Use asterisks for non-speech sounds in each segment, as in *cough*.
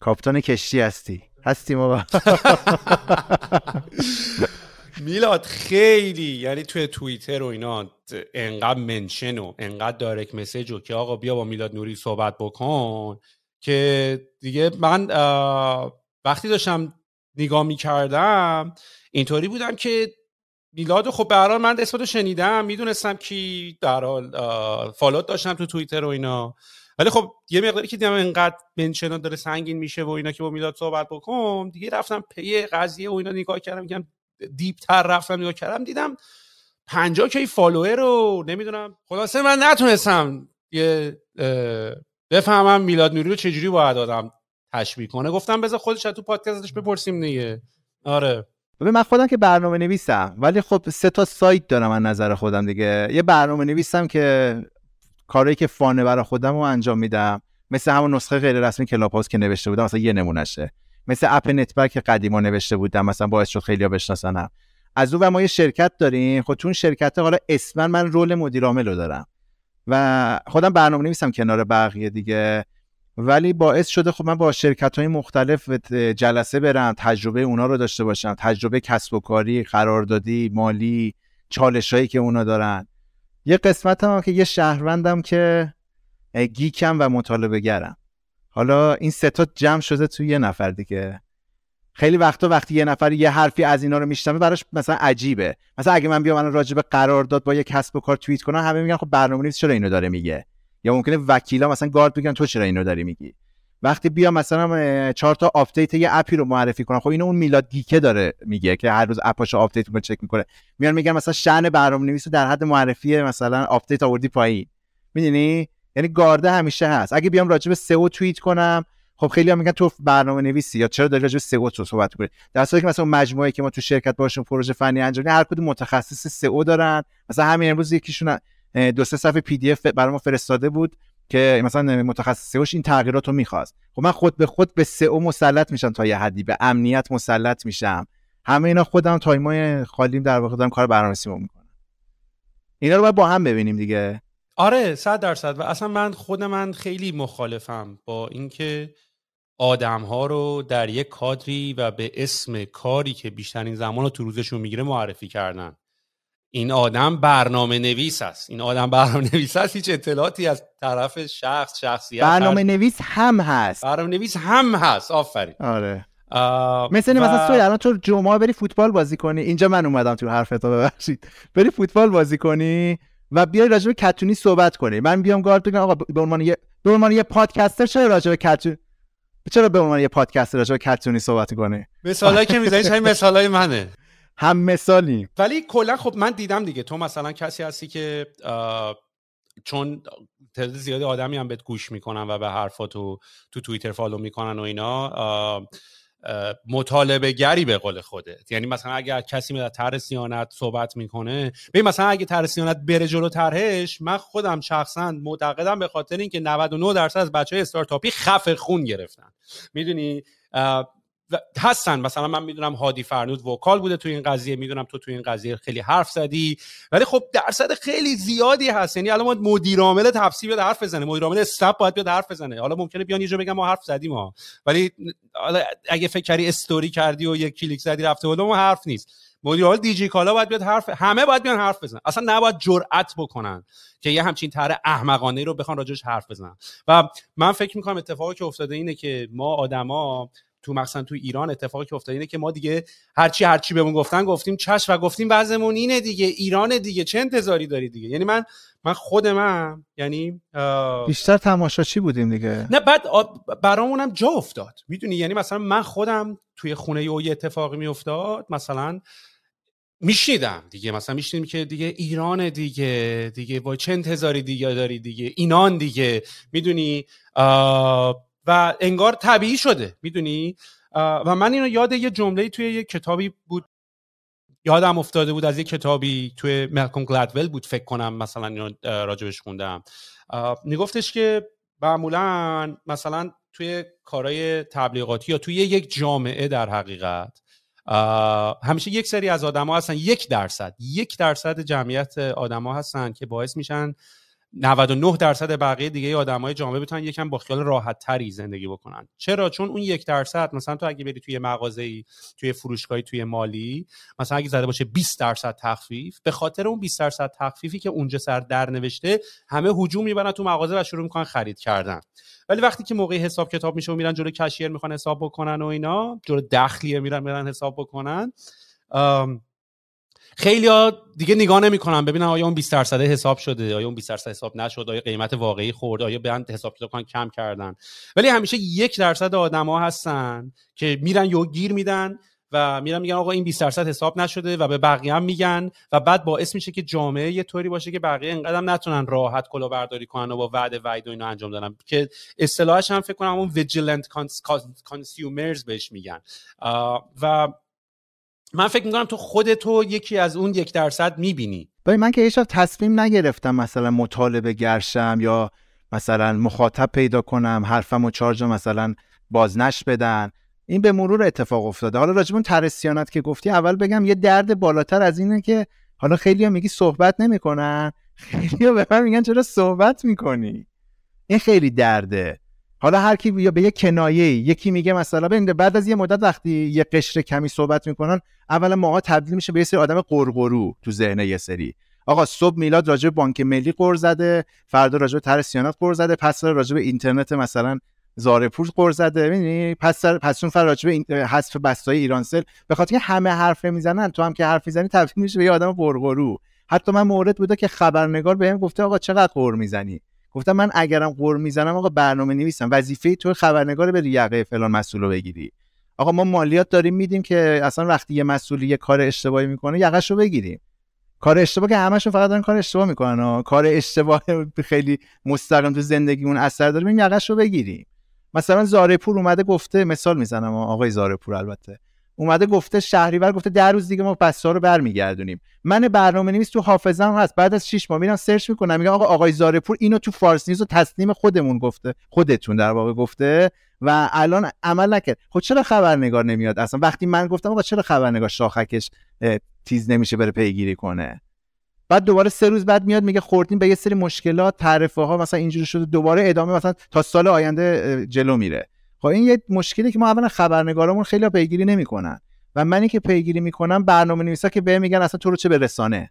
کاپتان کشتی هستی. هستیم آقا *laughs* میلاد خیلی. یعنی توی توییتر و اینا انقدر mention و انقدر direct message و که آقا بیا با میلاد نوری صحبت بکن که دیگه من وقتی داشتم نگاه می‌کردم اینطوری بودم که میلاد خب به هر حال من اسمتو شنیدم می‌دونستم کی در حال follow ت داشتم تو توییتر و اینا. ولی خب یه مقداری که دیدم انقدر mention ا داره سنگین میشه و اینا که با میلاد صحبت بکن دیگه رفتم پی قضیه و اینا نگاه کردم میگم deep تر رفتم نگاه کردم دیدم 50 K follower رو نمی‌دونم. خلاصه من نتونستم یه بفهمم میلاد نوری رو چجوری باید آدم تشبیه کنه. گفتم بذار خودش از تو پادکستش بپرسیم دیگه. آره. ببین من خودم که برنامه نویسم ولی خب سه تا سایت دارم من نظر خودم دیگه. یه برنامه نویسم که کاری که fun ه برای خودم رو انجام میدم. مثل همون نسخه غیر رسمی کلاب هاوس که نوشته بودم مثلا یه نمونهشه. مثل اپ نتبرک که قدیما نوشته بودم مثلا باعث شد خیلیا بشناسنم. از اون ور ما یه شرکت داریم. خب تو اون شرکت حالا اسما من رول مدیر عامل رو دارم. و خودم برنامه نویسم کنار بقیه دیگه. ولی باعث شده خب من با شرکت های مختلف جلسه برم تجربه اونا رو داشته باشم. تجربه کسب و کاری قراردادی مالی چالش هایی که اونا دارن. یه قسمت هم, که یه شهروندم که geek م و مطالبه گرم حالا این سه تا جمع شده توی یه نفر دیگه. خیلی وقتا وقتی یه نفر یه حرفی از اینا رو میشنوه براش مثلا عجیبه. مثلا اگه من بیام الان راجع به قرارداد با یه کسب و کار توییت کنم همه میگن خب برنامه‌نویس چرا اینو داره میگه؟ یا ممکنه وکیلا مثلا گارد بگیرن تو چرا اینو داری میگی؟ وقتی بیام مثلا چهار تا آپدیت یه اپی رو معرفی کنم خب اینو اون میلاد geek ه داره میگه که هر روز اپاشو آپدیت می‌کنه چک می‌کنه. میان میگن مثلا شأن برنامه‌نویس در حد معرفی مثلا آپدیت آوردی پایین. می‌دونی؟ یعنی گارده همیشه هست. اگه بیام راجع به SEO توییت کنم خب خیلی هم میگن تو برنامه نویسی یا چرا داری راجع به SEO تو صحبت کنی در که مثلا مجموعه که ما تو شرکت باشون پروژه فنی انجام هر کدوم متخصص SEO دارن. مثلا همین امروز یکیشون دو سه صفحه PDF برای ما فرستاده بود. که مثلا متخصص SEO ش این تغییرات رو می‌خواست. خب من خود به خود به SEO مسلط میشم تا یه حدی به امنیت مسلط میشم. همه اینا خودم تایمای خالیم در واقع دارم کار برنامه‌نویسیمو می‌کنم. اینا رو باید با هم ببینیم دیگه. آره صد درصد. و اصلا من خود من خیلی مخالفم با اینکه آدم ها رو در یک کادری و به اسم کاری که بیشترین زمان رو تو روزشون می‌گیره معرفی کردن. این آدم برنامه نویس است. این آدم برنامه نویس است هیچ اطلاعاتی از طرف شخص شخصیت برنامه هر- نویس هم هست. برنامه نویس هم هست. آفرین. آره. آه، مثل و- مثلا سوی الان تو جمعه بری فوتبال بازی کنی. اینجا من اومدم تو حرفتو ببخشید. بری فوتبال بازی کنی و بیای راجع به کتونی صحبت کنی. من بیام گارد بگم آقا به عنوان یه به عنوان یه پادکستر چرا راجع به کتون چرا به عنوان یه پادکستر راجع به کتونی صحبت کنی؟ مثالایی که می‌زنی همین مثالای منه؟ هم مثالیم. ولی کلا خب من دیدم دیگه. تو مثلا کسی هستی که چون تعداد زیادی آدمی هم بهت گوش می‌کنن و به حرفاتو تو توییتر فالو می‌کنن و اینا مطالبه گری به قول خودت. یعنی مثلا اگر کسی میاد طرح سیانت صحبت می‌کنه ببین مثلا اگه طرح سیانت بره جلو طرحش من خودم شخصا معتقدم به خاطر اینکه 99 درصد از بچه استارتاپی خف خون گرفتن. می‌دونی؟ هستن. مثلا من می‌دونم هادی فرنود وکال بوده تو این قضیه می‌دونم تو تو این قضیه خیلی حرف زدی. ولی خب درصد خیلی زیادی هست. یعنی الان مدیر عامل تفسیر بیاد حرف بزنه. مدیر عامل استاپ باید بیاد حرف بزنه. حالا ممکنه بیان یه جا بگم ما حرف زدیم ها. ولی حالا اگه فکر کردی استوری کردی و یک کلیک زدی رفته بالا ما حرف نیست. مدیر عامل دیجی کالا باید بیاد حرف همه باید بیان حرف بزنن. اصلا نباید جرأت بکنن که یه همچین طرح احمقانه رو بخوان راجعش حرف بزنن. و من فکر می‌کنم اتفاقی که افتاده اینه که ما آدما تو مثلا تو ایران اتفاقی که افتاده اینه که ما دیگه هرچی هرچی بهمون گفتن گفتیم چش و گفتیم وضعمون اینه دیگه ایران دیگه چه انتظاری داری دیگه؟ یعنی من من خود من یعنی بیشتر تماشاچی بودیم دیگه. نه بعد برامونم جا افتاد. می‌دونی؟ یعنی مثلا من خودم توی خونه او یه اتفاقی میافتاد مثلا میشیدم دیگه مثلا میشنیدیم که دیگه ایران دیگه دیگه با چه انتظاری دیگه داری دیگه؟ اینان دیگه. می‌دونی؟ و انگار طبیعی شده می‌دونی؟ و من اینو یاد یه جمله توی یه کتابی بود یادم افتاده بود از یه کتابی توی ملکوم گلدول بود فکر کنم مثلا اینو راجبش خوندم. میگفتش که معمولا مثلا توی کارهای تبلیغاتی یا توی یک جامعه در حقیقت همیشه یک سری از آدما هستن یک درصد یک درصد جمعیت آدما هستن که باعث میشن 99 درصد بقیه دیگه آدمای جامعه بتونن یکم با خیال راحت تری زندگی بکنن. چرا؟ چون اون یک درصد مثلا تو اگه بری توی مغازه توی فروشگاهی توی مالی مثلا اگه زده باشه 20 درصد تخفیف به خاطر اون 20 درصد تخفیفی که اونجا سر در نوشته همه هجوم می‌برن تو مغازه و شروع می‌کنن خرید کردن. ولی وقتی که موقع حساب کتاب میشه و میرن جلو کشیر می‌خوان حساب بکنن و اینا جلو دخلیه میرن میرن حساب بکنن خیلی ها دیگه نگاه نمی‌کنن. ببینن آیا اون 20 درصد حساب شده آیا اون 20 درصد حساب نشد آیا قیمت واقعی خورد آیا بیان حساب کتاب کم کردن. ولی همیشه یک درصد آدما هستن که میرن یو گیر میدن و میرن میگن آقا این 20 درصد حساب نشده و به بقیه هم میگن و بعد باعث میشه که جامعه یه طوری باشه که بقیه انقدر نتونن راحت کلاهبرداری کنن و با وعده وعید و اینو انجام دادن. که اصطلاحش هم فکر کنم اون ویجیلنت کانسیومرز بهش میگن. و من فکر می‌کنم تو خودتو یکی از اون یک درصد می‌بینی. ببین من که هیچ تصمیم نگرفتم مثلا مطالبه گرشم یا مثلا مخاطب پیدا کنم حرفم و چارج مثلا بازنش بدن. این به مرور اتفاق افتاده. حالا راجبون ترسیانت که گفتی اول بگم یه درد بالاتر از اینه که حالا خیلی ها میگی صحبت نمی‌کنن. *laughs* خیلی ها به من میگن چرا صحبت می‌کنی؟ این خیلی درده. حالا هر کی به یه کنایه یکی میگه مثلا ببین بعد از یه مدت وقتی یه قشر کمی صحبت می‌کنن اولا ماها تبدیل میشه به یه سری آدم قرقرو تو ذهن یه سری. آقا صبح میلاد راجع بانک ملی قر زده فردا راجع به طرح سیانات قر زده پس راجع به اینترنت مثلا زارپور قر زده. ببینی پس پس اون فر راجع به حذف بستای ایرانسل به خاطر همه حرف می‌زنن تو هم که حرف می‌زنی تبدیل میشه به یه آدم قرقرو. حتی من مورد بوده که خبرنگار بهم گفته آقا چقدر قر می‌زنی؟ گفتم من اگرم قور می‌زنم آقا برنامه نویسم. وظیفه تو خبرنگار به یقه فلان مسئول رو بگیری. آقا ما مالیات داریم میدیم که اصلا وقتی یه مسئولی یه کار اشتباهی می‌کنه یقش رو بگیریم. کار اشتباه که همشون فقط دارن کار اشتباه می‌کنن کار اشتباه *laughs* خیلی مستقیم تو زندگیمون اثر داره این یقش رو بگیریم. مثلا زارپور اومده گفته مثال می‌زنم آقای زارپور البته. اومده گفته شهریور گفته در روز دیگه ما بسا رو برمیگردونیم. من برنامه نویس تو حافظم هست. بعد از 6 ماه میرم سرچ می‌کنم. میگم آقا آقای زارپور اینو تو فارسی نیست و خودمون گفته خودتون در واقع گفته و الان عمل نکرد. خب چرا خبرنگار نمیاد اصلا؟ وقتی من گفتم آقا چرا خبرنگار شاخکش تیز نمیشه بره پیگیری کنه؟ بعد دوباره سه روز بعد میاد میگه خوردیم به یه سری مشکلات تعرفه ها مثلا اینجوری شده دوباره ادامه مثلا تا سال آینده جلو میره. خب این یه مشکلی که ما اولا خبرنگارمون خیلی پیگیری نمی‌کنن و منی که پیگیری می‌کنم برنامه نویسا که به میگن اصلا تو رو چه به رسانه؟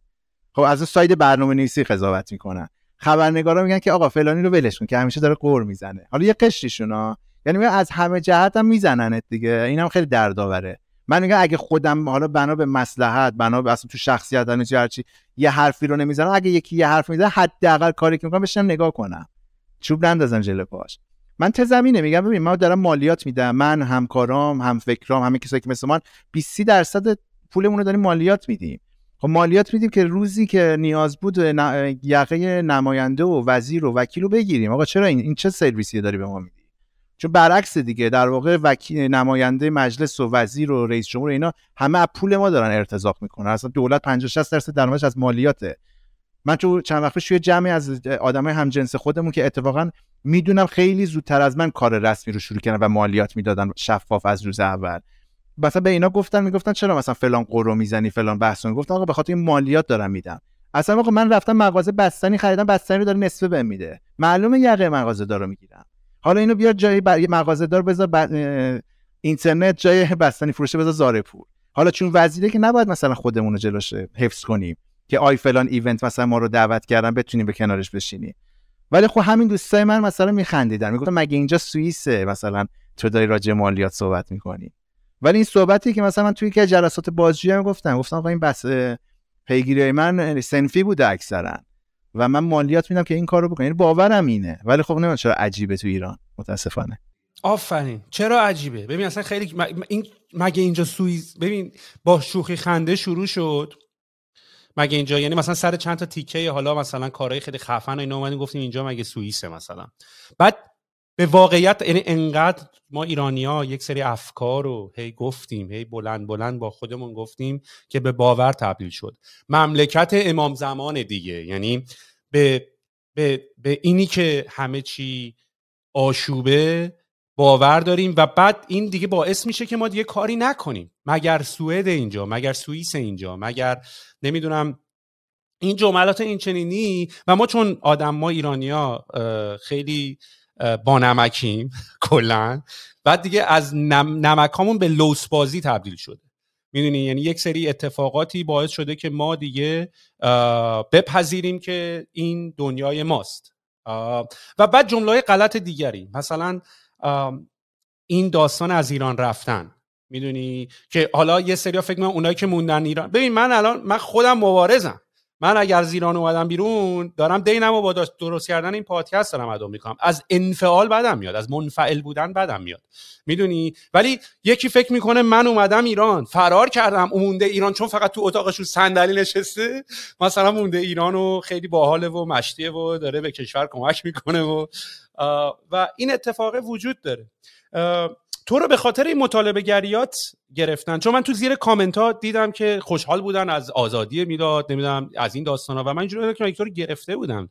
خب از ساید برنامه نویسی قضاوت می‌کنن. خبرنگارا میگن که آقا فلانی رو ولش کن که همیشه داره قور می‌زنه. حالا یه قشریشون ها. یعنی از همه جهت هم میزننت دیگه. اینم خیلی دردآوره. من میگم اگه خودم حالا بنا به مصلحت بنا به اصلا تو شخصیت هر هرچی یه حرفی رو نمی‌زنم اگه یکی یه حرف می‌زنه حداقل کاری که می‌کنم بشم نگاه کنم. چوب نندازم جلو پاش. من ته زمینه میگم ببین من دارم مالیات میدم من همکارام هم فکرام همه کسایی که مثل من 20 درصد پولمون رو داریم مالیات میدیم. خب مالیات میدیم که روزی که نیاز بود یقه نماینده و وزیر و وکیل رو بگیریم. آقا چرا این این چه سرویسی داری به ما میدی؟ چون برعکس دیگه در واقع وکیل نماینده مجلس و وزیر و رئیس جمهور اینا همه از پول ما دارن ارتزاق می‌کنن. اصلا دولت 50 60 درصد درآمدش از مالیاته. من تو چند وقت پیش یه جمعی از آدمای همجنس خودمون که اتفاقا می‌دونم خیلی زودتر از من کار رسمی رو شروع کردن و مالیات می‌دادن شفاف از روز اول. مثلا به اینا گفتن می‌گفتن چرا مثلا فلان قرو می‌زنی فلان بحث گفتن آقا به خاطر این مالیات دارم میدم. اصلا آقا من رفتم مغازه بستنی خریدم بستنی رو داره نصفه بهم میده. معلومه یقه مغازه دارو می‌گیرم. حالا اینو بیار جای بر... مغازه دار بذار ب... اینترنت جای بستنی فروشه بذار زارپور حالا چون وزیره که نباید مثلا خودمون رو جلوش حفظ کنیم. که آی فلان ایونت مثلا ما رو دعوت کردن بتونیم به کنارش بشینیم ولی خب همین دوستای من مثلا میخندیدن می‌گفتن مگه اینجا سوئیسه؟ مثلا تو داری راجع مالیات صحبت می‌کنی. ولی این صحبتی که مثلا من توی که جلسات بازجویی هم گفتم گفتم آقا این بس پیگیری من سنفی بوده اکثرا و من مالیات میدم که این کارو بکنه یعنی باورم اینه. ولی خب نمی‌دونم چرا عجیبه تو ایران. متاسفانه. آفرین. چرا عجیبه؟ ببین اصلا خیلی این مگه اینجا سوئیس ببین با شوخی خنده شروع شد. مگه اینجا یعنی مثلا سر چند تا تیکه حالا مثلا کارهای خیلی خفن و اینا اومدیم گفتیم اینجا مگه سوئیسه مثلا. بعد به واقعیت یعنی انقدر ما ایرانیا یک سری افکار رو هی گفتیم هی بلند بلند با خودمون گفتیم که به باور تبدیل شد. مملکت امام زمان دیگه یعنی به, به, به اینی که همه چی آشوبه باور داریم و بعد این دیگه باعث میشه که ما دیگه کاری نکنیم. مگر سوئد اینجا مگر سوئیس اینجا مگر نمی‌دونم این جملات این چنینی و ما چون آدم ما ایرانیا خیلی با نمکیم *laughs* کلا. بعد دیگه از نم، نمکامون به لوس بازی تبدیل شده. می‌دونی؟ یعنی یک سری اتفاقاتی باعث شده که ما دیگه بپذیریم که این دنیای ماست. و بعد جمله غلط دیگری. مثلا این داستان از ایران رفتن. می‌دونی؟ که حالا یه سری فکر من اونایی که موندن ایران. ببین من الان من خودم مبارزم. من اگر از ایران اومدم بیرون دارم دینمو با درست کردن این پادکست دارم ادا می‌کنم از انفعال بدم میاد از منفعل بودن بدم میاد. می‌دونی؟ ولی یکی فکر می‌کنه من اومدم ایران فرار کردم مونده ایران چون فقط تو اتاقشون صندلی نشسته. مثلا مونده ایران و خیلی باحاله و مشتیه و داره به کشور کمک می‌کنه و و این اتفاق وجود داره. تو رو به خاطر این مطالبه گریات گرفتن چون من تو زیر کامنت ها دیدم که خوشحال بودن از آزادی می‌داد نمی‌دونم از این داستان ها و من اینجوری که تو رو گرفته بودم.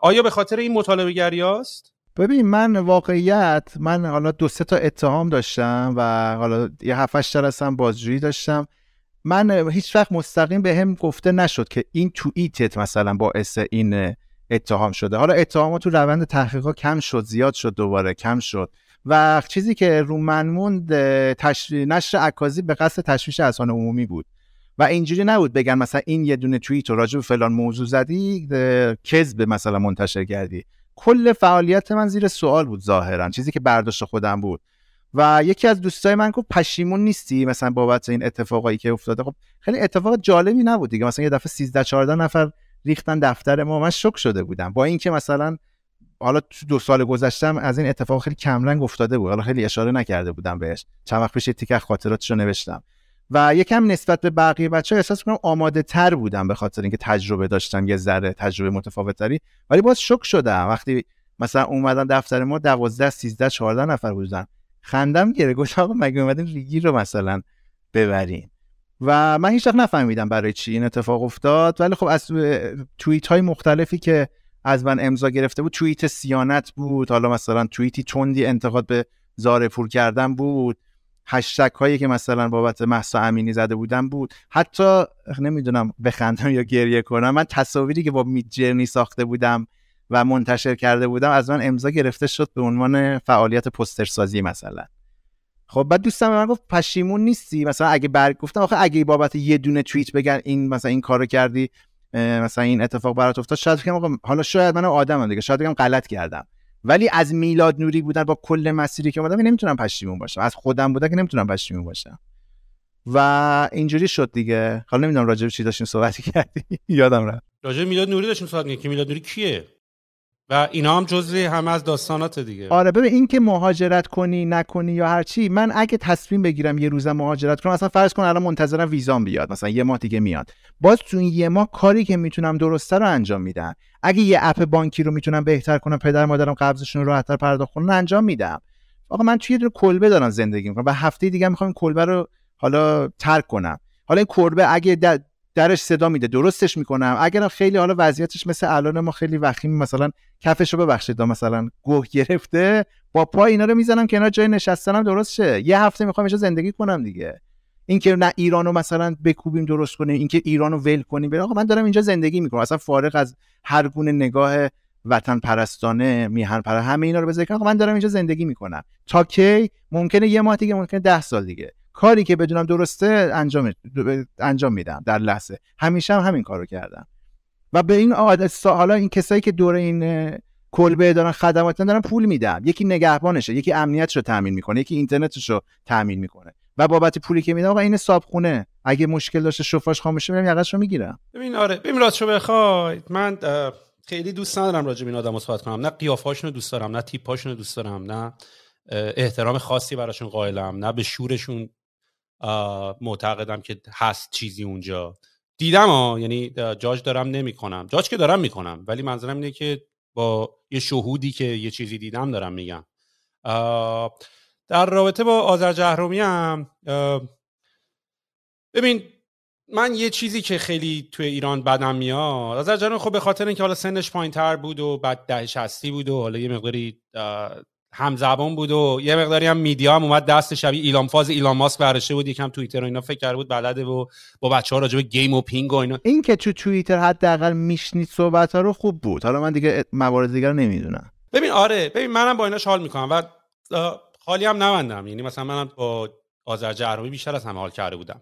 آیا به خاطر این مطالبه گریاست؟ ببین من واقعیت من حالا دو سه تا اتهام داشتم و حالا یه هفتش جلسه بازجویی داشتم. من هیچ وقت مستقیم به هم گفته نشد که این توییتت مثلا باعث این اتهام شده. حالا اتهامات تو روند تحقیقات کم شد زیاد شد دوباره کم شد. و چیزی که رو من موند تش... نشر عکازی به قصد تشویش اذهان عمومی بود. و اینجوری نبود بگن مثلا این یه دونه توییت راجع به فلان موضوع زدی کذب مثلا منتشر کردی. کل فعالیت من زیر سوال بود ظاهرا چیزی که برداشت خودم بود. و یکی از دوستای من گفت پشیمون نیستی مثلا بابت این اتفاقایی که افتاده. خب خیلی اتفاق جالبی نبود دیگه. مثلا یه دفعه 13 14 نفر ریختن دفتر ما. من شک شده بودم. با اینکه مثلا حالا تو دو سال گذشتم از این اتفاق خیلی کمرنگ افتاده بود. حالا خیلی اشاره نکرده بودم بهش. چند وقت پیش تیکه خاطراتش رو نوشتم. و یکم نسبت به بقیه بچه ها احساس کنم آماده تر بودم به خاطر اینکه تجربه داشتم یه ذره تجربه متفاوت تری ولی باز شک شدم. وقتی مثلا اومدن دفتر ما 12 13 14 نفر بودن. خندم گره. گفت آقا مگه اومدین ریگی رو مثلا ببرین؟ و من هیچ وقت نفهمیدم برای چی این اتفاق افتاد. ولی خب از توییت های مختلفی که از من امضا گرفته بود توییت سیانت بود. حالا مثلا توییتی چندی انتقاد به زارپور کردن بود. هشتگ هایی که مثلا بابت محسا امینی زده بودن بود. حتی نمی‌دونم بخندم یا گریه کنم من تصاویری که با میجرنی ساخته بودم و منتشر کرده بودم از من امضا گرفته شد به عنوان فعالیت پسترسازی مثلا. خب بعد دوستم من گفت پشیمون نیستی؟ مثلا اگه برگ گفتم آخه اگه بابت یه دونه توییت بگن این مثلا این کارو کردی مثلا این اتفاق برات افتاد شاید بگم حالا شاید من آدمم دیگه شاید بگم غلط کردم. ولی از میلاد نوری بودن با کل مسیری که اومدم نمی‌تونم پشیمون باشم. از خودم بودن که نمی‌تونم پشیمون باشم. و اینجوری شد دیگه. حالا نمی‌دونم راجع به چی داشتیم صحبت *laughs* کردیم. یادم رفت. راجع میلاد نوری داشتیم صحبت که میلاد نوری کیه؟ و اینا هم جزوی همه از داستانات دیگه. آره ببین این که مهاجرت کنی نکنی یا هر چی من اگه تصمیم بگیرم یه روزم مهاجرت کنم مثلا فرض کن الان منتظرم ویزام بیاد مثلا یه ماه دیگه میاد. باز تو این یه ماه کاری که می‌تونم درسته رو انجام میدم. اگه یه اپ بانکی رو می‌تونم بهتر کنم پدر مادرم قبضشون رو راحتتر پرداخت کنن انجام میدم. آقا من توی یه کلبه دارم زندگی می‌کنم و هفته دیگه می‌خوام کلبه رو حالا ترک کنم. حالا این کلبه اگه درش صدا میده. درستش می‌کنم. اگر خیلی حالا وضعیتش مثل الان ما خیلی وخیم مثلا کفش رو ببخشید مثلا گوه گرفته با پا اینا رو می‌زنم کنار جای نشستنم درست شه یه هفته می‌خوام اینجا زندگی کنم دیگه. اینکه نه ایرانو مثلا بکوبیم درست کنیم اینکه ایرانو ول کنیم. آقا من دارم اینجا زندگی می‌کنم. اصلا فارغ از هر گونه نگاه وطن پرستانه میهن پر همه اینا رو بذارید من دارم اینجا زندگی می‌کنم. تا کی؟ ممکنه یه ماه دیگه ممکنه ده سال دیگه. کاری که بدونم درسته انجام انجام میدم در لحظه. همیشه هم همین کارو کردم. و به این عادت حالا این کسایی که دور این کلبه دارن خدمات دارن پول میدم. یکی نگهبانشه یکی امنیتش رو تامین می‌کنه یکی اینترنتش رو تامین می‌کنه. و بابت پولی که میدم آقا این صابخونه اگه مشکل داشته شفاش خاموشه میرم یقش رو می‌گیرم. ببین آره. ببین راستشو بخوای من خیلی دوست ندارم راجع به این آدمو صحبت کنم. نه قیافاشونو دوست دارم نه تیپاشونو دوست دارم نه احترام خاصی براشون قائلم نه به شورشون معتقدم که هست چیزی اونجا. دیدم ها یعنی جاج دارم نمی‌کنم. جاج که دارم می‌کنم ولی منظورم اینه که با یه شهودی که یه چیزی دیدم دارم میگم. در رابطه با آذر جهرومی هم ببین من یه چیزی که خیلی توی ایران بدم میاد. آذر جهرومی خب به خاطر اینکه حالا سنش پایین تر بود و بعد دهش هستی بود و حالا یه مقداری همزبان بود و یه مقداری هم میدیا هم اومد دست شبیه ایلان فاز ایلان ماسک برداشته بود یکم توییتر و اینا فکر کرده بود بلده و با بچه ها راجع گیم و پینگ و اینا. این که تو توییتر حداقل میشنید صحبت ها رو خوب بود. حالا من دیگه موارد دیگر نمی‌دونم. ببین آره. ببین منم با اینا حال می‌کنم و خالی هم نمندم یعنی مثلا منم با آذر جهرومی بیشتر از همه حال کرده بودم.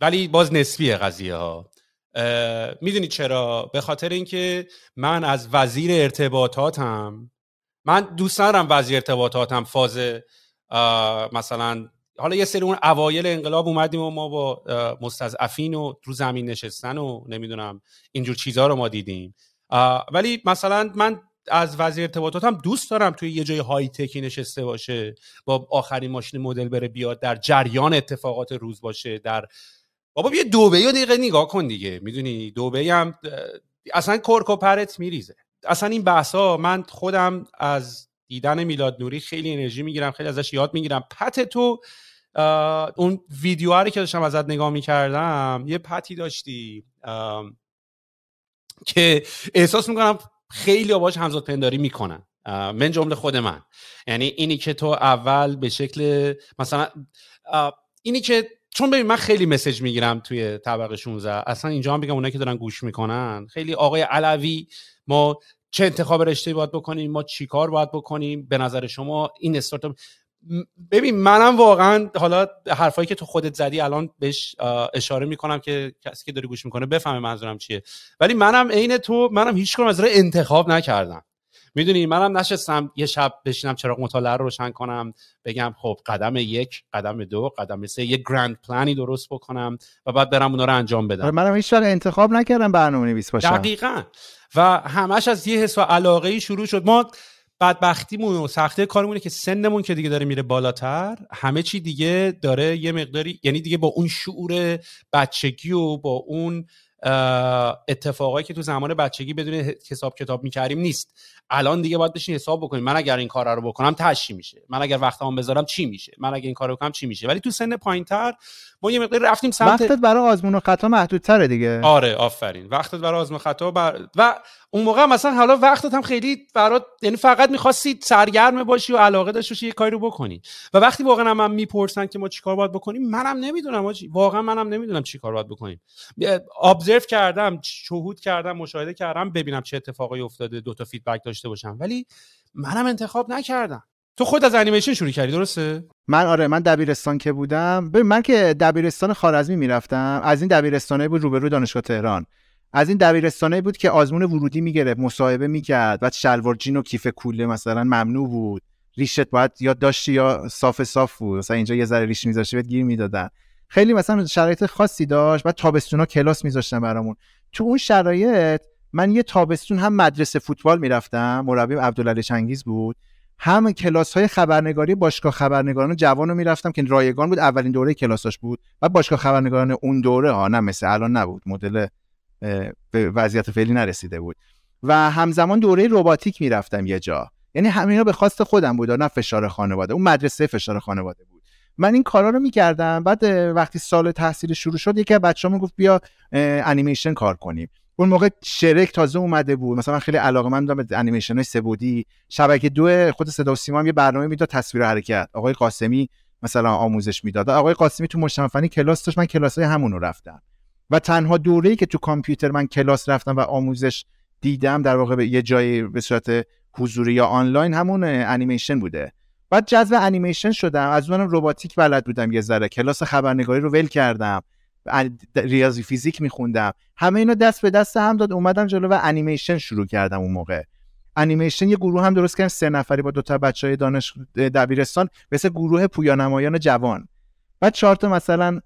ولی باز نسبیه قضیه ها. می‌دونی چرا؟ به خاطر اینکه من از وزیر ارتباطاتم من دوست ندارم وزیر ارتباطاتم فاز مثلا حالا یه سری اون اوایل انقلاب اومدیم و ما با مستضعفین و رو زمین نشستن و نمی‌دونم اینجور چیزها رو ما دیدیم. ولی مثلا من از وزیر ارتباطاتم دوست دارم توی یه جای های تکی نشسته باشه با آخرین ماشین مدل بره بیاد در جریان اتفاقات روز باشه در بابا یه دوبه یا دقیقه نگاه کن دیگه می‌دونی؟ دوبه هم اصلا کرک و پرت میریزه. اصلا این بحث ها من خودم از دیدن میلاد نوری خیلی انرژی می‌گیرم خیلی ازش یاد می‌گیرم. پت تو اون ویدیو که داشتم ازت نگاه می‌کردم یه پتی داشتی که احساس می‌کنم خیلی باش همزاد پنداری می‌کنن من جمله خود من. یعنی اینی که تو اول به شکل مثلا اینی که چون ببین من خیلی مسج می‌گیرم توی طبقه 16 اصلا اینجا هم بگم اونایی که دارن گوش می‌کنن خیلی آقای علوی ما چه انتخاب رشته باید بکنیم ما چی کار باید بکنیم؟ به نظر شما این استارتاپ ببین منم واقعا حالا حرفایی که تو خودت زدی الان بهش اشاره می‌کنم که کسی که داری گوش می‌کنه بفهمه منظورم چیه. ولی منم عین تو منم هیچ کنم از انتخاب نکردم. می‌دونی منم نشستم یه شب بشینم چراغ مطالعه رو روشن کنم بگم خب قدم یک قدم دو قدم سه یه گرند پلانی درست بکنم و بعد برم اونا رو انجام بدم. آره، منم هیچ انتخاب نکردم برنامه نویس باشم. دقیقا. و همش از یه حس و علاقه ای شروع شد. ما بدبختیمون و سختی کارمونه که سنمون که دیگه داره میره بالاتر همه چی دیگه داره یه مقداری یعنی دیگه با اون شعور بچگی و با اون اتفاقایی که تو زمان بچگی بدون حساب کتاب می‌کردیم نیست. الان دیگه باید بشین حساب بکنیم. من اگر این کار رو بکنم تشی میشه. من اگر وقتمو بذارم چی میشه؟ من اگر این کار رو بکنم چی میشه؟ ولی تو سن پایینتر ما یه مقدار رفتیم سمت وقتت برای آزمون و خطا محدودتره دیگه. آره آفرین. وقتت برای آزمون خطا بر... و اون موقع مثلا حالا وقتت هم خیلی برات یعنی فقط می‌خواستی سرگرم باشی و علاقه داشته باشی یه کاری رو بکنی. و وقتی واقعا من می‌پرسن که ما چیکار باید بکنیم منم نمی‌دونم آجی. واقعا منم نمی‌دونم چیکار باید بکنیم. ابزرو کردم شهود کردم مشاهده کردم ببینم چه اتفاقی افتاده دو تا فیدبک داشته باشم. ولی منم انتخاب نکردم. تو خود از انیمیشن شروع کردی درسته؟ من آره من دبیرستان که بودم. ببین من که دبیرستان خارزمی می‌رفتم از این دبیرستانه بود روبرو دانشگاه تهران. از این دبیرستانه بود که آزمون ورودی می‌گرفت مصاحبه می‌کرد بعد شلوار جین و کیف کوله مثلا ممنوع بود. ریشت باید یا داشتی یا صاف صاف بود؟ مثلا اینجا یه ذره ریش میذاشتی بهت گیر می‌دادن. خیلی مثلا شرایط خاصی داشت. بعد تابستونا کلاس میذاشتن برامون. تو اون شرایط من یه تابستون هم مدرسه فوتبال می‌رفتم. مربیم عبدالعلی چنگیز بود. هم کلاس های خبرنگاری باشگاه خبرنگاران جوان رو می‌رفتم که رایگان بود. اولین دوره کلاساش بود. و باشگاه خبرنگاران اون دوره ها نه مثل الان نبود. مدل به وضعیت فعلی نرسیده بود. و همزمان دوره رباتیک می‌رفتم یه جا. یعنی همینا به خواست خودم بود نه فشار خانواده. اون مدرسه فشار خانواده بود. من این کارا رو می‌کردم. بعد وقتی سال تحصیل شروع شد یکی از بچه‌ها گفت بیا انیمیشن کار کنیم. اون موقع شرک تازه اومده بود. مثلا من خیلی علاقه من به انیمیشن های سبودی شبکه دو خود صدا و سیما هم یه برنامه می‌داد تصویر حرکت. آقای قاسمی مثلا آموزش می‌داد. آقای قاسمی تو مجتمع فنی کلاس داشت. من کلاس های همون رو رفتم. و تنها دوره‌ای که تو کامپیوتر من کلاس رفتم و آموزش دیدم در واقع به یه جایی به صورت حضوری یا آنلاین همون انیمیشن بوده. بعد جذب انیمیشن شدم. از اونم رباتیک بلد بودم یه ذره. کلاس خبرنگاری رو ول کردم. ریاضی فیزیک میخوندم. همه اینا دست به دست هم داد. اومدم جلو و انیمیشن شروع کردم اون موقع. انیمیشن یه گروه هم درست کردم. سه نفری با دو تا بچه های دانش دبیرستان مثل گروه پویانمایان جوان. بعد چهار تا مثلا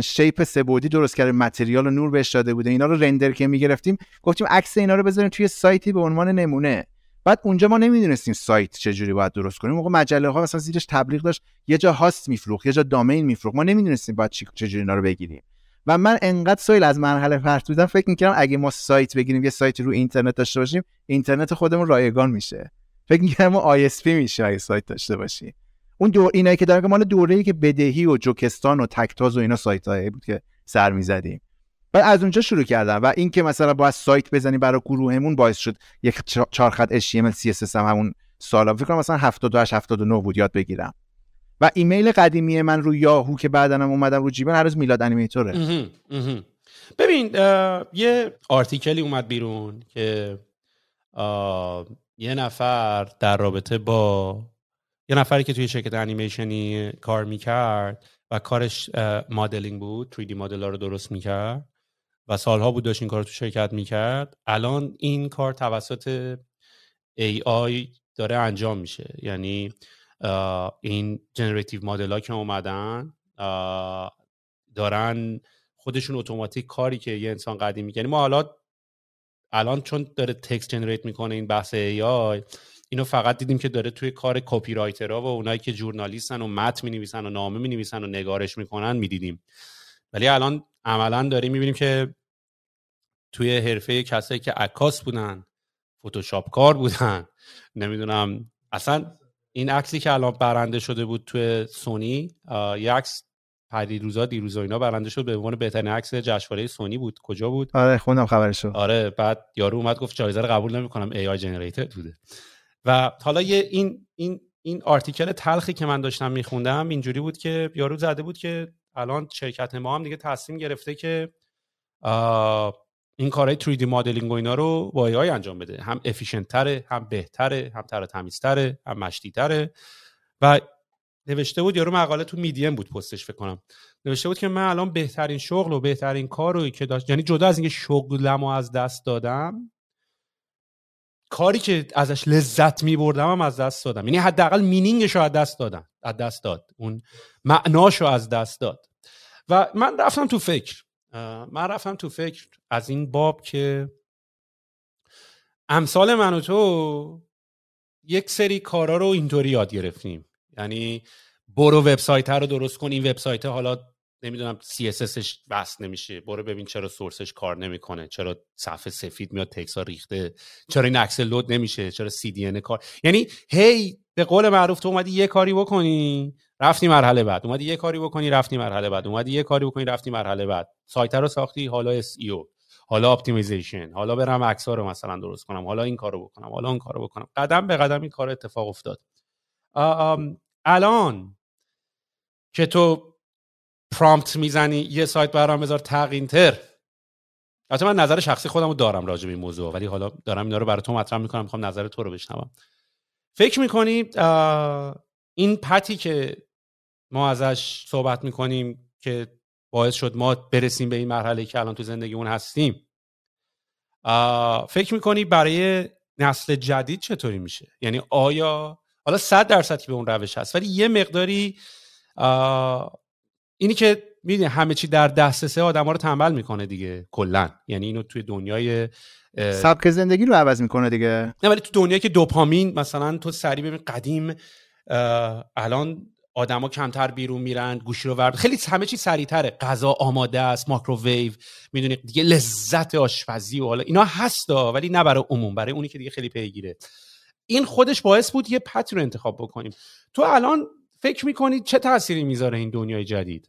shape سه بعدی درست کرده material و نور بهش داده بوده اینا رو render که می‌گرفتیم گفتیم عکس اینا رو بذاریم توی سایتی به عنوان نمونه. بعد اونجا ما نمی‌دونستیم سایت چجوری باید درست کنیم. موقع مجله ها مثلا زیرش تبلیغ داشت یه جا هاست میفروخت یه جا دامین میفروخت. ما نمی‌دونستیم باید چجوری اینا رو بگیریم. و من انقدر سویل از مرحله فرد بودم فکر می‌کردم اگه ما سایت بگیریم یه سایتی رو اینترنت داشته باشیم اینترنت خودمون رایگان میشه. فکر می‌کردم ما آی میشه اگه سایت داشته باشیم. اون دور اینایی که دارن مال دوره‌ای که بدهی و جوکستان و تکتاز و اینا سایت هایی بود که سر می‌زدیم. بعد از اونجا شروع کردم و این که مثلا باید سایت بزنیم برای گروهمون باعث شد یک چهار خط HTML CSS هم همون سالا فکر کنم مثلا 78 79 بود یاد بگیرم. و ایمیل قدیمی من رو یاهو که بعدنم اومدم رو جیبن هر روز میلاد انیمیتوره. ببین یه آرتیکلی اومد بیرون که یه نفر در رابطه با یه نفری که توی شرکت انیمیشنی کار می‌کرد و کارش مدلینگ بود 3D مدل رو درست می‌کرد و سالها بود داشت این کار تو شرکت می‌کرد. الان این کار توسط AI داره انجام میشه. یعنی این generative model ها که اومدن دارن خودشون اتوماتیک کاری که یه انسان قدیم می‌کنه یعنی ما حالا الان چون داره text generate می‌کنه این بحث AI اینو فقط دیدیم که داره توی کار copywriter ها و اونایی که ژورنالیستن و متن می نویسن و نامه می نویسن و نگارش می‌کنن می‌دیدیم. ولی الان عملا داریم می‌بینیم که توی حرفه کسایی که عکاس بودن فتوشاپ کار بودن نمی‌دونم اصلا این عکسی که الان برنده شده بود توی سونی یه عکس پری روزا دیروزا اینا برنده شد به عنوان بهترین عکس جشنواره سونی بود. کجا بود؟ آره خوندم خبرشو. آره بعد یارو اومد گفت جایزه رو قبول نمی‌کنم ای آی جنریتد بوده. و حالا یه این این این آرتیکل تلخی که من داشتم میخوندم اینجوری بود که یارو زده بود که الان شرکت ما هم دیگه تصمیم گرفته که این کارهای 3D مدلینگ و اینا رو با AI انجام بده. هم افیشنت تره هم بهتره هم تر تمیزتره هم مشتی تره. و نوشته بود یارو مقاله تو میدیم بود پستش فکر کنم. نوشته بود که من الان بهترین شغل و بهترین کار رو که داشت یعنی جدا از اینکه شغلم از دست دادم کاری که ازش لذت می بردم هم از دست دادم. یعنی حداقل مینینگش رو از دست دادم. از دست داد. اون معناش رو از دست داد. و من رفتم تو فکر. من رفتم تو فکر از این باب که امثال من و تو یک سری کارا رو اینطوری یاد گرفتیم. یعنی برو وبسایت رو درست کن این وبسایت حالا نمی‌دونم CSSش بس نمیشه. برو ببین چرا سورسش کار نمی‌کنه. چرا صفحه سفید میاد تکس ها ریخته. چرا این عکس لود نمیشه؟ چرا CDN کار؟ یعنی هی به قول معروف تو اومدی یه کاری بکنی رفتی مرحله بعد. اومدی یه کاری بکنی رفتی مرحله بعد. اومدی یه کاری بکنی رفتی مرحله بعد. سایت رو ساختی حالا SEO حالا optimization حالا برم عکس رو مثلا درست کنم. حالا این کارو بکنم. حالا اون کارو بکنم. قدم به قدم این کار اتفاق افتاد. الان که تو prompt می‌زنی یه سایت برام بذار تقینتر البته من نظر شخصی خودم رو دارم راجع به این موضوع ولی حالا دارم اینا رو برای تو مطرح می‌کنم می‌خوام نظر تو رو بشنوم. فکر می‌کنی این پتی که ما ازش صحبت می‌کنیم که باعث شد ما برسیم به این مرحله که الان تو زندگی اون هستیم فکر می‌کنی برای نسل جدید چطوری میشه؟ یعنی آیا حالا صد درصد به اون روش هست ولی یه مقداری اینی که می‌دونی همه چی در دسترس آدم ها رو تنبل می‌کنه دیگه کلا. یعنی اینو توی دنیای سبک زندگی رو عوض می‌کنه دیگه. نه ولی تو دنیایی که دوپامین مثلا تو سری ببین قدیم الان آدما کمتر بیرون میرن گوشی رو ورد خیلی همه چی سریعتره. غذا آماده است ماکروویو می‌دونی دیگه لذت آشپزی و حالا اینا هستا ولی نه برای عموم برای اونی که دیگه خیلی پیگیره. این خودش باعث بود یه پتی رو انتخاب بکنیم. تو الان فکر می‌کنید چه تأثیری می‌ذاره این دنیای جدید؟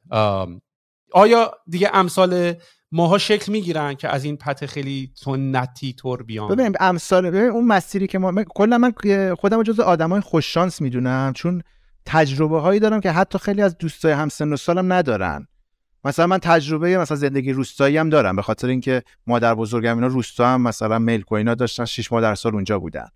آیا دیگه امثال ماها شکل می‌گیرن که از این پته خیلی سنتی طور بیان؟ ببین امثال ببین اون مسیری که ما کلا من خودم جزو آدمای خوش شانس می‌دونم چون تجربه هایی دارم که حتی خیلی از دوستای هم سن و سالم ندارن. مثلا من تجربه مثلا زندگی روستایی هم دارم به خاطر اینکه مادر بزرگم اینا روستا هم مثلا ملک و اینا داشتن 6 ماه در سال اونجا بودن.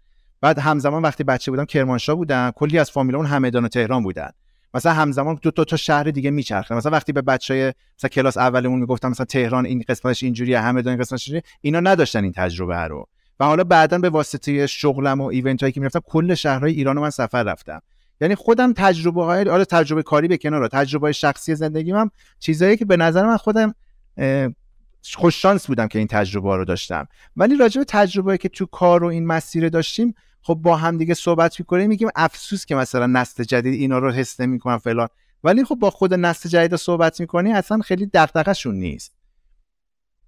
بعد همزمان وقتی بچه بودم کرمانشاه بودن کلی از فامیل اون همدان و تهران بودن. مثلا همزمان دو تا, تا شهر دیگه میچرخه مثلا وقتی به بچهای مثلا کلاس اولمون می‌گفتم مثلا تهران این قسمتش اینجوریه همدان این قسمتش اینجوریه اینا نداشتن این تجربه رو. و حالا بعدا به واسطه شغلم و ایونت هایی که می‌رفتم کل شهرهای ایران من سفر رفتم. یعنی خودم تجربه های آره تجربه کاری به کنار تجربه شخصی زندگیم هم چیزایی که به نظر من خودم خوش شانس بودم که این تجربه رو داشتم. ولی راجع به تجربه که تو کار و این مسیر داشتیم خب با هم دیگه صحبت می‌کنیم میگیم افسوس که مثلا نسل جدید اینا رو حس نمی‌کنن فلان. ولی خب با خود نسل جدید صحبت می‌کنی اصلا خیلی دغدغه‌شون نیست.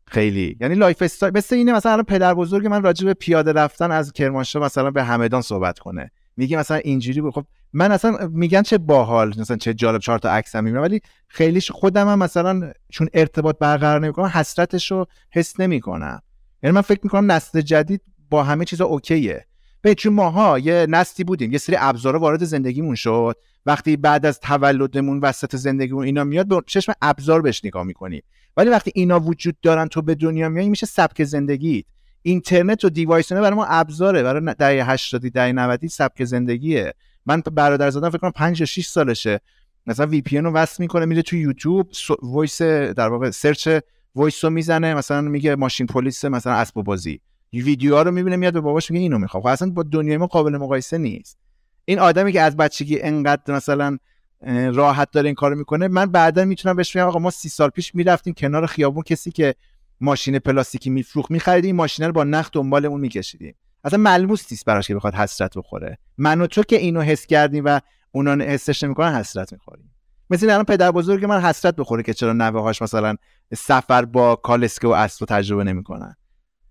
خیلی. یعنی lifestyle مثل اینه مثلا پدر بزرگ من راجع به پیاده رفتن از کرمانشاه مثلا به همدان صحبت کنه. میگه مثلا اینجوری بود. خب من اصلا میگن چه باحال مثلا چه جالب چهار تا عکسم می‌بینم ولی خیلیش خودم هم مثلا چون ارتباط برقرار نمی‌کنم حسرتش رو حس نمی‌کنم. یعنی من فکر می‌کنم نسل جدید با همه چیزا okay ه. به چون ماها؟ یه نسلی بودیم. یه سری ابزارا وارد زندگیمون شد. وقتی بعد از تولدمون وسط زندگیمون اینا میاد به چشم ابزار بهش نگاه می‌کنیم ولی وقتی اینا وجود دارن تو به دنیا میای میشه سبک زندگیت. اینترنت و device برای ما ابزاره. برای دهه 80 دهه 90 سبک زندگیه. من برادر زادم فکر کنم 5 یا 6 سالشه. مثلا VPN رو وصل می‌کنه میره تو یوتیوب voice در واقع search voice رو می‌زنه. مثلا میگه ماشین پلیس مثلا اسب بازی. ویدیوها رو می‌بینه میاد به باباش میگه اینو می‌خوام. خب اصلا با دنیای ما قابل مقایسه نیست. این آدمی که از بچگی انقدر مثلا راحت داره این کارو می‌کنه من بعدا می‌تونم بهش بگم آقا ما سی سال پیش می‌رفتیم کنار خیابون کسی که ماشین پلاستیکی میفروخت میخریدیم این ماشین رو با نخ دنبالمون میکشیدیم. اصلا ملموس نیست براش که بخواد حسرت بخوره. من و تو که اینو حس کردیم و اونا حسش نمی‌کنن حسرت می‌خوریم. مثل الان پدر بزرگ من حسرت بخوره که چرا نوه هاش مثلا سفر با کالسکه و اسب تجربه نمی‌کنن.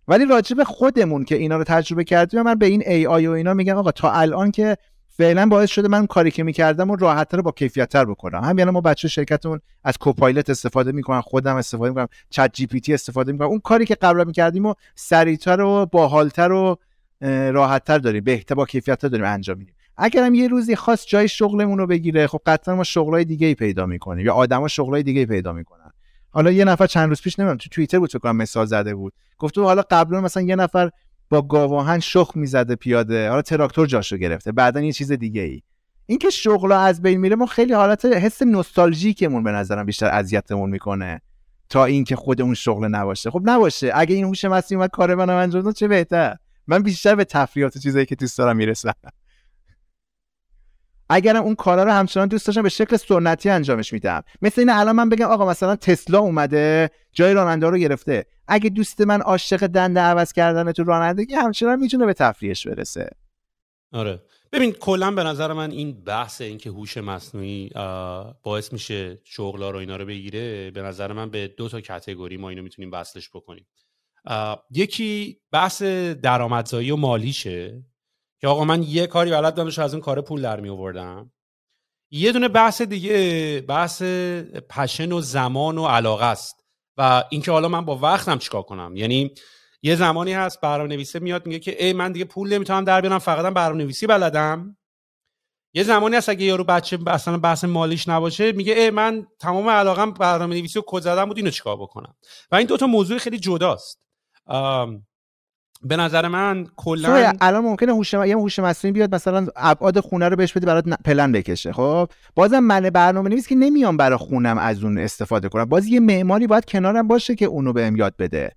ولی راجع به خودمون که اینا رو تجربه کردیم من به این ای آی و اینا میگم آقا تا الان که فعلا باعث شده من کاری که می‌کردم و با کیفیتتر بکنم. همین یعنی ما بچه شرکتمون از کوپایلت استفاده می‌کنن خودم استفاده می‌کنم چت جی پی تی استفاده می‌کنم. اون کاری که قبلا می‌کردیم و سریعتر و باحالتر و راحتتر داریم بهتر با کیفیتتر داریم انجام میدیم. اگرم یه روزی خاص جای شغلمون رو بگیره خب قطعا ما شغلای دیگه ای پیدا می‌کنیم یا آدما شغلای دیگه ای پیدا می‌کنن. حالا یه نفر چند روز پیش نمی‌دونم تو توییتر بود کنم مثال زده بود. گفته حالا قبلا مثلا یه نفر با گاواهن شخ می‌زده پیاده حالا تراکتور جاشو گرفته بعدا یه چیز دیگه ای این که شغل از بین میره ما خیلی حالت حس نوستالژیکمون به نظرم بیشتر اذیتمون می‌کنه. تا اینکه خود اون شغل نباشه. خب نباشه. اگه این هوش مصنوعی اومد کار منو انجام چه بهتر؟ من بیشتر به تفریحات چیزایی که دوست دارم می‌رسم. اگرم اون کارا رو همچنان دوست داشتم به شکل سنتی انجامش میدم. مثل این الان من بگم آقا مثلا تسلا اومده جای راننده رو گرفته. اگه دوست من عاشق دنده عوض کردن تو رانندگی همچنان می‌تونه به تفریحش برسه. آره. ببین کلا به نظر من این بحث این که هوش مصنوعی باعث میشه شغلا رو اینا رو بگیره به نظر من به دو تا کتگوری ما اینو می‌تونیم وصلش بکنیم. یکی بحث درآمدزایی و مالیشه. که آقا من یه کاری بلد بودم از اون کار پول در می آوردم. یه دونه بحث دیگه بحث پشن و زمان و علاقه است. و اینکه حالا من با وقتم چیکار کنم؟ یعنی یه زمانی هست برنامه نویسه میاد میگه که ای من دیگه پول نمی‌تونم در بیارم فقط برنامه نویسی بلدم. یه زمانی هست اگه یارو بچه اصلا بحث مالیش نباشه میگه ای من تمام علاقم برنامه نویسی و کد زدن بود اینو چیکار بکنم؟ و این دوتا موضوع خیلی جداست. به نظر من کلا الان ممکنه هوش یه هوش مصنوعی بیاد مثلا ابعاد خونه رو بهش بده برات پلن بکشه خب؟ بازم من برنامه نویس که نمیام برای خونم از اون استفاده کنم. باز یه معماری باید کنارم باشه که اونو بهم یاد بده.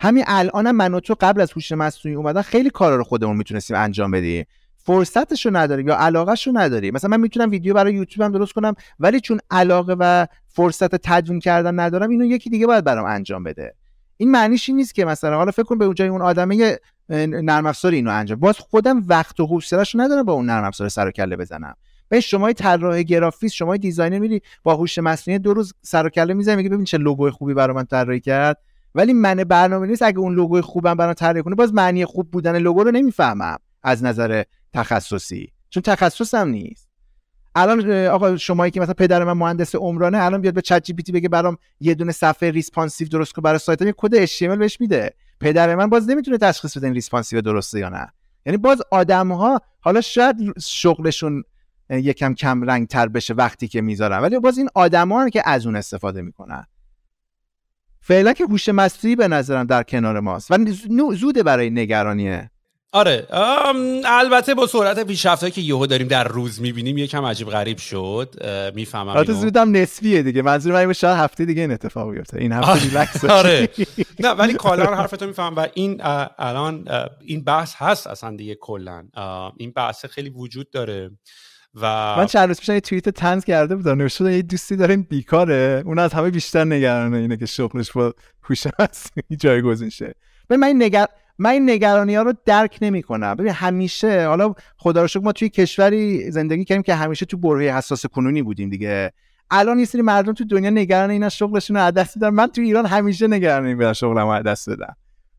همین الانم من و تو قبل از هوش مصنوعی اومدن خیلی کارا رو خودمون می‌تونستیم انجام بدیم. فرصتش رو نداریم یا علاقهش رو نداریم. مثلا من می‌تونم ویدیو برای یوتیوب هم درست کنم ولی چون علاقه و فرصت تدوین کردن ندارم اینو یکی دیگه باید برام انجام بده. این معنیش این نیست که مثلا حالا فکر کن به جای اون آدمه نرم افزار اینو انجام. باز خودم وقت و حوصله‌اش ندارم با اون نرم افزار سر و کله بزنم. به شما طراح گرافیست شما designer میری با هوش مصنوعی دو روز سر و کله می‌زنی میگه ببین چه لوگوی خوبی برای من طراحی کرد. ولی من برنامه‌نویس اگه اون لوگوی خوبم برام طراحی کنه. باز معنی خوب بودن لوگو رو نمی‌فهمم از نظر تخصصی. چون تخصصم نیست. الان آقا شمایی که مثلا پدر من مهندس عمرانه الان بیاد به چت جی پی تی بگه برام یه دونه صفحه responsive درست کن برای سایتم یه کد HTML بهش میده. پدر من باز نمی‌تونه تشخیص بده این responsive درسته یا نه. یعنی باز آدم ها حالا شاید شغلشون یکم کم رنگ تر بشه وقتی که می‌ذارن ولی باز این آدما که از اون استفاده می‌کنن. فعلا که هوش مصنوعی به نظرم در کنار ماست. و زوده برای نگرانیه. آره البته با سرعت پیشرفت که یهو داریم در روز می‌بینیم یکم عجیب غریب شد. می‌فهمم البته زودم نسبیه دیگه. منظور من شاید هفته دیگه این اتفاق بیفته. این هفته ریلکس *laughs* آره. نه ولی کلا حرفتو می‌فهمم و این الان این بحث هست اصلا دیگه کلا. این بحث خیلی وجود داره و من چند روز پیش یه توییت تنز کرده بودم. نوشته یه دوستی داریم بیکاره. اون از همه بیشتر نگرانه اینه که شغلش با هوش جایگزین شه من این نگر من این نگرانی ها رو درک نمی کنم ببین همیشه حالا خدا رو شکر ما توی کشوری زندگی کردیم که همیشه تو برهه حساس کنونی بودیم دیگه. الان یه سری مردم تو دنیا نگران اینا شغلشون رو دست بدن من تو ایران همیشه نگران این بدن شغلمو از دست بدم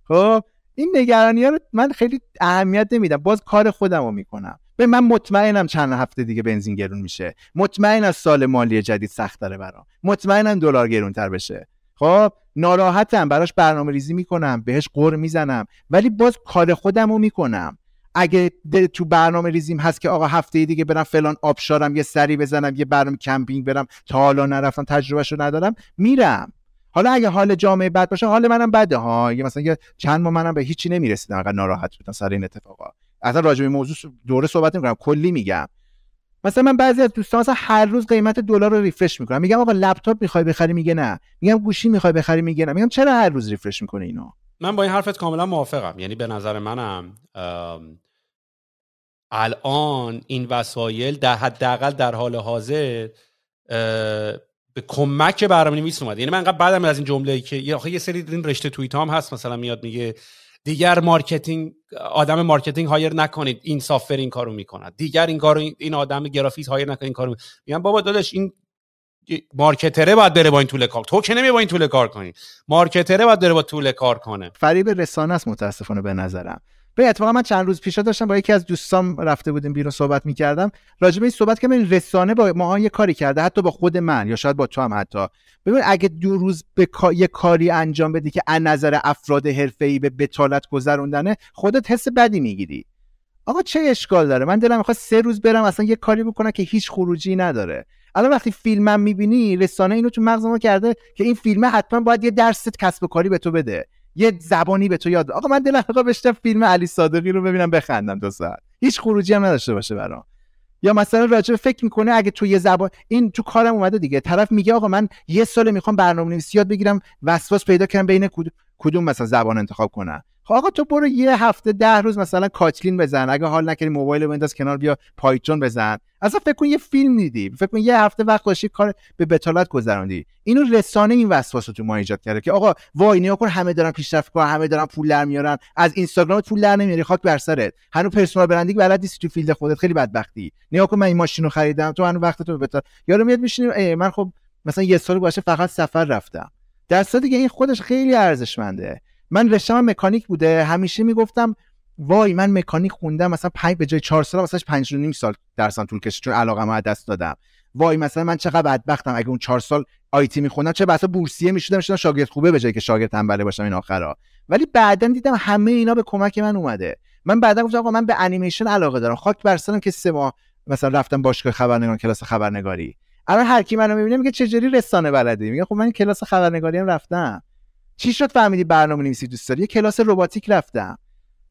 خب این نگرانی ها رو من خیلی اهمیت نمیدم. باز کار خودم رو می‌کنم. به من مطمئنم چند هفته دیگه بنزین گرون میشه. مطمئنم سال مالی جدید سخت داره برام. مطمئنم دلار گرونتر بشه. خب ناراحتم براش برنامه ریزی می‌کنم بهش قور می‌زنم ولی باز کار خودم رو می‌کنم. اگه تو برنامه ریزیم هست که آقا هفته دیگه برم فلان آبشارم یه سری بزنم یه برنامه کمپینگ برم تا حالا نرفتم تجربهشو ندارم میرم. حالا اگه حال جامعه بد باشه حال منم بده ها. یه مثلا یه چند ماه منم به هیچی نمی‌رسیدم انقدر ناراحت بودم سر این اتفاقا. اصلا راجع به موضوع دوره صحبت نمی‌کنم کلی میگم. مثلا من بعضی از دوستان مثلا هر روز قیمت دلار رو ریفرش می‌کنم میگم آقا لپتاپ می‌خوای بخری میگه نه. میگم گوشی می‌خوای بخری میگه نه. میگم چرا هر روز ریفرش می‌کنه اینو؟ من با این حرفت کاملا موافقم. یعنی به نظر منم الان این وسایل در حداقل در حال حاضر به کمک برنامه‌نویس اومد یعنی من انقدر بعدم از این جمله که یه سری این رشته توییت هم هست. مثلا میاد میگه دیگر marketing آدم marketing hire نکنید. این software این کارو می‌کند دیگر این کارو این آدم گرافیک hire نکنید این کارو میگم بابا داداش این marketer ه باید بره با این tool کار. تو که نمی با این tool کار کنی. marketer ه باید بره با tool کار کنه. فریب رسانه است متاسفانه به نظرم. به اتفاقا من چند روز پیش داشتم با یکی از دوستام رفته بودیم بیرون صحبت می‌کردم. راجع به این صحبت که این رسانه با ما یه کاری کرده حتی با خود من یا شاید با تو هم حتی. ببین اگه دو روز به یه کاری انجام بدی که از نظر افراد حرفه‌ای به بتالت گذروندنه خودت حس بدی می‌گیری. آقا چه اشکال داره؟ من دلم می‌خواد سه روز برم اصلا یه کاری بکنم که هیچ خروجی نداره. الان وقتی فیلمم می‌بینی رسانه اینو تو مغز ما کرده که این فیلمه حتما باید یه درس کسب کاری به تو بده. یه زبانی به تو یاد آقا من دلم می‌خواد بشتم فیلم علی صادقی رو ببینم بخندم دو ساعت. هیچ خروجی هم نداشته باشه برام. یا مثلا راجع فکر می‌کنه اگه تو یه زبان این تو کارم اومده دیگه. طرف میگه آقا من یه سال می‌خوام برنامه نویسی یاد بگیرم وسواس پیدا کنم بین کدوم مثلا زبان انتخاب کنم. خب آقا تو برو یه هفته ده روز مثلا Kotlin بزن. اگه حال نکردی موبایل بنداز کنار بیا Python بزن. اصلا فکر کن یه فیلم دیدی. فکر کن یه هفته وقت داشتی کار به بطالت گذروندی. اینو رسانه این وسواس تو ما ایجاد کرده که آقا وای نگاه کن همه دارن پیشرفت کنن همه دارن پول در میارن. از اینستاگرام پول در نمیاری خاک بر سرت. هنوز personal branding بلد نیستی تو field خودت. خیلی بدبختی. نگاه کن من این ماشین رو خریدم. تو هنوز وقت تو بطال یارو میاد میشینیم من خب مثلا یه سال باشه فقط سفر رفتم. در دیگه این خودش خیلی ارزشمنده. من رشتم مکانیک بوده همیشه می‌گفتم وای من مکانیک خوندم مثلا 5 به جای 4 سال مثلا 5 نیم سال درسم طول کشید چون علاقه ما دست دادم. وای مثلا من چقدر بدبختم اگه اون 4 سال آیتی میخوندم چه بسا بورسیه می‌شدم می‌شدم شاگرد خوبه به جای که شاگرد تنبله باشم این آخرا. ولی بعدا دیدم همه اینا به کمک من اومده. من بعدا گفتم آقا من به انیمیشن علاقه دارم. خاک بر که سه ماه مثلا رفتم باشگاه خبرنگار کلاس خبرنگاری. الان هر کی منو می‌بینه میگه چجوری رسانه بلدی؟ میگه خب من کلاس خبرنگاری هم رفتم. چی شد فهمیدی برنامه نویسی دوست داری؟ یه کلاس رباتیک رفتم.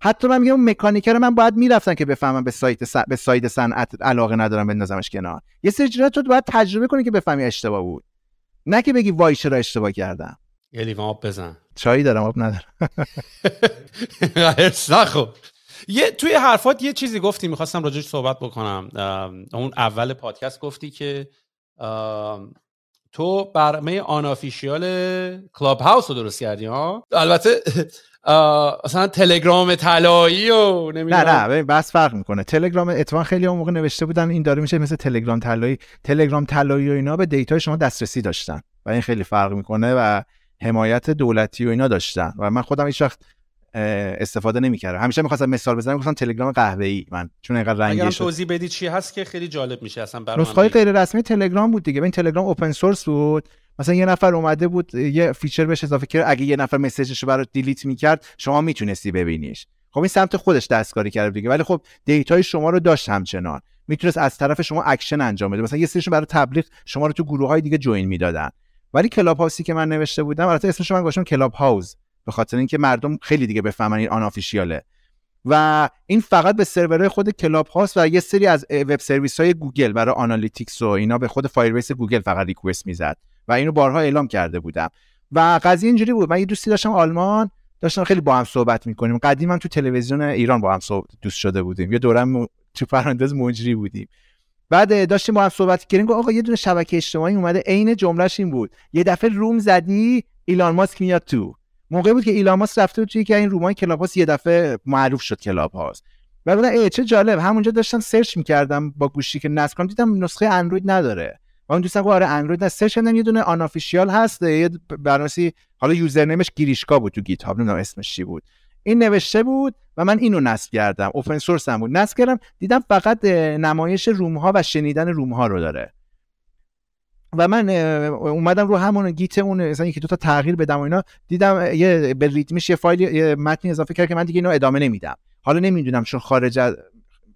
حتی من میگم مکانیکر من باید می‌رفتم که بفهمم به سایت به سایت صنعت علاقه ندارم بندازمش کنار. یه سری چیزا تو باید تجربه کنی که بفهمی اشتباه بود. نه که بگی وای چرا اشتباه کردم. یه لیوان آب بزن. چایی دارم آب ندارم. *laughs* خب یه توی حرفات یه چیزی گفتی می‌خواستم راجعش صحبت بکنم. اون اول پادکست گفتی که تو برنامه unofficial Clubhouse رو درست کردی ها؟ البته *laughs* اصلا تلگرام طلایی و نمی‌دونم نه نه بحث فرق می‌کنه. تلگرام اتفاقا خیلی اون موقع نوشته بودن این داره میشه مثل تلگرام طلایی. تلگرام طلایی و اینا به data ی شما دسترسی داشتن و این خیلی فرق می‌کنه و حمایت دولتی و اینا داشتن. و من خودم هیچ وقت استفاده نمی‌کردم. همیشه می‌خواستم مثال بزنم گفتم تلگرام قهوه‌ای من. چون اینقدر رنگی شد توضیح بدی چی هست که خیلی جالب میشه اصلا برام نسخه غیر رسمی تلگرام بود دیگه. این تلگرام open source بود. مثلا یه نفر اومده بود یه feature بهش اضافه کرد. اگه یه نفر message ش رو برات delete می‌کرد شما می‌تونستی ببینیش. خب این سمت خودش دستکاری کرد دیگه. ولی خب data ی شما رو داشت همچنان. می‌تونست از طرف شما اکشن انجام بده. مثلا یه سریشون برای تبلیغ شما رو تو گروه های دیگه join می‌دادن. ولی Clubhouse ی که من نوشته بودم البته اسمش من گذاشتم Clubhouse به خاطر اینکه مردم خیلی دیگه بفهمن این unofficial ه. و این فقط به سرورهای خود Clubhouse و یه سری از web service های گوگل برای analytics و اینا به خود Firebase Google فقط request می‌زد و اینو بارها اعلام کرده بودم. و قضیه اینجوری بود. من یه دوستی داشتم آلمان داشتم خیلی با هم صحبت می‌کنیم. قدیما تو تلویزیون ایران با هم دوست شده بودیم. یه دورم تو پرانتز مجری بودیم. بعد داشتیم با هم صحبت کردیم آقا یه دونه شبکه اجتماعی اومده. عین جمله‌ش این بود. یه دفعه روم زدی ایلان ماسک میاد تو. موقعی بود که ایلان ماسک رفته بود توی که این room ای Clubhouse یه دفعه معروف شد Clubhouse و گفتم ای چه جالب. همونجا داشتم search می‌کردم با گوشی که نصب کنم دیدم نسخه اندروید نداره. و اون دوستم گفت آره اندروید نه. search کردم یه دونه unofficial هست یه برنامه‌نویسی حالا username ش گیریشکا بود تو GitHub نمی‌دونم اسمش چی بود. این نوشته بود و من اینو نصب کردم. open source هم بود. نصب کردم دیدم فقط نمایش room ها و شنیدن room ها رو داره. و من اومدم رو همون Git اون مثلا یکی دو تا تغییر بدم و اینا دیدم یه به README ش یه فایل یه متنی اضافه کرد که من دیگه اینو ادامه نمیدم. حالا نمی‌دونم چون خارج از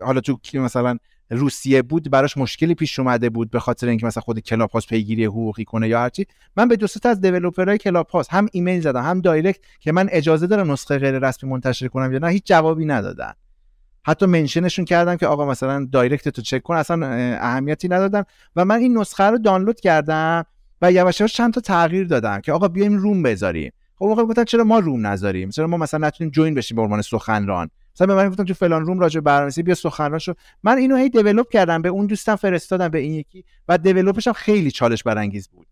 حالا تو مثلا روسیه بود براش مشکلی پیش اومده بود به خاطر اینکه مثلا خود Clubhouse پیگیری حقوقی کنه یا هرچی من به دو از developer های Clubhouse هم ایمیل زدم هم direct که من اجازه دارم نسخه غیر رسمی منتشر کنم یا نه هیچ جوابی ندادن. حتی mention شون کردم که آقا مثلا direct تو چک کن اصلا اهمیتی ندادم و من این نسخه رو دانلود کردم و یواش یواش چند تا تغییر دادم که آقا بیایم room بذاریم. خب موقع گفتن چرا ما room نذاریم؟ چرا ما مثلا نتونیم join بشیم به عنوان سخنران؟ مثلا به من گفتن تو فلان room راجع برنامه‌نویسی بیا سخنران شو. من اینو هی develop کردم به اون دوستم فرستادم به این یکی و develop ش هم خیلی چالش برانگیز بود.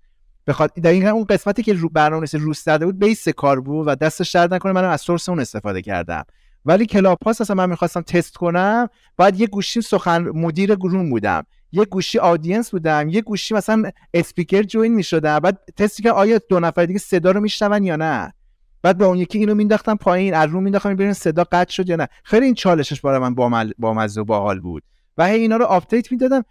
در این اون قسمتی که رو برنامه‌نویس روس زده بود base کار بود و دستش درد نکنه منم از source اون استفاده کردم. ولی Clubhouse اصلا من می‌خواستم تست کنم. بعد یه گوشی مثلا مدیر گروه بودم. یه گوشی audience بودم. یه گوشی مثلا speaker join می‌شدم. بعد تستی که آیا دو نفر دیگه صدا رو میشنون یا نه. بعد به اون یکی اینو مینداختم پایین. از رو مینداختم ببینم صدا قطع شد یا نه. خیلی این چالشش برای من با و باحال بود. و هی اینا رو update می‌دادم.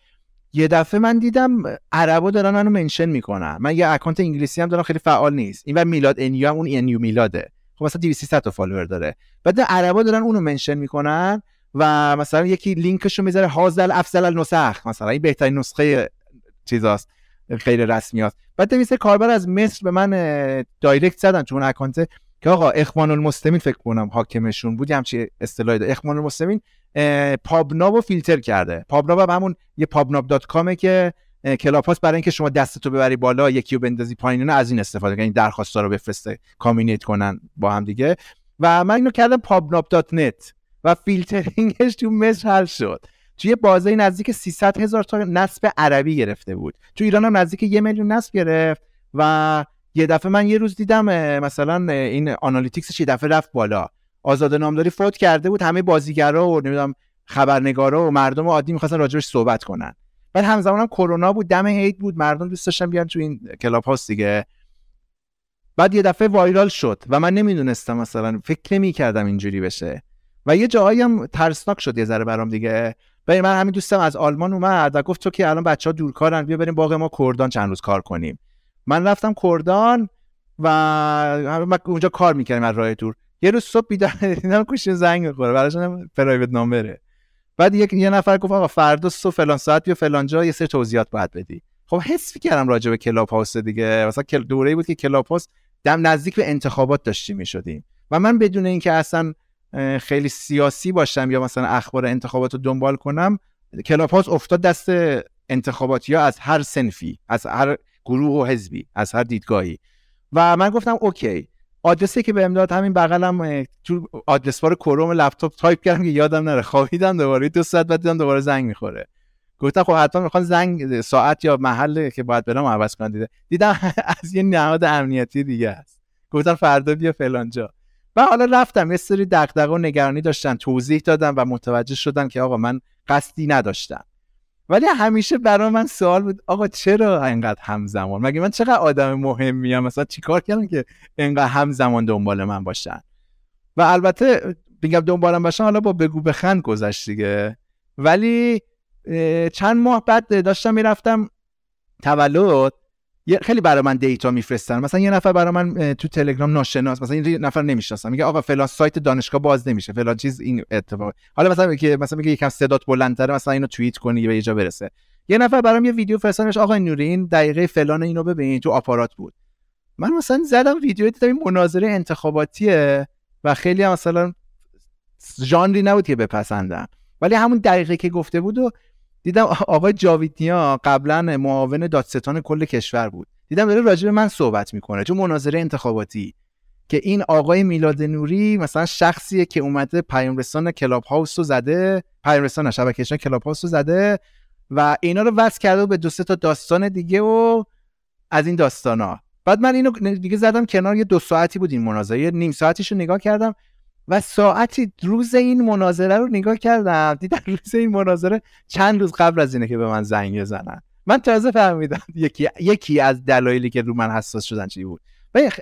یه دفعه من دیدم عربا دارن منو mention می‌کنن. من یه اکانت انگلیسی هم دارم خیلی فعال نیست. این میلاد انیو هم اون انیو میلاده خب مثلا 200 تا follower داره. بعد عربا دارن اونو mention می‌کنن و مثلا یکی لینکشو می‌ذاره هذا افضل النسخ مثلا این بهترین نسخه چیزاست غیر رسمی هست بعد نویسه کاربر از مصر به من direct زدن چون اکانت که آقا اخوان المسلمین فکر کنم حاکمشون بود. همچی اصطلاحی ده اخوان المسلمین PubNub رو فیلتر کرده. PubNub هم همون یه PubNub dot com ه که Clubhouse برای اینکه شما دستتو ببری بالا یکی رو بندازی پایین از این استفاده کنی درخواستا رو بفرسته communicate کنن با هم دیگه. و من اینو کردم پاب‌ناب نت و فیلترینگش تو مصر حل شد. توی بازه نزدیک 300 هزار تا نصب عربی گرفته بود. تو ایران هم نزدیک یه میلیون نصب گرفت و یه دفعه من یه روز دیدم مثلا این analytics ش یه دفعه رفت بالا. آزاد نامداری فوت کرده بود همه بازیگرا و نمی‌دونم خبرنگارا و مردم عادی می‌خواستن راجبش صحبت کنن. بعد همزمان هم کرونا بود دم عید بود مردم دوست داشتن بیان تو این کلاب هاوس دیگه. بعد یه دفعه viral شد و من نمی‌دونستم مثلا فکر نمی کردم اینجوری بشه. و یه جایی هم ترسناک شد یه ذره برام دیگه. ولی من همین دوستم از آلمان اومد و گفت تو که الان بچه ها دورکارن بیا بریم باغ ما کردان چند روز کار کنیم. من رفتم کردان و اونجا کار می‌کردیم از راه دور یه روز صبح بیدار *laughs* دیدم گوشی زنگ می‌خوره براش private number ه بعد یک یه نفر گفت آقا فردا صبح فلان ساعت بیا فلان جا یه سری توضیحات باید بدی. خب حس کردم راجع به کلاب هاوس دیگه. مثلا دوره‌ای بود که کلاب هاوس دم نزدیک به انتخابات داشتیم می‌شدیم. و من بدون اینکه اصلا خیلی سیاسی باشم یا مثلا اخبار انتخابات رو دنبال کنم کلاب هاوس افتاد دست انتخاباتی از هر سنفی از هر گروه و حزبی از هر دیدگاهی. و من گفتم اوکی. آدرسی که بهم داد همین بغلم تو address bar کروم لپتاپ تایپ کردم که یادم نره. خوابیدم دوباره دو ساعت بعد دیدم دوباره زنگ می‌خوره. گفتم خب حتما می‌خوان زنگ ساعت یا محل که باید برم عوض کنم دیگه دیدم *laughs* از یه نهاد امنیتی دیگه است گفتم فردا بیا فلان جا. و حالا رفتم یه سری دغدغه و نگرانی داشتن توضیح دادم و متوجه شدم که آقا من قصدی نداشتم. ولی همیشه برای من سوال بود آقا چرا اینقدر همزمان؟ مگه من چقدر آدم مهمی ام؟ مثلا چیکار کردم که اینقدر همزمان دنبال من باشن؟ و البته میگم دنبالم باشم حالا با بگو بخند گذشت دیگه. ولی چند ماه بعد داشتم می‌رفتم تولد. خیلی برای من دیتا میفرستن. مثلا یه نفر برای من تو تلگرام ناشناس مثلا یه نفر نمی‌شناسم. میگه آقا فلان سایت دانشگاه باز نمیشه. فلان چیز این اتفاق. حالا مثلا میگه مثلا میگه یکم صدات بلندتره مثلا اینو توییت کنی به یه جا برسه. یه نفر برام یه ویدیو فرستادش آقا نورین دقیقه فلان اینو ببین تو آپارات بود. من مثلا زدم ویدیو دیدم این مناظره انتخاباتیه و خیلی مثلا ژانری نبود که بپسندم. ولی همون دقیقه که گفته بود و دیدم آقای جاویدنیا قبلا معاون دادستان کل کشور بود. دیدم داره راجع به من صحبت می‌کنه چون مناظره انتخاباتی که این آقای میلاد نوری مثلا شخصیه که اومده پیام رسان کلاب هاوس رو زده پیام رسان شبکه کلاب هاوس رو زده و اینا رو وصل کرده به دو سه تا داستان دیگه و از این داستانا. بعد من اینو دیگه زدم کنار یه دو ساعتی بود این مناظره نیم ساعتیش رو نگاه کردم. و ساعتی روز این مناظره رو نگاه کردم دیدم روز این مناظره چند روز قبل از اینه که به من زنگ بزنن. من تازه فهمیدم یکی یکی از دلایلی که رو من حساس شدن چی بود.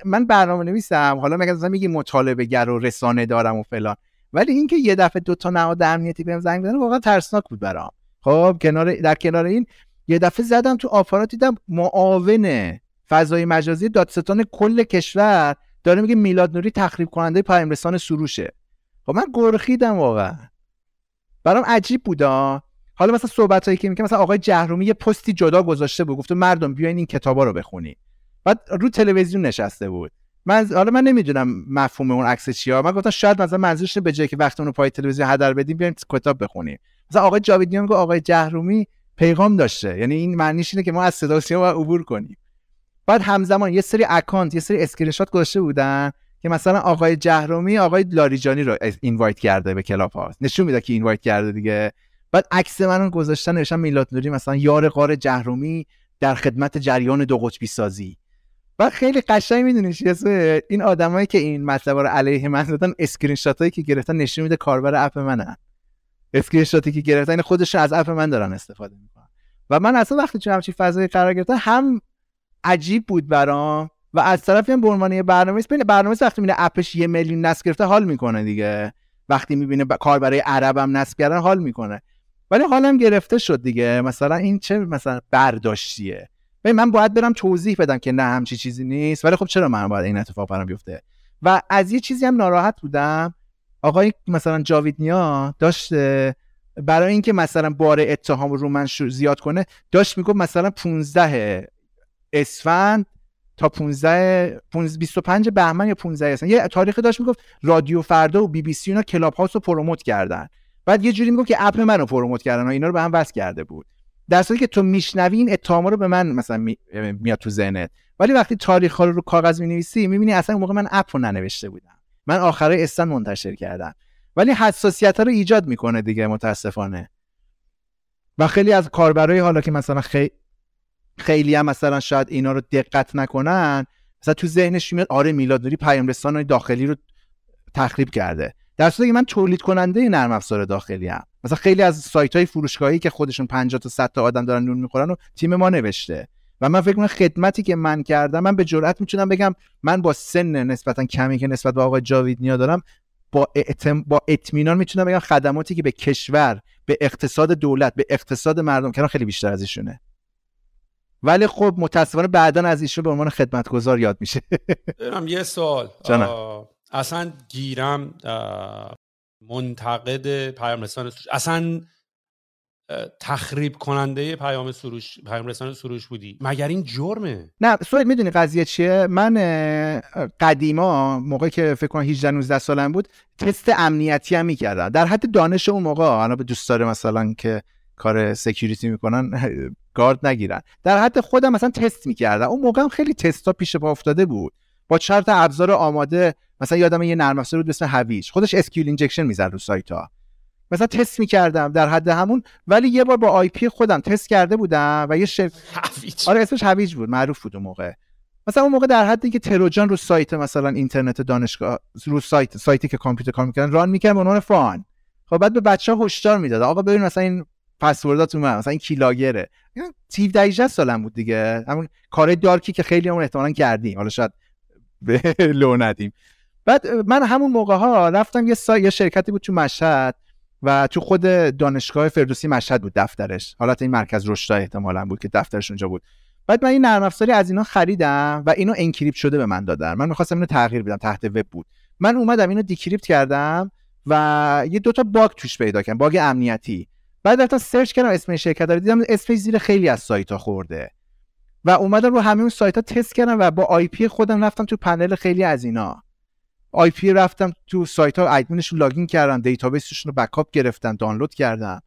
من برنامه نویسم حالا مگه مثلا میگی مطالبه گر و رسانه دارم و فلان. ولی اینکه یه دفعه دو تا نهاد امنیتی بهم زنگ بزنن واقعا ترسناک بود برام. خب کنار در کنار این یه دفعه زدم تو آپارات دیدم معاون فضای مجازی دادستان کل کشور داره میگه میلاد نوری تخریب کننده پیام رسان سروشه. خب من گرخیدم واقعا. برام عجیب بودا حالا مثلا صحبت هایی که میگه مثلا آقای جهرومی یه پستی جدا گذاشته بود گفته مردم بیاین این کتابا رو بخونی. بعد رو تلویزیون نشسته بود. من حالا من نمی‌دونم مفهوم اون عکس چیه. من گفتم شاید مثلا منظورش به جای که وقت اون پای تلویزیون هدر بدیم بیایم کتاب بخونیم مثلا آقای جاویدیان میگه آقای جهرومی پیغام داشته. یعنی این معنیش اینه که ما از صدا و عبور کنیم. بعد همزمان یه سری account یه سری اسکرین شات گذاشته بودن که مثلا آقای جهرومی آقای لاریجانی رو invite کرده به کلاب هاوس نشون میده که invite کرده دیگه. بعد عکس منو گذاشتن نوشتن میلاد نوری مثلا یار غار جهرومی در خدمت جریان دو قطبی سازی. و خیلی قشنگ می‌دونی چیه این آدمایی که این مطلب رو علیه من دادن اسکرین شاتایی که گرفتن نشون میده کاربر app منن. اسکرین شاتی که گرفتن این خودشون از app من دارن استفاده می‌کنن. و من اصلا وقتی چه همچین فضایی قرار گرفتم هم عجیب بود برام و از طرفی هم به عنوان یه برنامه ببین برنامه وقتی می‌بینه اپش یه میلیون نصب گرفته حال می‌کنه دیگه. وقتی می‌بینه کار برای عربم نصب کردن حال می‌کنه. ولی حالم گرفته شد دیگه. مثلا این چه مثلا برداشتیه؟ ببین من باید برم توضیح بدم که نه همچی چیزی نیست. ولی خب چرا من باید این اتفاق برام بیفته؟ و از یه چیزی هم ناراحت بودم. آقای مثلا جاویدنیا داشت برای اینکه مثلا بار اتهام رو من زیاد کنه داشت می‌گفت مثلا 15 اسفند تا 15 25 بهمن یا 15 اسفند یه تاریخی داشت می‌گفت رادیو فردا و بی بی سی اینا کلاب هاوس رو promote کردن. بعد یه جوری می‌گفت که app منو promote کردن و اینا رو به هم وصل کرده بود. در صورتی که تو میشنوی این اتهام رو به من مثلا میاد تو ذهنت. ولی وقتی تاریخ ها رو رو کاغذ می‌نویسی می‌بینی اصلا اون موقع من app رو ننوشته بودم. من آخرای استن منتشر کردم. ولی حساسیت ها رو ایجاد می‌کنه دیگه متاسفانه. و خیلی از کاربرای حالا که مثلا خیلی خیلی هم مثلا شاید اینا رو دقت نکنن. مثلا تو ذهنش میاد آره میلاد نوری پیام رسان داخلی رو تخریب کرده. در صورتی که من تولید کننده نرم افزار داخلی هم. مثلا خیلی از سایت های فروشگاهی که خودشون 50 تا 100 تا آدم دارن نون می‌خورن و تیم ما نوشته. و من فکر کنم خدمتی که من کردم من به جرئت می‌تونم بگم من با سن نسبتا کمی که نسبت به آقای جاوید نیا دارم با اعتم... با اطمینان می‌تونم بگم خدماتی که به کشور به اقتصاد دولت به اقتصاد مردم کردن خیلی بیشتر از ایشونه ولی خب متاسفانه بعدا از ایشون به عنوان خدمتگزار یاد میشه. دارم یه سوال. اصلا گیرم منتقد پیام رسان اصلا تخریب کننده پیام سروش پیام رسان سروش بودی؟ مگر این جرمه؟ نه سوال می‌دونی قضیه چیه؟ من قدیما موقعی که فکر کنم 18 19 سالم بود تست امنیتی هم می‌کردم. در حد دانش اون موقع انا به دوست داره مثلا که کار security می‌کنن گارد نگیرن. در حد خودم مثلا تست می‌کردم. اون موقع هم خیلی تستا پیش پا افتاده بود. با چهار تا ابزار آماده مثلا یادم یه نرم افزار بود به اسم هویج. خودش SQL injection می‌زد رو سایت ها مثلا تست می‌کردم در حد همون ولی یه بار با آی پی خودم تست کرده بودم و یه شف آره اسمش هویج بود. معروف بود اون موقع. مثلا اون موقع در حدی که تروجان رو سایت مثلا اینترنت دانشگاه رو سایت سایتی که کامپیوتر کار می‌کردن ران می‌کردن به عنوان فان. خب بعد به بچه ها هشدار می‌داد آقا ببین مثلا این پسوردات من مثلا این کیلاگره. 17 18 سالم بود دیگه. همون کار دارکی که خیلی اون احتمالاً کردیم. حالا شاید به *laughs* لو ندیم. بعد من همون موقع ها رفتم یه سا... یه شرکتی بود تو مشهد و تو خود دانشگاه فردوسی مشهد بود دفترش. حالت این مرکز رشد احتمالا بود که دفترش اونجا بود. بعد من این نرم افزاری از اینا خریدم و اینو encrypt شده به من دادن. من می‌خواستم اینو تغییر بدم تحت وب بود. من اومدم اینو decrypt کردم و یه دوتا bug توش پیدا کردم bug امنیتی. بعد رفتم search کردم اسم شرکت رو دیدم اسمش زیر خیلی از سایت ها خورده. و اومدم رو همه اون سایت ها تست کردم و با IP خودم رفتم تو پنل خیلی از اینا. IP رفتم تو سایت ها admin ش login کردم database شون رو backup گرفتم دانلود کردم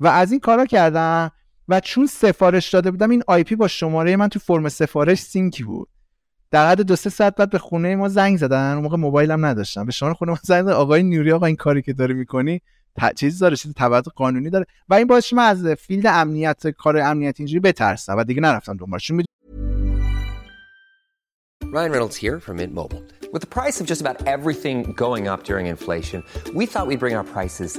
و از این کارا کردم و چون سفارش داده بودم این IP با شماره من تو فرم سفارش sync ی بود. در حد دو سه ساعت بعد به خونه ما زنگ زدن اون موقع موبایلم نداشتم. به شماره خونه ما زنگ زدن آقای نوری آقا این کاری که داری می‌کنی؟ چیزی داره چیز تبعات قانونی داره و این باعث من از field امنیت کار امنیتی اینجوری بترسم و دیگه نرفتم دنبالش Ryan Reynolds here from Mint Mobile. With the price of just about everything going up during inflation, we thought we'd bring our prices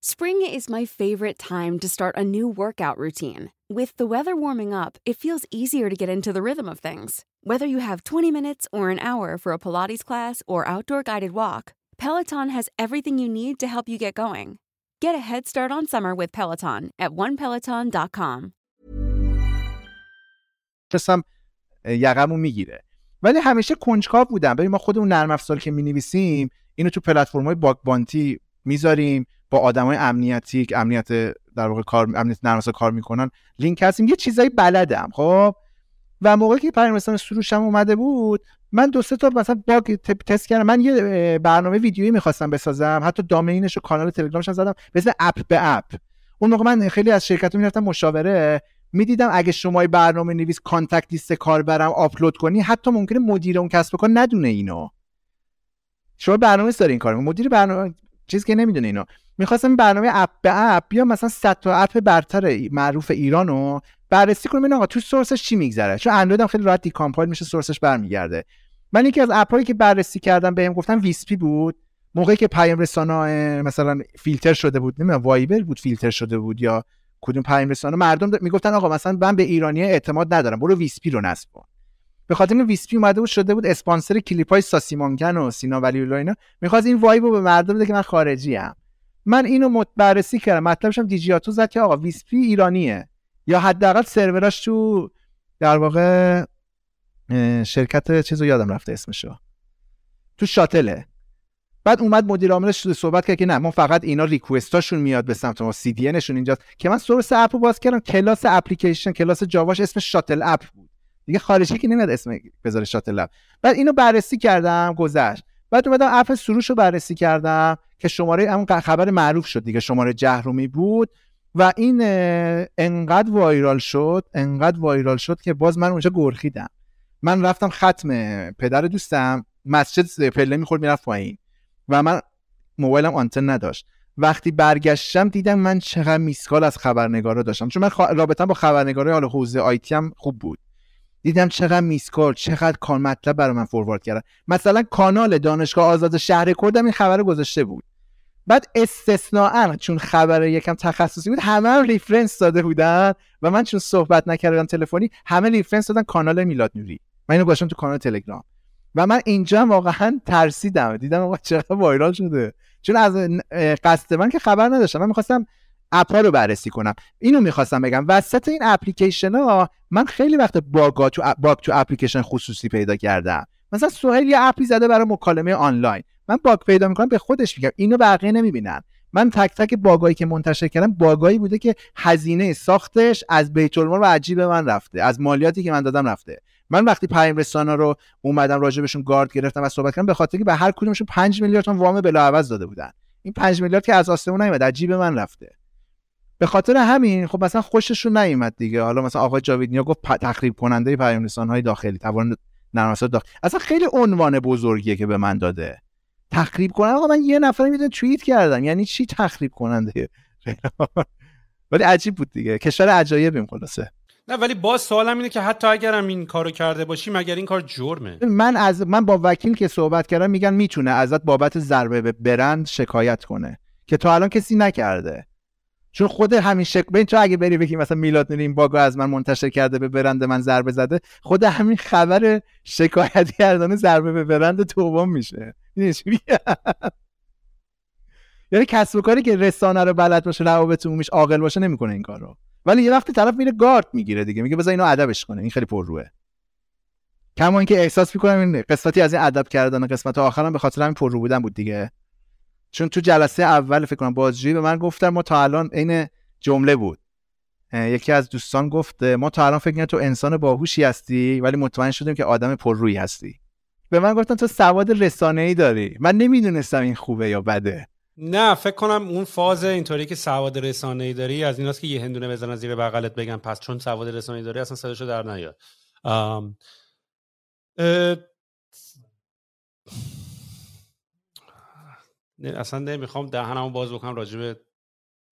Spring is my favorite time to start a new workout routine. With the weather warming up, it feels easier to get into the rhythm of things. Whether you have 20 minutes or an hour for a Pilates class or outdoor guided walk, Peloton has everything you need to help you get going. Get a head start on summer with Peloton at onepeloton.com. رسم یقمو میگیره ولی همیشه کنجکاو بودم ببین ما خودمون نرم افزار که مینویسیم اینو تو پلتفرم‌های باگ بانتی میذاریم با آدمای امنیتی که امنیت در واقع کار امنیت نرم کار می‌کنن لینک هستیم. یه چیزایی بلدم خب؟ و موقعی که پیام رسانه سروشم اومده بود من دو سه تا مثلا bug تست کردم. من یه برنامه ویدیویی می‌خواستم بسازم. حتی domain ش و کانال تلگرامش زدم. مثل app به app. اون موقع من خیلی از شرکت می‌رفتم مشاوره. می‌دیدم اگه شما برنامه نویس contact list کاربرم آپلود کنی حتی ممکنه مدیر اون کسب ندونه اینو. شما برنامه داری این کار مدیر برنامه چیزی که نمی‌دونه اینو. می‌خواستم برنامه app به app بیا مثلا 100 تا app برتر معروف ایرانو بررسی کنم این آقا تو source ش چی میگذره؟ چون اندروید هم خیلی راحت decompile میشه source ش برمیگرده. من یکی از app ایی که بررسی کردم بهم گفتن ویسپی بود. موقعی که پیام رسانه مثلا فیلتر شده بود نمی‌دونم وایبر بود فیلتر شده بود یا کدوم پیام رسانه. مردم می‌گفتن آقا مثلا من به ایرانی اعتماد ندارم برو ویسپی رو نصب کن. به خاطر این ویسپی اومده بود شده بود اسپانسر کلیپ های ساسی مانکن و سینا ولی اینا. می‌خواست این vibe رو به مردم بده که من خارجی ام. من اینو بررسی کردم. مطلبش هم دیجیاتو زد که آقا ویسپی ایرانیه. یا حداقل سروراش تو در واقع شرکت چیزو یادم رفته اسمشو. تو شاتله. بعد اومد مدیر عاملش صحبت کرد که نه ما فقط اینا request اشون میاد به سمت ما CDN شون اینجاست. که من source app باز کردم class application class جاواش اسم شاتل app بود. دیگه خارجی که نمیاد اسم بذاره شاتل اپ. بعد اینو بررسی کردم گذشت. بعد اومدم اپ سروش رو بررسی کردم که شماره اون خبر معروف شد دیگه شماره جهرومی بود و این انقدر وایرال شد انقدر وایرال شد که باز من اونجا گرخیدم. من رفتم ختم پدر دوستم مسجد پله می‌خورد می‌رفت پایین و من موبایلم آنتن نداشت. وقتی برگشتم دیدم من چقدر میسکال از خبرنگارا داشتم. چون من خ... رابطم با خبرنگارای حال حوزه آیتی هم خوب بود. دیدم چقدر missed call چقدر کار مطلب برای من فوروارد کردن. مثلا کانال دانشگاه آزاد شهر کردم این خبر گذاشته بود. بعد استثناا چون خبر یکم تخصصی بود همه هم reference داده بودن و من چون صحبت نکردم تلفنی همه reference دادن کانال میلاد نوری. من اینو گذاشتم تو کانال تلگرام. و من اینجا واقعا ترسیدم. دیدم آقا چقدر viral شده. چون از قصد من که خبر نداشتم. من می‌خواستم app ا رو بررسی کنم. اینو می‌خواستم بگم. وسط این اپلیکیشن ها من خیلی وقت باگ تو باگ تو اپلیکیشن خصوصی پیدا کردم. مثلا سهیل یه اپی زده برای مکالمه آنلاین. من باگ پیدا می‌کنم به خودش میگم. اینو بقیه نمی‌بینن. من تک تک باگایی که منتشر کردم باگایی بوده که هزینه ساختش از بیت المال و عجیب من رفته. از مالیاتی که من دادم رفته. من وقتی پیام رسانه رو اومدم راجبشون گارد گرفتم و صحبت کردم به خاطر که به هر کدومشون 5 میلیارد تومان وام بلاعوض داده بودن. این 5 میلیارد که از آسمون نیومد عجیب من رفته. به خاطر همین خب مثلا خوششون نیومد دیگه. حالا مثلا آقای جاویدنیا گفت تخریب کننده پیام های داخلی توان نرم داخلی اصلا خیلی عنوان بزرگیه که به من داده. تخریب کننده آقا من یه نفر می‌دونم توییت کردم. یعنی چی تخریب کننده *laughs* ولی عجیب بود دیگه. کشور عجایبیم خلاصه. نه ولی باز سوالم اینه که حتی اگرم این کارو کرده باشی مگر این کار جرمه. من از من با وکیل که صحبت کردم میگن می‌تونه ازت بابت ضربه به برند شکایت کنه. که تا الان کسی نکرده. چون خود همین شک ببین تو اگه بری بگی مثلا میلاد نوری این باگو از من منتشر کرده به برند من ضربه زده خود همین خبر شکایت کردن ضربه به برند توبان میشه. یعنی کسب و کاری که رسانه رو بلد باشه روابط عمومیش عاقل باشه نمی‌کنه این کارو. ولی یه وقتی طرف میره گارد می‌گیره دیگه میگه بذار اینو ادبش کنه این خیلی پرروه. کما اینکه احساس می‌کنم این قسمتی از این ادب کردن قسمت آخرم به خاطر همین پررو بودن بود دیگه. چون تو جلسه اول فکر کنم بازجویی به من گفتم ما تا الان عین جمله بود. یکی از دوستان گفت ما تا الان فکر تو انسان باهوشی هستی ولی مطمئن شدیم که آدم پررویی هستی. به من گفتن تو سواد رسانه ای داری. من نمی‌دونستم این خوبه یا بده. نه فکر کنم اون فاز اینطوری که سواد رسانه ای داری از ایناست که یه هندونه بزنن زیر بغلت بگن پس چون سواد رسانه ای داری اصلا صداشو در نیاد اصلا نمی‌خوام دهنمو باز بکنم راجب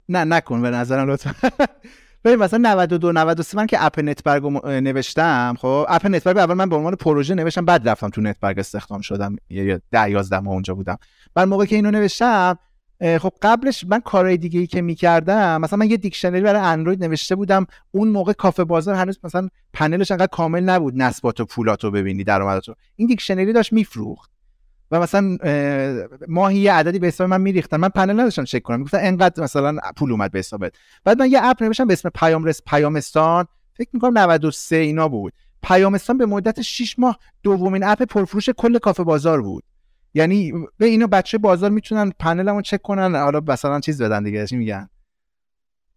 نه نکن به نظرم لطفا. *laughs* ببین مثلا 92 93 من که app نتبرگ نوشتم خب app نتبرگ اول من به عنوان پروژه نوشتم بعد رفتم تو نتبرگ استخدام شدم. یا 10 11 ماه اونجا بودم. بعد موقع که اینو نوشتم خب قبلش من کارهای دیگه ای که می‌کردم مثلا من یه dictionary برای اندروید نوشته بودم اون موقع کافه بازار هنوز مثلا پنلش انقدر کامل نبود نصبات و پولاتو ببینی درآمداتو این dictionary داشت میفروخت. و مثلا ماهی یه عددی به حساب من میریختن. من پنل نداشتم چک کنم. می‌گفتن انقدر مثلا پول اومد به حسابت. بعد من یه اپ نوشتم به اسم پیام رس پیامستان فکر می‌کنم 93 اینا بود. پیامستان به مدت 6 ماه دومین اپ پرفروش کل کافه بازار بود. یعنی به اینو بچه بازار می‌تونن پنلمو چک کنن حالا مثلا چیز بدن دیگه چی میگن؟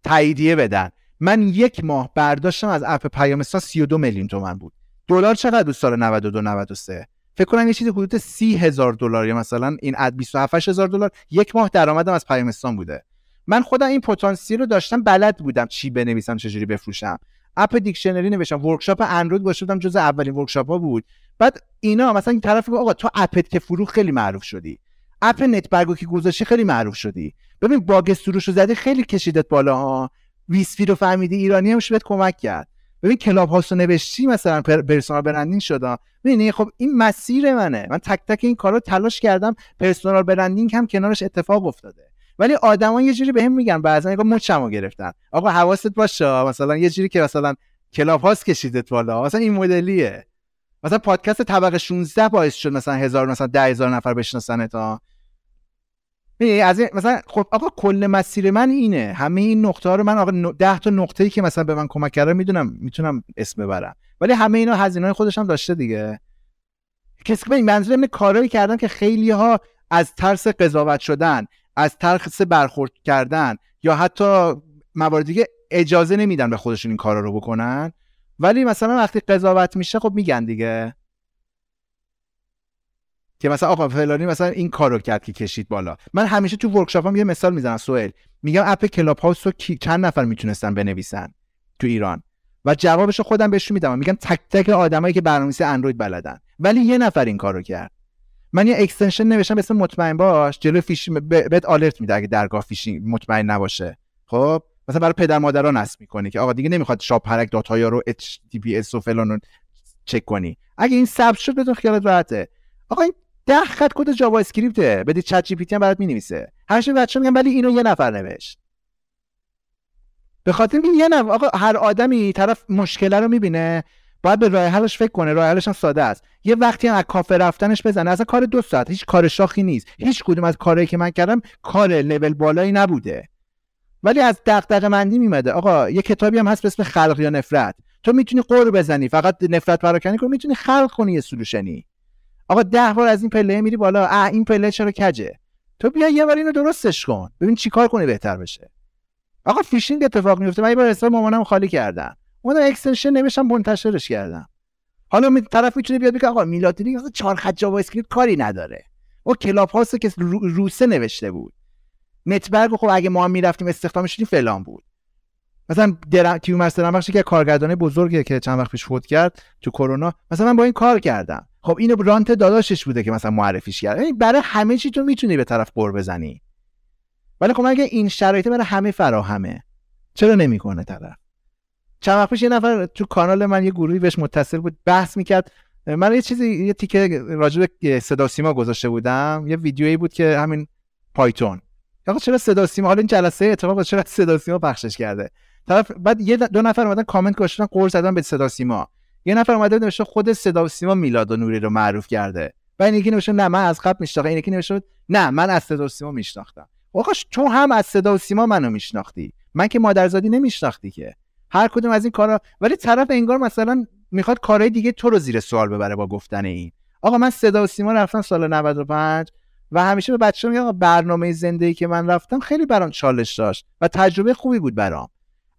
تاییدیه بدن. من یک ماه برداشتم از اپ پیامستان 32 میلیون تومن بود. دلار چقدر دوست داره 92 93 فکر کنم یه چیزی حدود 30 هزار دلار یا مثلا این اد 27 هزار دلار یک ماه درآمدم از پیامستان بوده. من خودم این پتانسیل رو داشتم بلد بودم چی بنویسم چجوری بفروشم. app dictionary نوشتم workshop اندروید بودم جز اولین workshop ها بود. بعد اینا مثلا این طرف آقا تو app ت که فروخ خیلی معروف شدی. app نتبرگو که گذاشتی خیلی معروف شدی. ببین bug سروش رو زدی خیلی کشیدت بالا ها ویسفی رو فهمیدی ایرانی هم بهت کمک کرد. ببین کلاب هاوس نوشتی مثلا personal branding شدم. ببین خب این مسیر منه. من تک تک این کارو تلاش کردم. personal branding هم کنارش اتفاق افتاده. ولی آدما یه جوری بهم به میگن بعضا میگن مچمو گرفتن. آقا حواست باشه. مثلا یه جوری که مثلا کلاب هاوس کشیدت بالا. مثلا این مدلیه. مثلا پادکست طبقه 16 باعث شد مثلا هزار مثلا ده هزار نفر بشناسن تا از این مثلا خب آقا کل مسیر من اینه. همه این نقطه ها رو من آقا ده تا نقطه ای که مثلا به من کمک کرده می‌دونم می‌تونم اسم ببرم. ولی همه اینا هزینه های خودش هم داشته دیگه. کسی به منظور من کارایی کردم که خیلی ها از ترس قضاوت شدن از ترس برخورد کردن یا حتی موارد دیگه اجازه نمیدن به خودشون این کارا رو بکنن. ولی مثلا وقتی قضاوت میشه خب میگن دیگه. که مثلا آقا فلانی مثلا این کارو کرد که کشید بالا. من همیشه تو workshop ام یه مثال می‌زنم سوال میگم app کلاب هاوس رو چند نفر می‌تونستن بنویسن تو ایران؟ و جوابش خودم بهش میدم. میگم تک تک آدمایی که برنامه‌نویسی اندروید بلدن. ولی یه نفر این کارو کرد. من یه extension نوشتم به اسم مطمئن باش. جلو phish بهت alert میده اگه درگاه فیشینگ مطمئن نباشه. خب؟ مثلا برای پدر مادران نصب می‌کنی که آقا دیگه نمی‌خواد شاپرک dot ا رو HTTPS و فلان رو چک کنی. اگه این ثبت شد بدون خیالت راحته. آقا این ده خط کد JavaScript ه بدید ChatGPT هم برات می‌نویسه. همیشه بچه میگن ولی اینو یه نفر نوشت. به خاطر این یه نفر آقا هر آدمی طرف مشکله رو می‌بینه باید به راه حلش فکر کنه. راه حلش هم ساده است. یه وقتی هم از کافه رفتنش بزنه اصلا کار دو ساعت. هیچ کار شاخی نیست. هیچ کدوم از کارهایی که من کردم کار لول بالایی نبوده. ولی از دغدغه مندی میومده آقا یه کتابی هم هست به اسم خلق یا نفرت. تو می‌تونی غر بزنی. فقط نفرت پراکنی کنی می‌تونی خلق کنی یه solution ی. آقا ده بار از این پله میری بالا. اه این پله چرا کجه؟ تو بیا یه بار اینو درستش کن. ببین چیکار کنی بهتر بشه. آقا فیشینگ اتفاق میفته. من یه بار حساب مامانم خالی کردم. اون extension نمیشم منتشرش کردم. حالا می طرف می‌تونه بیاد بگه آقا میلاد اینی اصلا چهار خط JavaScript کاری نداره. او کلاب هاوس که روسه نوشته بود. نتبرگ خب اگه ما هم می‌رفتیم استخدام شدیم فلان بود. مثلا درم کیومر سرمبخشی که کارگردانه بزرگیه که چند وقت پیش فوت کرد تو کرونا. مثلا من با این کار کردم. خب اینو رانت داداشش بوده که مثلا معرفیش کرد. یعنی برای همه چی تو می‌تونی به طرف بر بزنی. ولی خب اگه این شرایط برای همه فراهمه چرا نمی‌کنه طرف؟ چند وقت پیش یه نفر تو کانال من یه گروهی بهش متصل بود بحث می‌کرد. من یه چیزی یه تیکه راجع به صدا سیما گذاشته بودم. یه ویدیویی بود که همین پایتون. آقا چرا صدا سیما؟ حالا این جلسه اتفاق چرا صدا سیما پخشش کرده؟ طرف بعد یه دو نفر اومدن کامنت گذاشتن قور زدن به صدا سیما. یه نفر اومده نوشته خود صدا سیما میلاد و نوری رو معروف کرده. و این یکی نوشته نه من از قبل میشناختم. این یکی نوشته نه من از صدا سیما میشناختم. آقا تو هم از صدا سیما منو میشناختی. من که مادرزادی نمیشناختی که. هر کدوم از این کارا ولی طرف انگار مثلا می‌خواد کارهای دیگه تو رو زیر سوال ببره با گفتن این. آقا من صدا و سیما رفتم سال 95 و همیشه به بچه میگم برنامه زندگی که من رفتم خیلی برام چالش داشت و تجربه خوبی بود برام.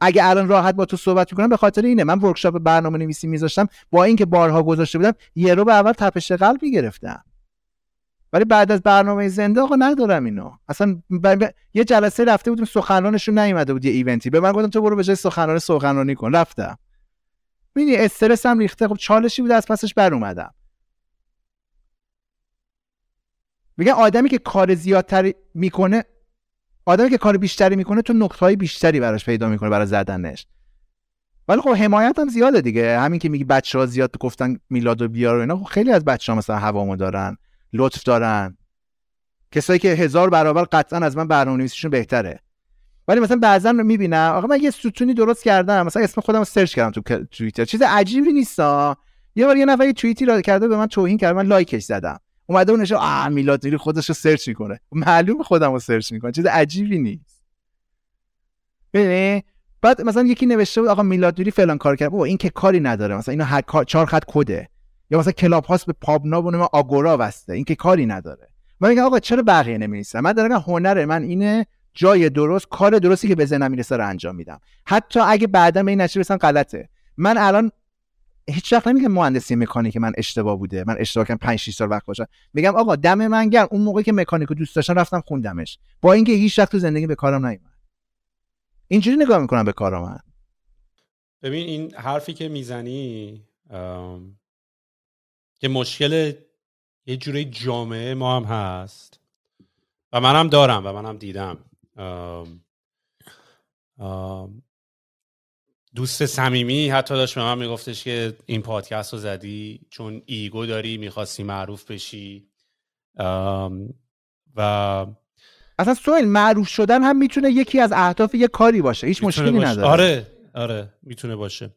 اگه الان راحت با تو صحبت می‌کنم به خاطر اینه. من ورکشاپ برنامه نویسی میذاشتم. با اینکه بارها گذاشته بودم یه رو به اول تپش قلب می‌گرفتم. ولی بعد از برنامه زنده آقا ندارم اینو. اصلا ب... یه جلسه رفته بودیم سخنرانشون نیومده بود یه ایونتی. به من گفتن تو برو به جای سخنران سخنرانی کن. رفتم. ببینی استرس هم ریخته. خب چالشی بود از پسش بر اومدم. میگن آدمی که کار زیادتری می‌کنه آدمی که کار بیشتری می‌کنه تو نقطه بیشتری براش پیدا می‌کنه برای زدنش. ولی خب حمایت هم زیاده دیگه. همین که میگی بچه ها زیاد گفتن میلاد و بیار و اینا خب خیلی از بچه ها مثلا هوامو دارن لطف دارن. کسایی که هزار برابر قطعا از من برنامه‌نویسیشون بهتره. ولی مثلا بعضا می‌بینم آقا من یه ستونی درست کردم مثلا اسم خودم رو search کردم تو توییتر. چیز عجیبی نیستا یه بار یه نفر یه توییتی را کرده به من توهین کرد من like ش زدم. اومده اونش آ میلاد خودش رو search می‌کنه. معلوم خودم رو search می‌کنه چیز عجیبی نیست. ببین بعد مثلا یکی نوشته بود آقا میلاد فلان کار کرد. بابا این که کاری نداره مثلا اینو هر چهار خط کده یا مثلا کلاب هاوس به PubNub و Agora وصله این که کاری نداره. من میگم آقا چرا بقیه نمی‌نویسن؟ من دارم هنر من اینه جای درست کار درستی که به ذهنم می‌رسه رو انجام میدم. حتی اگه بعدا به این برسم غلطه. من الان هیچ وقت نمیگم مهندسی مکانیک من اشتباه بوده من اشتباه کردم 5 6 سال وقت باشم میگم آقا دم من گرم. اون موقعی که مکانیکو دوست داشتم رفتم خوندمش. با اینکه هیچ وقت تو زندگی به کارم نیومد. اینجوری نگاه می‌کنم به کارم من. ببین این حرفی که می‌زنی که مشکل یه جوری جامعه ما هم هست. و منم دارم و منم دیدم. آم آم دوست صمیمی حتی داشت به من میگفتش که این پادکست رو زدی چون ایگو داری می‌خواستی معروف بشی. و اصلا سوال معروف شدن هم می‌تونه یکی از اهداف یه کاری باشه هیچ مشکلی نداره. آره آره می‌تونه باشه.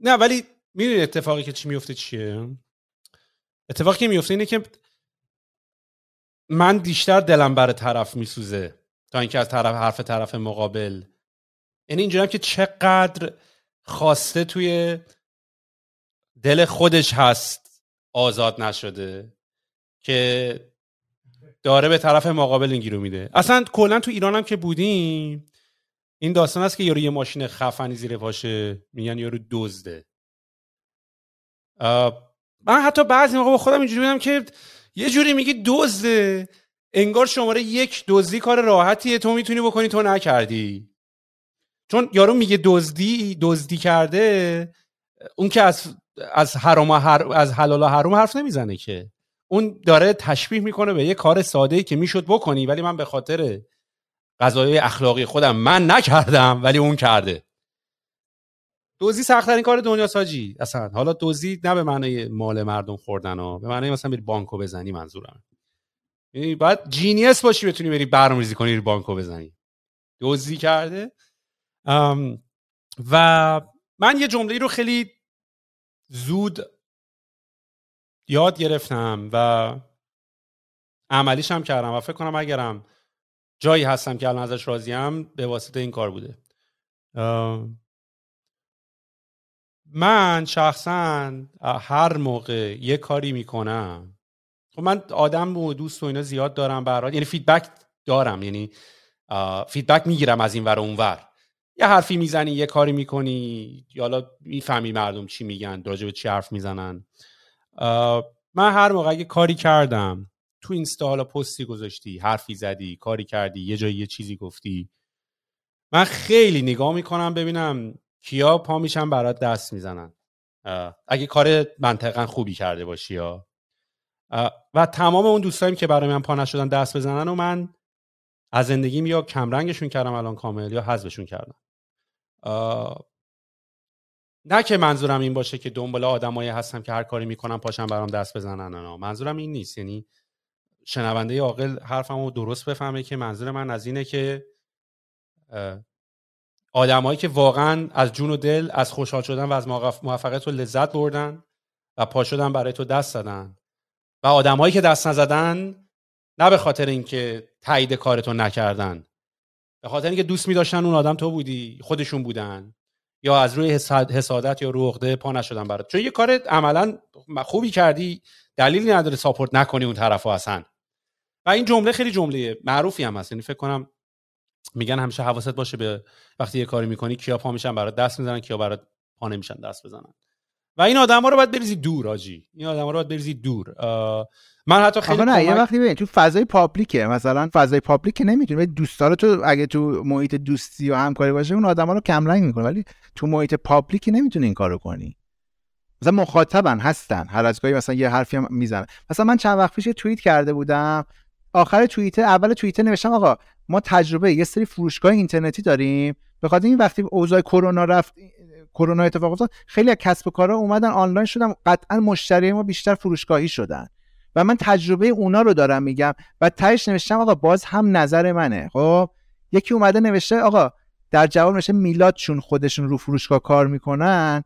نه ولی می‌دونی اتفاقی که چی میفته چیه؟ اتفاقی که میفته اینه که من بیشتر دلم بر طرف میسوزه تا اینکه از طرف حرف طرف مقابل یعنی اینجوریم که چقدر خواسته توی دل خودش هست آزاد نشده که داره به طرف مقابل این گیرو میده. اصلا کلا تو ایران هم که بودیم این داستان است که یارو یه ماشین خفنی زیر پاشه میگن یارو دزده. من حتی بعضی موقع با خودم اینجوری بودم که یه جوری میگی دزده انگار شماره یک دزدی کار راحتیه تو می‌تونی بکنی تو نکردی. چون یارو میگه دزدی دزدی کرده اون که از از حرام هر... از حلال و حرام حرف نمی‌زنه که. اون داره تشبیه می‌کنه به یه کار ساده ای که می‌شد بکنی ولی من به خاطر قضایای اخلاقی خودم من نکردم ولی اون کرده. دوزی سختترین کار دنیا ساجی اصلا. حالا دوزی نه به معنی مال مردم خوردن ها به معنی مثلا بری بانکو بزنی منظورم. یعنی باید جینیس باشی بتونی بری برنامه‌ریزی کنی بانکو بزنی. دوزی کرده و من یه جمله رو خیلی زود یاد گرفتم و عملیش هم کردم و فکر کنم اگرم جایی هستم که الان ازش راضیم به واسطه این کار بوده. من شخصا هر موقع یه کاری می‌کنم خب من آدم و دوست و اینا زیاد دارم برای یعنی feedback دارم یعنی feedback می‌گیرم از این ور اون ور. یه حرفی می‌زنی یه کاری می‌کنی حالا می‌فهمی مردم چی میگن راجع به چی حرف می‌زنن. من هر موقع یه کاری کردم تو اینستا حالا پستی گذاشتی حرفی زدی کاری کردی یه جایی یه چیزی گفتی من خیلی نگاه می‌کنم ببینم کیا پا میشن برات دست می‌زنن. اگه کار منطقا خوبی کرده باشی یا و تمام اون دوستایم که برای من پا نشدن دست بزنن و من از زندگیم یا کمرنگشون کردم الان کامل یا حذفشون کردم. نه که منظورم این باشه که دنبال آدمایی هستم که هر کاری می‌کنم پاشم برام دست بزنن نه منظورم این نیست. یعنی شنونده عاقل حرفمو درست بفهمه که منظور من از اینه که آدمایی که واقعا از جون و دل از خوشحال شدن و از موفقیت رو لذت بردن و پا شدن برای تو دست زدن. و آدمایی که دست نزدن نه به خاطر اینکه تایید کارتو نکردن. به خاطر اینکه دوست می داشتن اون آدم تو بودی خودشون بودن یا از روی حسادت یا رو پا نشدن برات. چون یه کار عملا خوبی کردی دلیلی نداره ساپورت نکنی اون طرفو اصلا. و این جمله خیلی جمله معروفی هم هست. یعنی فکر کنم میگن همیشه حواست باشه به وقتی یه کاری می‌کنی کیا پا میشن برات دست می‌زنن کیا برات پا نمیشن دست بزنن. و این آدم ها رو باید بریزی دور آجی. این آدم ها رو باید بریزی دور. من حتی خیلی نه یه وقتی ببین تو فضای public ه مثلا فضای public که نمی‌تونی دوستا رو تو اگه تو محیط دوستی و همکاری باشه اون آدما رو کم رنگ می‌کنه ولی تو محیط public نمی‌تونی این کارو کنی. مثلا مخاطبن هستن هر از گاهی مثلا یه حرفی هم می‌زنه مثلا من چند وقت پیش یه توییت کرده بودم. آخر توییت اول توییت نوشتم آقا ما تجربه یه سری فروشگاه اینترنتی داریم. به خاطر این وقتی اوضاع کرونا رفت کرونا اتفاق افتاد خیلی از کسب و کارها اومدن آنلاین شدن قطعا مشتری ما بیشتر فروشگاهی شدن. و من تجربه اونا رو دارم میگم و تهش نوشتم آقا باز هم نظر منه. خب؟ یکی اومده نوشته آقا در جواب نوشته میلادشون خودشون رو فروشگاه کار می‌کنن.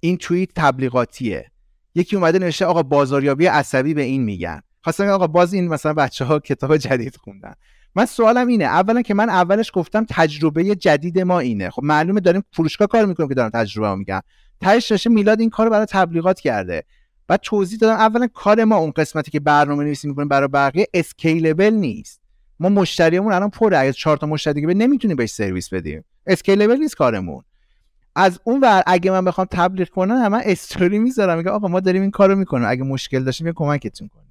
این توییت تبلیغاتیه. یکی اومده نوشته آقا بازاریابی عصبی به این میگن. خواستم آقا باز این مثلا بچه ها کتاب جدید خوندن. من سوالم اینه اولا که من اولش گفتم تجربه جدید ما اینه. خب معلومه داریم فروشگاه کار می‌کنیم که دارم تجربه میگم. تهش میلاد این کارو برای تبلیغات کرده. بعد توضیح دادم اولا کار ما اون قسمتی که برنامه نویسی می‌کنیم برای بقیه scalable نیست. ما مشتریمون الان پره اگه چهار تا مشتری دیگه نمی‌تونیم بهش سرویس بدیم. scalable نیست کارمون. از اون ور اگه من بخوام تبلیغ کنم من استوری می‌ذارم. میگه آقا ما داریم این کارو می‌کنیم. اگه مشکل داشتیم یه کمکتون کنیم.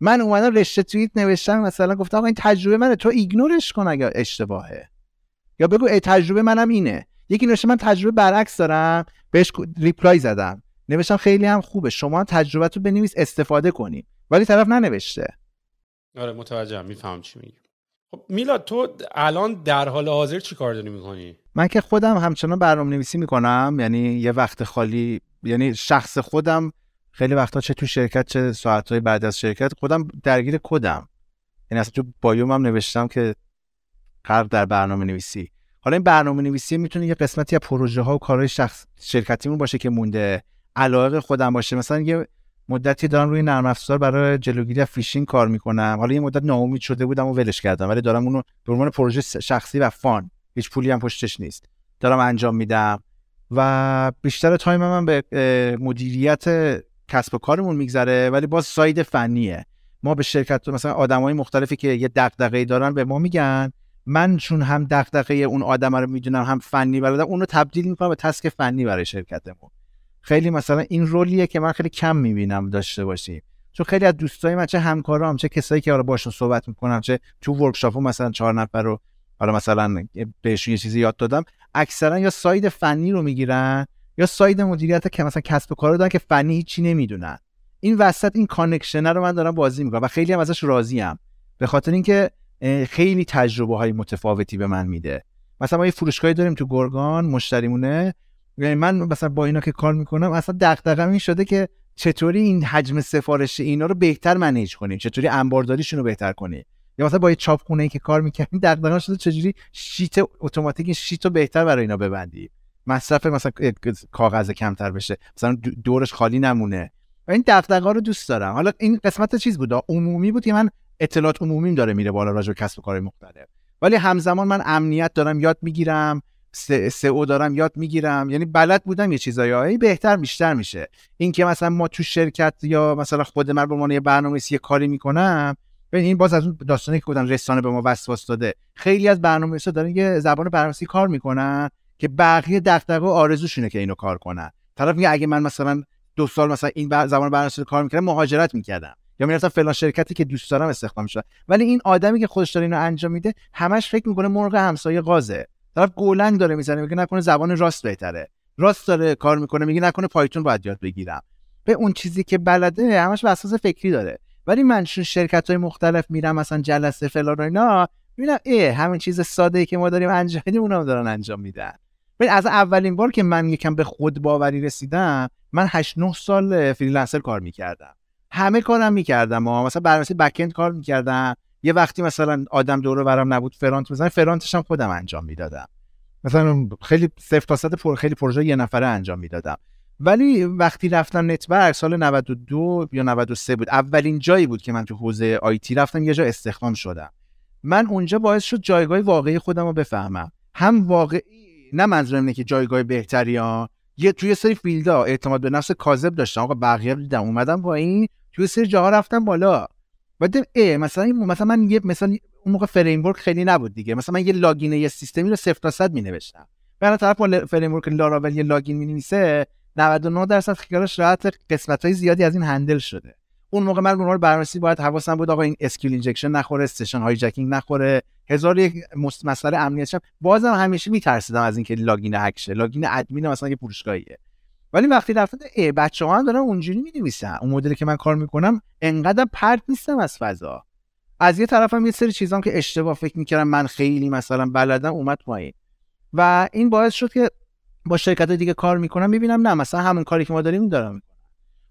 من اومدم رشته توییت نوشتم. مثلا گفتم آقا این تجربه منه. تو ignore ش کن اگه اشتباهه. یا بگو ای تجربه منم اینه. یکی نوشته من تجربه برعکس دارم. بهش ریپلای زدم. نوشتم خیلی هم خوبه. شما تجربه تو بنویس استفاده کنی. ولی طرف ننوشته. آره متوجهم. میفهم چی میگی. خب میلاد تو الان در حال حاضر چی کار داری می‌کنی؟ من که خودم همچنان برنامه نویسی می‌کنم. یعنی یه وقت خالی یعنی شخص خودم خیلی وقتا چه تو شرکت چه ساعتهای بعد از شرکت خودم درگیر کدم. یعنی اصلا تو bio م هم نوشتم که غرق در برنامه نویسی حالا این برنامه نویسی می‌تونه یه قسمتی از پروژه ها و کارهای شخص شرکتیمون باشه که مونده. علاقه خودم باشه. مثلا یه مدتی دارم روی نرم افزار برای جلوگیری از فیشینگ کار می‌کنم. حالا یه مدت ناامید شده بودم و ولش کردم ولی دارم اونو به عنوان پروژه شخصی و fun هیچ پولی هم پشتش نیست. دارم انجام میدم و بیشتر time من به مدیریت کسب و کارمون میگذره ولی باز ساید فنیه. ما به شرکت مثلا آدمای مختلفی که یه دغدغه‌ای دارن به ما میگن من چون هم دغدغه اون آدم رو می‌دونم هم فنی بلدم اون رو تبدیل می‌کنم به تسک فنی برای شرکتمون. خیلی مثلا این رولیه که من خیلی کم می‌بینم داشته باشیم. چون خیلی از دوستای من چه همکارام چه کسایی که حالا باشون صحبت می‌کنم چه تو ورکشاپ مثلا چهار نفر رو حالا مثلا بهشون یه چیزی یاد دادم اکثرا یا ساید فنی رو می‌گیرن یا ساید مدیریت که مثلا کسب و کار دارن که فنی هیچی نمی‌دونن. این وسط این کانکشن رو من دارم بازی می‌کنم و خیلی هم ازش راضیم. به خاطر اینکه خیلی تجربه های متفاوتی به من میده. مثلا ما یه فروشگاهی داریم تو گرگان مشتریمونه. یعنی من مثلا با اینا که کار می‌کنم اصلا دغدغه‌م این شده که چطوری این حجم سفارش اینا رو بهتر منیج کنیم چطوری انبارداریشون رو بهتر کنیم یا مثلا با یه چاپخونه ای که کار می‌کنیم دغدغه شده چجوری شیت اتوماتیک شیت رو بهتر برای اینا ببندیم مصرف مثلا کاغذ کمتر بشه مثلا دورش خالی نمونه. و این دغدغه رو دوست دارم. حالا این قسمت چیز بود؟ عمومی بود که من اطلاعات عمومیم داره میره بالا راجع به کسب و کار مختلف. ولی همزمان من امنیت دارم یاد می‌گیرم. او دارم یاد می‌گیرم. یعنی بلد بودم یه چیزایی بهتر بیشتر میشه. این که مثلا ما تو شرکت یا مثلا خود من به عنوان یه برنامه‌نویسی کاری می‌کنم ببین این باز از اون داستانی که گفتن رسانه به ما وسواس داده. خیلی از برنامه‌نویسا دارن یه زبان برنامه‌نویسی کار می‌کنن که بقیه دغدغه و آرزوشونه که اینو کار کنن. طرف میگه اگه من مثلا دو سال مثلا این زبان برنامه‌نویسی کار می‌کردم مهاجرت می‌کردم. یا می‌رفتم فلان شرکتی که دوست دارم استخدام شدم ولی این آدمی که خودش داره اینو انجام میده همش فکر می‌کنه مرغ همسایه قازه. طرف گولنگ داره می‌زنه میگه نکنه زبان راست بهتره. راست داره کار می‌کنه میگه نکنه پایتون باید یاد بگیرم. به اون چیزی که بلده همش اساس فکری داره. ولی من شرکت های مختلف میرم مثلا جلسه فلان و اینا ببینم ای همین چیز ساده ای که ما داریم انجام میدیم اونم دارن انجام میدن. ببین از اولین بار که من یکم به خود باوری رسیدم من 8 9 سال فریلنسر کار می‌کردم. همه کارم می‌کردم مثلا برنامه‌نویسی بک کار می‌کردم. یه وقتی مثلا آدم دوره برام نبود فرانت بزنم فرانتش هم خودم انجام می‌دادم. مثلا خیلی صفر تا صد پر خیلی پروژه یه نفره انجام می‌دادم. ولی وقتی رفتم نتورک سال 92 یا 93 بود اولین جایی بود که من تو حوزه آیتی رفتم یه جا استخدام شدم. من اونجا باعث شد جایگاه واقعی خودم رو بفهمم. هم واقعی نه منظورم اینه که جایگاه بهتری ها. یه توی سری فیلدا اعتماد به نفس کاذب داشتم. آقا بقیه دیدم اومدم با این توی سری جاها رفتم بالا. بعد مثلا مثلا من یه مثلا اون موقع فریم خیلی نبود دیگه. مثلا من یه لاگین یه سیستمی رو 0 تا 100 می نوشتم بعد طرف با فریم ورک لاراول یه لاگین می نویسه 99 درصد خیالش راحت قسمت های زیادی از این هندل شده. اون موقع من به برنامه‌نویسی باید حواسم بود آقا این اسکیل اینجکشن نخوره استیشن هایجکینگ نخوره. هزار یک مسئله امنیتی بازم همیشه میترسیدم از اینکه لاگین هک شه لاگین ادمین مثلا یه فروشگاهیه. ولی وقتی رفتن ای بچه ها هم دارن اونجوری می نویسن اون مدلی که من کار می‌کنم انقدر پرت نیستم از فضا. از یه طرفم یه سری چیزام که اشتباه فکر می‌کردم من خیلی مثلا بلدم اومد پایین. و این باعث شد که با شرکت دیگه کار می‌کنم می‌بینم نه مثلا همون کاری که ما داریم دارم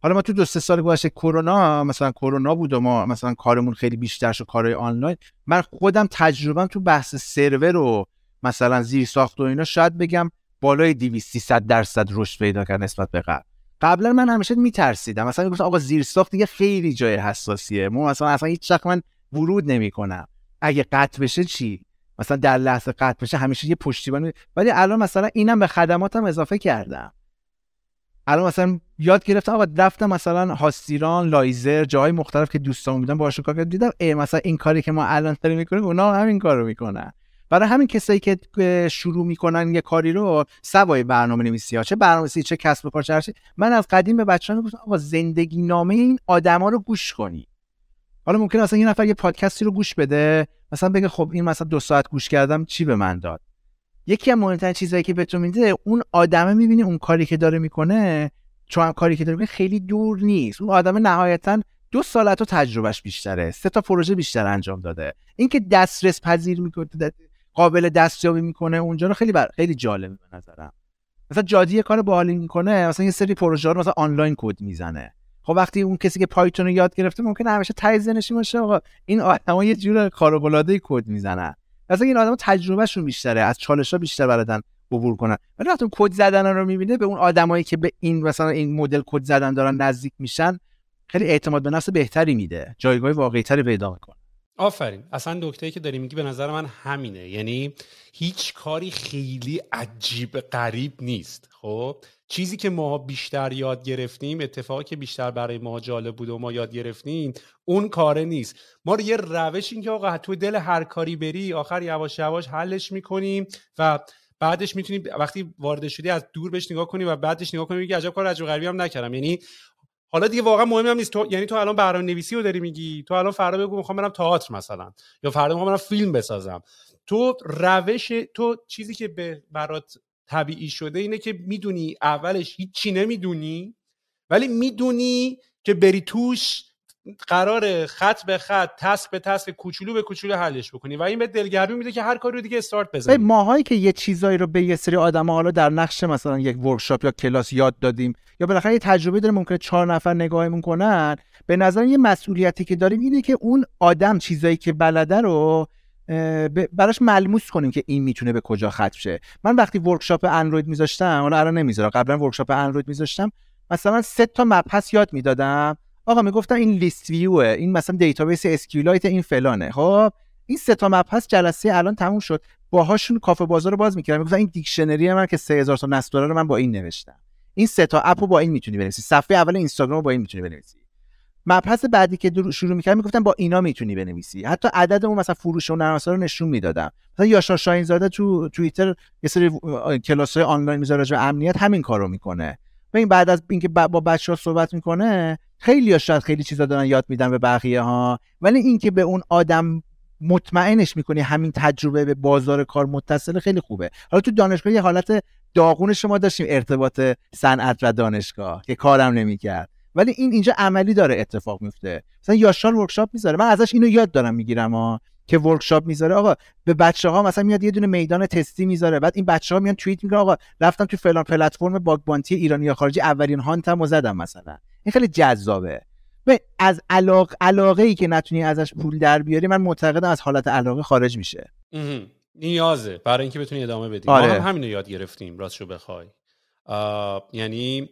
حالا ما تو دو سه سال گذشته کرونا مثلا کرونا بود و ما مثلا کارمون خیلی بیشتر شد کارهای آنلاین. من خودم تجربم تو بحث سرور و مثلا زیر ساخت و اینا شاید بگم بالای 200 300 درصد رشد پیدا کرد نسبت به قبل. قبلا من همیشه میترسیدم. مثلا می‌گفتم آقا زیر ساخت دیگه خیلی جای حساسیه. ما مثلا اصلا هیچ وقت من ورود نمی‌کنم. اگه قطع بشه چی؟ مثلا در لحظه قطع بشه همیشه یه پشتیبانی ولی الان مثلا اینم به خدماتم اضافه کردم. الان مثلا یاد گرفتم آقا رفتم مثلا هاستیران لایزر جای مختلف که دوستان بودن باهاشون کار دیدم ای مثلا این کاری که ما الان داریم می‌کنیم اونا همین کارو می‌کنن. برای همین کسایی که شروع می‌کنن یه کاری رو سوای برنامه نویسی ها. چه برنامه چه کسب و کار چه من از قدیم به بچه‌ها می‌گفتم آقا زندگی نامه این آدما رو گوش کنی. حالا ممکن مثلا یه نفر یه پادکستی رو گوش بده مثلا بگه خب این مثلا دو ساعت گوش کردم چی به من داد؟ یکی از مهمترین چیزهایی که بهتون میده اون آدمه می‌بینی اون کاری که داره می‌کنه چون کاری که داره می‌کنه خیلی دور نیست. اون آدم نهایتا دو سال تو تجربهش بیشتره سه تا پروژه بیشتر انجام داده. اینکه دسترس پذیر می‌کنه قابل دستیابی می‌کنه اونجا رو خیلی بر... خیلی جالبه به نظرم. مثلا جادی کار باحالی می‌کنه مثلا یه سری پروژه رو مثلا آنلاین کد می‌زنه. خب وقتی اون کسی که پایتون رو یاد گرفته ممکنه همیشه تایید نشی باشه آقا این آدما یه جور العاده کد می‌زنن. مثلا این آدم تجربهشون بیشتره از چالش ها بیشتر بلدن عبور کنن. ولی وقتی کد زدن رو می‌بینه به اون آدمایی که به این مثلا این مدل کد زدن دارن نزدیک میشن خیلی اعتماد به نفس بهتری میده جایگاه واقعی تری پیدا می‌کنه. آفرین. اصلا نکته که داری میگی به نظر من همینه. یعنی هیچ کاری خیلی عجیب غریب نیست. خب چیزی که ما بیشتر یاد گرفتیم اتفاقی که بیشتر برای ما جالب بود و ما یاد گرفتیم اون کاره نیست. ما رو یه روش این که آقا تو دل هر کاری بری آخر یواش یواش حلش می‌کنیم و بعدش می‌تونی وقتی وارد شدی از دور بهش نگاه کنی و بعدش نگاه کنی میگی عجب کار عجب غریبی هم نکردم. یعنی حالا دیگه واقعا مهم هم نیست. تو یعنی تو الان برنامه نویسی رو داری میگی. تو الان فردا بگو می‌خوام برم تئاتر مثلا. یا فردا می‌خوام برم فیلم بسازم. تو روش تو چیزی که به برات طبیعی شده اینه که می‌دونی اولش هیچی نمی‌دونی ولی می‌دونی که بری توش قرار خط به خط تسک به تسک کوچولو به کوچولو حلش بکنی و این به دلگرمی میده که هر کاری رو دیگه استارت بزنی. ماهایی که یه چیزایی رو به یه سری آدم حالا در نقش مثلا یک ورکشاپ یا کلاس یاد دادیم یا بالاخره یه تجربه داره ممکنه چهار نفر نگاهمون کنن به نظر یه مسئولیتی که داریم اینه که اون آدم چیزایی که بلده رو براش ملموس کنیم که این می‌تونه به کجا ختم شه. من وقتی ورکشاپ اندروید میذاشتم حالا الان نمی‌ذارم قبلا ورکشاپ اندروید میذاشتم مثلا سه تا مبحث یاد می‌دادم. آقا می‌گفتم این لیست ویوه این مثلا دیتابیس اسکیولایت این فلانه. خب این سه تا مبحث جلسه الان تموم شد. باهاشون کافه بازار رو باز می‌کردم. می‌گفتم این دیکشنری من که 3000 تا نصب رو من با این نوشتم. این سه تا اپو با این می‌تونی بنویسی. صفحه اول اینستاگرام با این می‌تونی بنویسی. مبحث بعدی که شروع می‌کردم می‌گفتم با اینا می‌تونی بنویسی. حتی عدد اون مثلا فروش و نرم رو نشون می‌دادم. مثلا یاشار شاهین زاده تو توییتر یه سری کلاس های آنلاین می‌ذاره جو امنیت همین کارو می‌کنه. و این بعد از اینکه با بچه ها صحبت می‌کنه خیلی شاید خیلی چیزا دارن یاد میدن به بقیه ها ولی اینکه به اون آدم مطمئنش می‌کنی همین تجربه به بازار کار متصل خیلی خوبه. حالا تو دانشگاه یه حالت داغون شما داشتیم ارتباط صنعت و دانشگاه که کارم نمی‌کرد. ولی این اینجا عملی داره اتفاق میفته مثلا یاشار ورکشاپ می‌ذاره. من ازش اینو یاد دارم می‌گیرم ها که ورکشاپ می‌ذاره. آقا به بچه ها مثلا میاد یه دونه میدان تستی می‌ذاره. بعد این بچه ها میان توییت می‌کنه آقا رفتم تو فلان پلتفرم باگ بانتی ایرانی یا خارجی اولین هانتم زدم مثلا. این خیلی جذابه. به از علاق علاقه ای که نتونی ازش پول در بیاری من معتقدم از حالت علاقه خارج میشه. نیازه. برای اینکه بتونی ادامه بدی. آره. ما هم همینو یاد گرفتیم راستشو بخوای. یعنی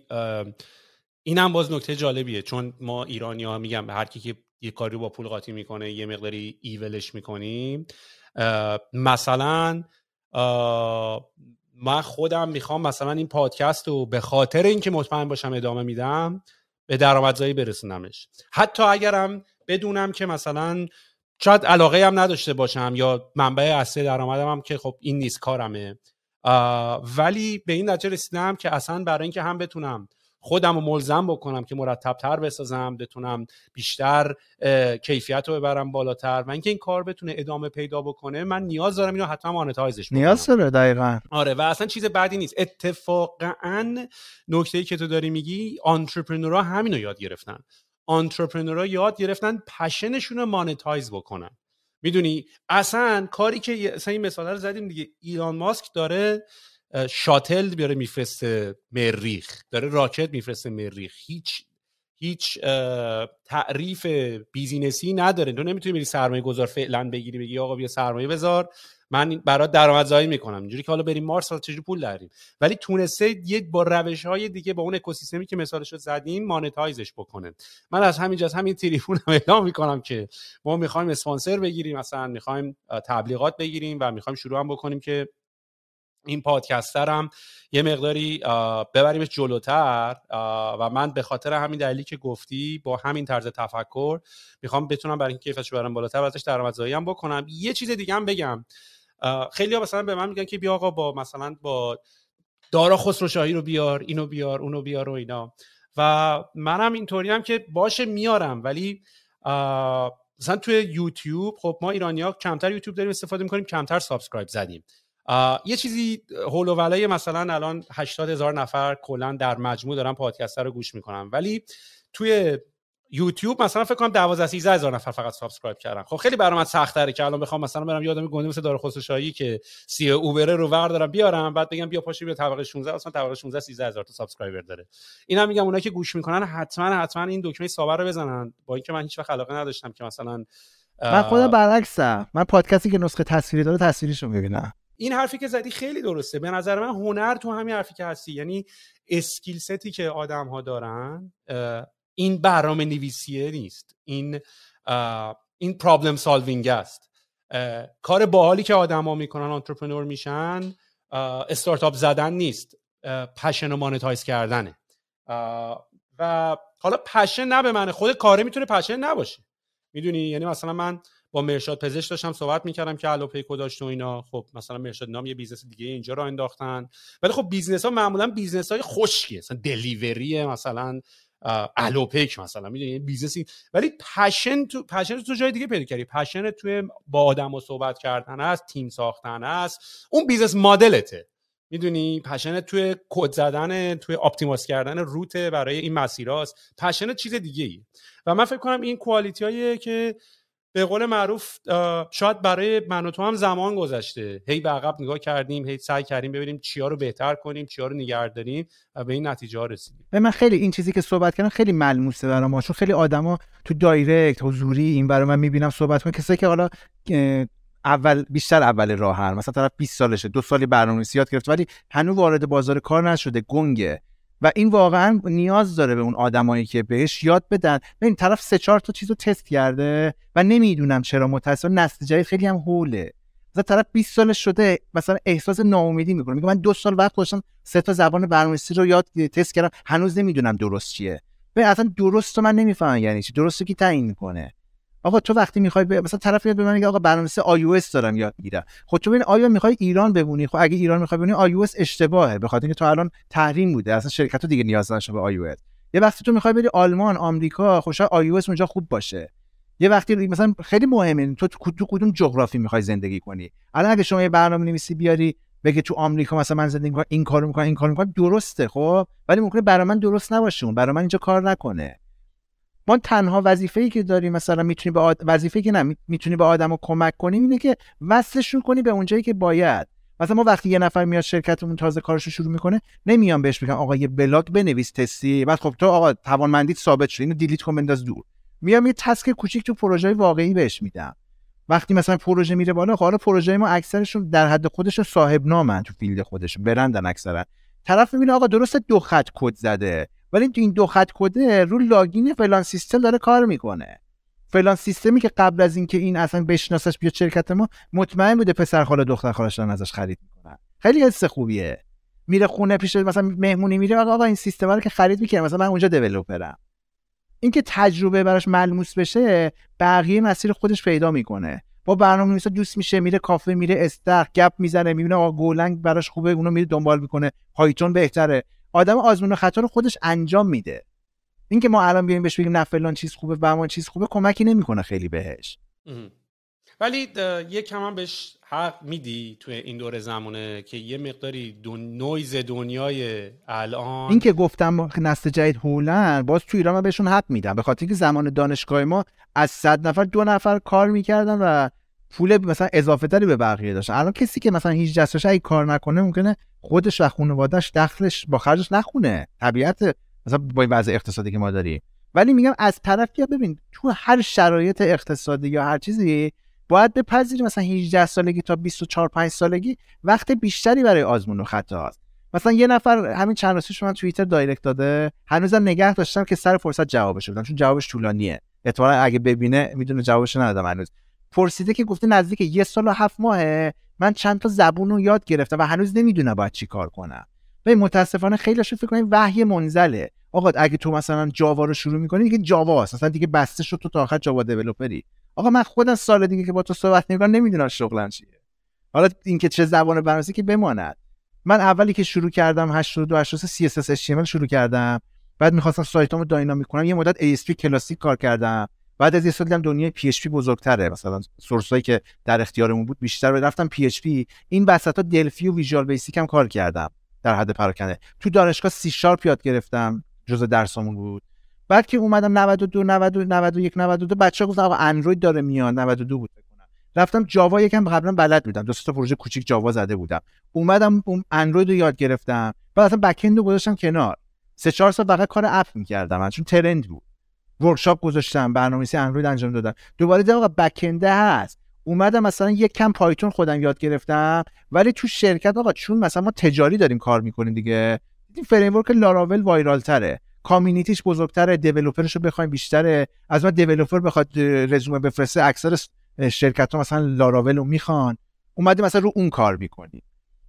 اینم باز نکته جالبیه. چون ما ایرانی ها میگم هر کی که یه کاری رو با پول قاطی می‌کنه یه مقداری ایولش می‌کنیم. مثلا من خودم می‌خوام مثلا این پادکست رو به خاطر اینکه مطمئن باشم ادامه میدم به درآمدزایی برسونمش. حتی اگرم بدونم که مثلا شاید علاقه هم نداشته باشم یا منبع اصلی درآمدم هم که خب این نیست کارمه. ولی به این نتیجه رسیدم که اصلا برای اینکه هم بتونم خودم رو ملزم بکنم که مرتب تر بسازم بتونم بیشتر کیفیت رو ببرم بالاتر و اینکه این کار بتونه ادامه پیدا بکنه من نیاز دارم اینو حتما مانتایزش بکنم. نیاز داره دقیقا. آره و اصلا چیز بعدی نیست. اتفاقا نکته ای که تو داری میگی آنترپرنورها همینو یاد گرفتن. آنترپرنورها یاد گرفتن پشنشون رو مانتایز بکنن. می‌دونی؟ اصلا کاری که اصلا این مثال رو زدیم دیگه. ایلان ماسک داره شاتل بیاره میفرسته مریخ. داره راکت میفرسته مریخ. هیچ هیچ تعریف بیزینسی نداره. تو نمی‌تونی بری سرمایه گذار فعلا بگیری بگی آقا بیا سرمایه بذار. من برات درآمدزایی می‌کنم. اینجوری که حالا بریم مارس چجوری پول داریم؟ ولی تونسته یه با روش های دیگه با اون اکوسیستمی که مثالش رو زدیم مانتایزش بکنه. من از همینجا از همین تلفن *laughs* اعلام می‌کنم که ما می‌خوایم اسپانسر بگیریم مثلا می‌خوایم تبلیغات بگیریم و می‌خوایم شروع هم بکنیم که این پادکستر هم یه مقداری ببریمش جلوتر و من به خاطر همین دلیلی که گفتی با همین طرز تفکر می‌خوام بتونم برای اینکه کیفش برم بالاتر و ازش درآمدزایی هم بکنم. یه چیز دیگه هم بگم. خیلی ها مثلا به من میگن که بیا آقا با مثلا با دارا خسرو رو بیار اینو بیار اونو بیار و اینا. و منم اینطوری هم که باشه میارم ولی مثلا توی یوتیوب خب ما ایرانی ها کمتر یوتیوب داریم استفاده می‌کنیم کمتر سابسکرایب زدیم. یه چیزی هول و ولای مثلا الان 80 هزار نفر کلا در مجموع دارن پادکست رو گوش می‌کنن. ولی توی یوتیوب مثلا فکر کنم 12 13 هزار نفر فقط سابسکرایب کردن. خب خیلی برام سخت تره که الان بخوام مثلا برم یادم گنده مثل دار خصوصایی که سی اوبره رو دارم بیارم بعد بگم بیا پاشو بیا طبقه 16 اصلا طبقه 16 13 هزار تا سابسکرایبر داره. اینا میگم اونایی که گوش می‌کنن حتما حتما این دکمه سابر رو بزنن. با اینکه من هیچ وقت علاقه نداشتم که مثلا من خودم برعکسم. من پادکستی که نسخه تصویری داره تصویریشو می‌بینم. این حرفی که زدی خیلی درسته. به نظر من هنر تو همین حرفی که هستی. یعنی اسکیل ستی که آدم ها دارن این برنامه نویسیه نیست. این این پرابلم سالوینگ است. کار باحالی که آدما می‌کنن آنترپرنور میشن استارتاپ زدن نیست. پشن و مانتایز کردنه. و حالا پشن نه به من خود کاره می‌تونه پشن نباشه. می‌دونی؟ یعنی مثلا من با مرشاد پزشک داشتم صحبت می‌کردم که الو پیکو داشت و اینا. خب مثلا مرشاد نام یه بیزنس دیگه اینجا رو انداختن. ولی خب بیزنس ها معمولا بیزنس های خشکیه. مثلا دلیوری مثلا الوپیک مثلا می‌دونی؟ بیزنسی. ولی پشن تو پشن تو جای دیگه پیدا کردی. پشن توی با آدم و صحبت کردن است تیم ساختن است. اون بیزنس مدلته. می‌دونی؟ پشن توی کد زدن توی اپتیماس کردن روت برای این مسیراست پشن چیز دیگه ای و من فکر کنم این کوالیتی که به قول معروف شاید برای من و تو هم زمان گذشته. هی به عقب نگاه کردیم هی سعی کردیم ببینیم چیا رو بهتر کنیم چیا رو نگه داریم و به این نتیجه ها رسیدیم. من خیلی این چیزی که صحبت کردن خیلی ملموسه برام چون خیلی آدما تو دایرکت حضوری این برای من می‌بینم صحبت کنن کسایی که حالا اول بیشتر اول راه هر مثلا طرف 20 سالشه دو سالی برنامه‌نویسی یاد گرفت ولی هنوز وارد بازار کار نشده گنگه. و این واقعا نیاز داره به اون آدمایی که بهش یاد بدن. ببین طرف سه چهار تا چیزو تست کرده و نمی‌دونم چرا متأسفانه نسل جدید خیلی هم هوله مثلا طرف 20 سالش شده مثلا احساس ناامیدی می‌کنه. میگه من دو سال وقت گذاشتم سه تا زبان برنامه‌نویسی رو یاد تست کردم. هنوز نمی‌دونم درست چیه. ببین اصلا درست من نمی‌فهمم یعنی چی. درست کی تعیین می‌کنه؟ آقا تو وقتی می‌خوای ب... مثلا طرف میاد به من میگه آقا برنامه‌نویسی آی او اس دارم یاد می‌گیرم. خب تو ببین آیا می‌خوای ایران بمونی؟ خب اگه ایران می‌خوای بمونی آی او اس اشتباهه. به خاطر اینکه تو الان تحریم بوده. اصلا شرکت دیگه نیاز نداشته به آی او اس. یه وقتی تو می‌خوای بری آلمان آمریکا خوشا آی او اس اونجا خوب باشه. یه وقتی مثلا خیلی مهمه. تو تو کدوم جغرافی می‌خوای زندگی کنی؟ الان اگه شما یه برنامه نویسی بیاری بگه تو آمریکا مثلا من زندگی می‌کنم این کارو می‌کنم این کارو می‌کنم درسته خب؟ ولی ممکنه برای من درست نباشه اون. برای من اینجا کار نکنه. ما تنها وظیفه‌ای که داریم مثلا می‌تونی به آد... وظیفه‌ای که نه می‌تونی به آدمو کمک کنیم اینه که وصلشون کنی به اونجایی که باید. مثلا ما وقتی یه نفر میاد شرکتمون تازه کارش رو شروع می‌کنه نمیام بهش بگم آقا یه بلاگ بنویس تستی. بعد خب تو آقا توانمندیت ثابت شده اینو دیلیت کن بنداز دور. میام یه تسک کوچیک تو پروژه واقعی بهش میدم. وقتی مثلا پروژه میره بالا حالا پروژه ما اکثرشون در حد خودشون صاحب نامن تو فیلد خودشون برندن اکثرا. طرف می‌بینه آقا درست دو خط کد زده. ولی تو این دو خط کده رو لاگین فلان سیستم داره کار می‌کنه. فلان سیستمی که قبل از اینکه این اصلا بشناسش بیاد شرکت ما مطمئن بوده پسر خاله دختر خالش دارن ازش خرید می‌کنن. خیلی حس خوبیه. میره خونه پیش مثلا مهمونی میره آقا این سیستم رو که خرید می‌کنه مثلا من اونجا دیولپرم. اینکه تجربه براش ملموس بشه بقیه مسیر خودش پیدا می‌کنه. با برنامه نویسا دوست میشه میره کافه میره استخ گپ می‌زنه می‌بینه آقا گولنگ براش خوبه اونو میره دنبال می‌کنه. پایتون بهتره. آدم آزمون و خطا رو خودش انجام میده. اینکه ما الان بیایم بهش بگیم نه فلان چیز خوبه بهمان چیز خوبه کمکی نمی‌کنه خیلی بهش. ولی یک کم بهش حق میدی توی این دور زمانه که یه مقداری دون... نویز دنیای الان. این که گفتم نسل جدید هولن باز تو ایران من بهشون حق میدم. به خاطر اینکه زمان دانشگاه ما از صد نفر دو نفر کار می‌کردن و پول مثلا اضافه تری به بقیه داشتن الان کسی که مثلا 18 سالشه اگه کار نکنه ممکنه خودش و خانواده‌اش دخلش با خرجش نخونه. طبیعت مثلا با این وضع اقتصادی که ما داریم. ولی میگم از طرف یا ببین تو هر شرایط اقتصادی یا هر چیزی باید بپذیری مثلا 18 سالگی تا 24 5 سالگی وقت بیشتری برای آزمون و خطا است مثلا یه نفر همین چند روز من توییتر دایرکت داده هنوزم نگه داشتم که سر فرصت جوابش بدم چون جوابش طولانیه. احتمالاً اگه ببینه می‌دونه جوابش ندادم هنوز. پرسیده که گفته نزدیک یه سال و هفت ماهه. من چند تا زبون رو یاد گرفتم و هنوز نمی‌دونم باید چی کار کنم. و متاسفانه خیلیشون فکر کنیم وحی منزله. آقا اگه تو مثلا جاوا رو شروع می‌کنی دیگه جاوا است مثلا دیگه بسته شد تو تا آخر جاوا دیولپری. آقا من خودم سال دیگه که با تو صحبت می‌کنم نمی‌دونم شغلم چیه. حالا اینکه چه زبان برنامه‌نویسی که بماند. من اولی که شروع کردم 82 83 CSS HTML شروع کردم. بعد می‌خواستم سایتامو داینامیک کنم. یه مدت ASP کلاسیک کار دادم بعد از یه سال دیدم دنیای PHP بزرگتره. مثلا source ایی که در اختیارمون بود بیشتر رفتم PHP این وسطا Delphi و Visual Basic هم کار کردم در حد پراکنده. تو دانشگاه سی شارپ یاد گرفتم جزء درسامون بود. بعد که اومدم 92 90 91 92 بچه‌ها گفتن آقا اندروید داره میاد 92 بود رفتم Java یکم قبلا بلد بودم. دو تا پروژه کوچیک Java زده بودم. اومدم اندروید رو یاد گرفتم. بعد اصلا back رو گذاشتم کنار. سه چهار سال فقط کار app می‌کردم. چون trend بود. workshop گذاشتم برنامه‌نویسی اندروید انجام دادم. دوباره دیدم آقا backend ه هست. اومدم مثلا یک کم Python خودم یاد گرفتم ولی تو شرکت آقا چون مثلا ما تجاری داریم کار می‌کنیم دیگه این framework Laravel viral تره community ش بزرگتره developer ش رو بخوایم بیشتره. از ما developer بخواد رزومه بفرسته اکثر شرکت ها مثلا لاراول رو می‌خوان. اومدیم مثلا رو اون کار می‌کنیم.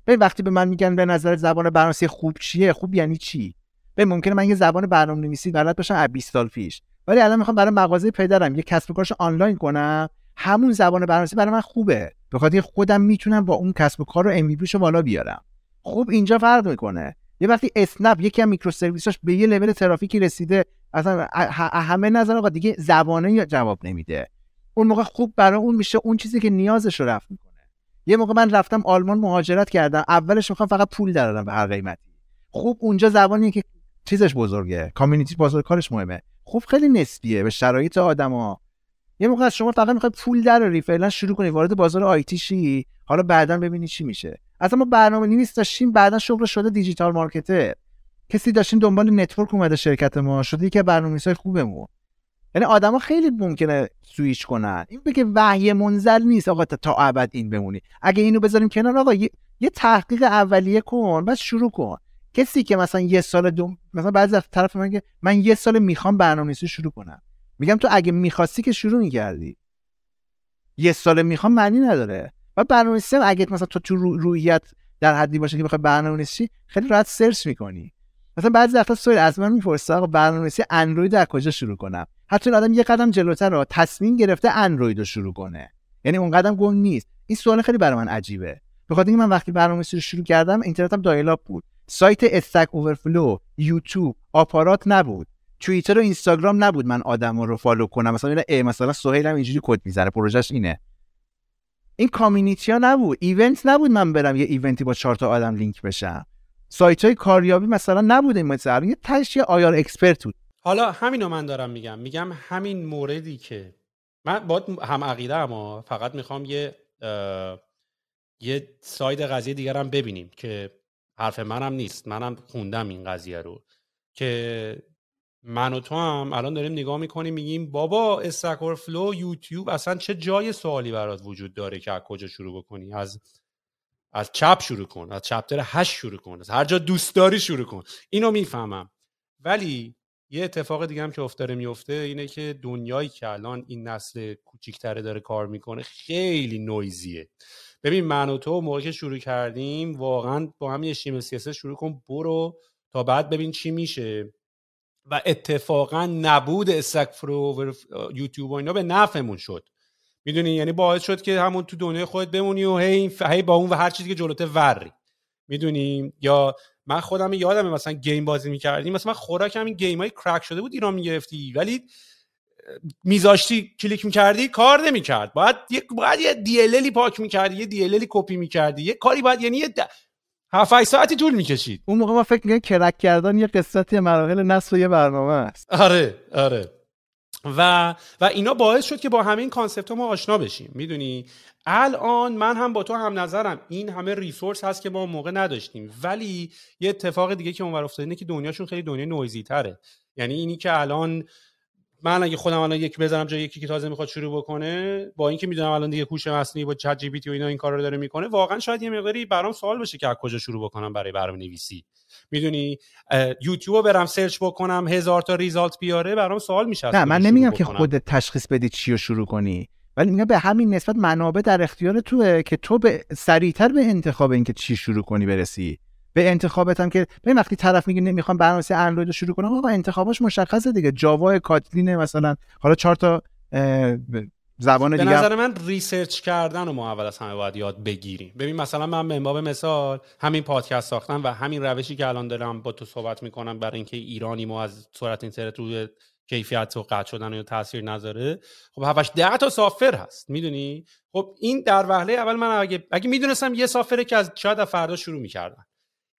به وقتی به من میگن به نظر زبان برنامه‌نویسی خوب چیه؟ خوب یعنی چی؟ به ممکنه من یه زبان برنامه‌نویسی بلد باشم از 20 سال پیش. ولی الان می‌خوام برای مغازه پدرم یه کسب و کارش آنلاین کنم. همون زبان برنامه‌نویسی برای من خوبه. به خاطر خودم می‌تونم با اون کسب و کار رو ام بالا بیارم. خوب اینجا فرق می‌کنه. یه وقتی اسنپ یکی از میکرو سرویساش به یه لول ترافیکی رسیده اصلا همه نظر آقا دیگه زبانه جواب نمیده. اون موقع خوب برای اون میشه اون چیزی که نیازش رو رفت می‌کنه. یه موقع من رفتم آلمان مهاجرت کردم. اولش می‌خوام فقط پول درارم به هر قیمتی. خوب اونجا زبانی که چیزش بزرگه. community بزرگ کارش مهمه. خوب خیلی نسبیه به شرایط آدما. یه موقع از شما فقط می‌خوای پول دراری فعلا شروع کنی وارد بازار IT شی. حالا بعدا ببینی چی میشه. اصلا ما برنامه نویس داشتیم بعدا شغل شده digital marketer. کسی داشتیم دنبال network اومده شرکت ما شده که برنامه‌نویسای خوبمون. یعنی آدما خیلی ممکنه سویچ کنن. این بگه وحی منزل نیست آقا تا ابد این بمونی. اگه اینو بذاریم کنار آقا یه, یه تحقیق اولیه کن بس شروع کن. کسی که مثلا یه سال دو مثلا بعضی از طرف من من یه سال می‌خوام برنامه‌نویسی شروع کنم. میگم تو اگه می‌خواستی که شروع می‌کردی. یه سال می‌خوام معنی نداره. و برنامه‌نویسی اگه مثلا تو تو رویت در حدی باشه که بخوای برنامه‌نویسی خیلی راحت سرچ می‌کنی. مثلا بعضی وقتا سوال از من می‌پرسه آقا برنامه‌نویسی اندروید از کجا شروع کنم؟ حتی آدم یه قدم جلوتر رو تصمیم گرفته اندروید رو شروع کنه. یعنی اون قدم گم نیست. این سوال خیلی برای من عجیبه. به خاطر من وقتی برنامه‌نویسی رو شروع کردم اینترنتم dial-up بود. سایت Stack Overflow YouTube آپارات نبود. توییتر و اینستاگرام نبود من آدم رو follow کنم. مثلا ای مثلا سهیل هم اینجوری کد می‌زنه پروژهش اینه. این community ها نبود. event نبود من برم یه event ی با چهار تا آدم لینک بشم. سایت های کاریابی مثلا نبود این مثلا. یه تاش یه IR Expert بود. حالا همینو من دارم میگم. میگم همین موردی که من باهات هم عقیده ام اما فقط می‌خوام یه یه side قضیه دیگرم ببینیم که حرف منم نیست. منم خوندم این قضیه رو که من و تو هم الان داریم نگاه می‌کنیم میگیم بابا Stack Overflow YouTube اصلا چه جای سوالی برات وجود داره که از کجا شروع بکنی؟ از از چپ شروع کن از chapter هشت شروع کن از هر جا دوست داری شروع کن. اینو می‌فهمم. ولی یه اتفاق دیگه هم که افتاره میفته اینه که دنیایی که الان این نسل کوچیکتره داره کار می‌کنه خیلی نویزیه ببین من و تو موقع که شروع کردیم واقعا با هم یه سیاست شروع کن برو تا بعد ببین چی میشه. و اتفاقا نبود استکفرو یوتیوب و اینا به نفعمون شد. می‌دونی؟ یعنی باعث شد که همون تو دنیای خودت بمونی و هی, هی با اون و هر چیزی که جلوت وری. می‌دونی؟ یا من خودم یادمه مثلا گیم بازی می‌کردیم مثلا من خوراکم این گیم های کرک شده بود ایران می‌گرفتی. ولی میذاشتی کلیک می‌کردی کار نمی‌کرد. باید یه باید یه دی پاک می‌کردی یه دی کپی می‌کردی. یه کاری باید یعنی یه 7 ساعتی طول می‌کشید. اون موقع ما فکر می‌کنم کرک کردن یه قصتی مراحل نصف یه برنامه است. آره آره. و و اینا باعث شد که با همین کانسپت ما آشنا بشیم. می‌دونی؟ الان من هم با تو هم نظرم. این همه resource هست که ما موقع نداشتیم. ولی یه اتفاق دیگه که اونور افتاده اینه که دنیاشون خیلی دنیا noisy تره یعنی اینی که الان من اگه خودم الان یک بزنم جای یکی که تازه می‌خواد شروع بکنه با اینکه می‌دونم الان دیگه هوش مصنوعی با ChatGPT و اینا این کارا رو داره می‌کنه واقعا شاید یه مقداری برام سوال بشه که از کجا شروع بکنم برای برنامه نویسی می‌دونی یوتیوب برم search بکنم هزار تا result بیاره برام سوال میشه نه من نمیگم که خودت تشخیص بدی چی رو شروع کنی ولی میگم به همین نسبت منابع در اختیار توه که تو به سریعتر به انتخاب اینکه چی شروع کنی برسی. به انتخابت هم که ببین وقتی طرف میگه نمی‌خوام برنامه اندروید رو شروع کنم آقا انتخابش مشخصه دیگه. Java Kotlin مثلا. حالا چهار تا زبان دیگه به نظر من research کردن رو ما اول از همه باید یاد بگیریم. ببین مثلا من به باب مثال همین پادکست ساختم و همین روشی که الان دارم با تو صحبت می‌کنم برای اینکه ایرانی ما از سرعت اینترنت روی کیفیت و قطع شدن و تاثیر نذاره. خب هفتش ده تا software هست می‌دونی؟ خب این در وهله اول من اگه اگه می‌دونستم یه software ه که از شاید فردا شروع می‌کردم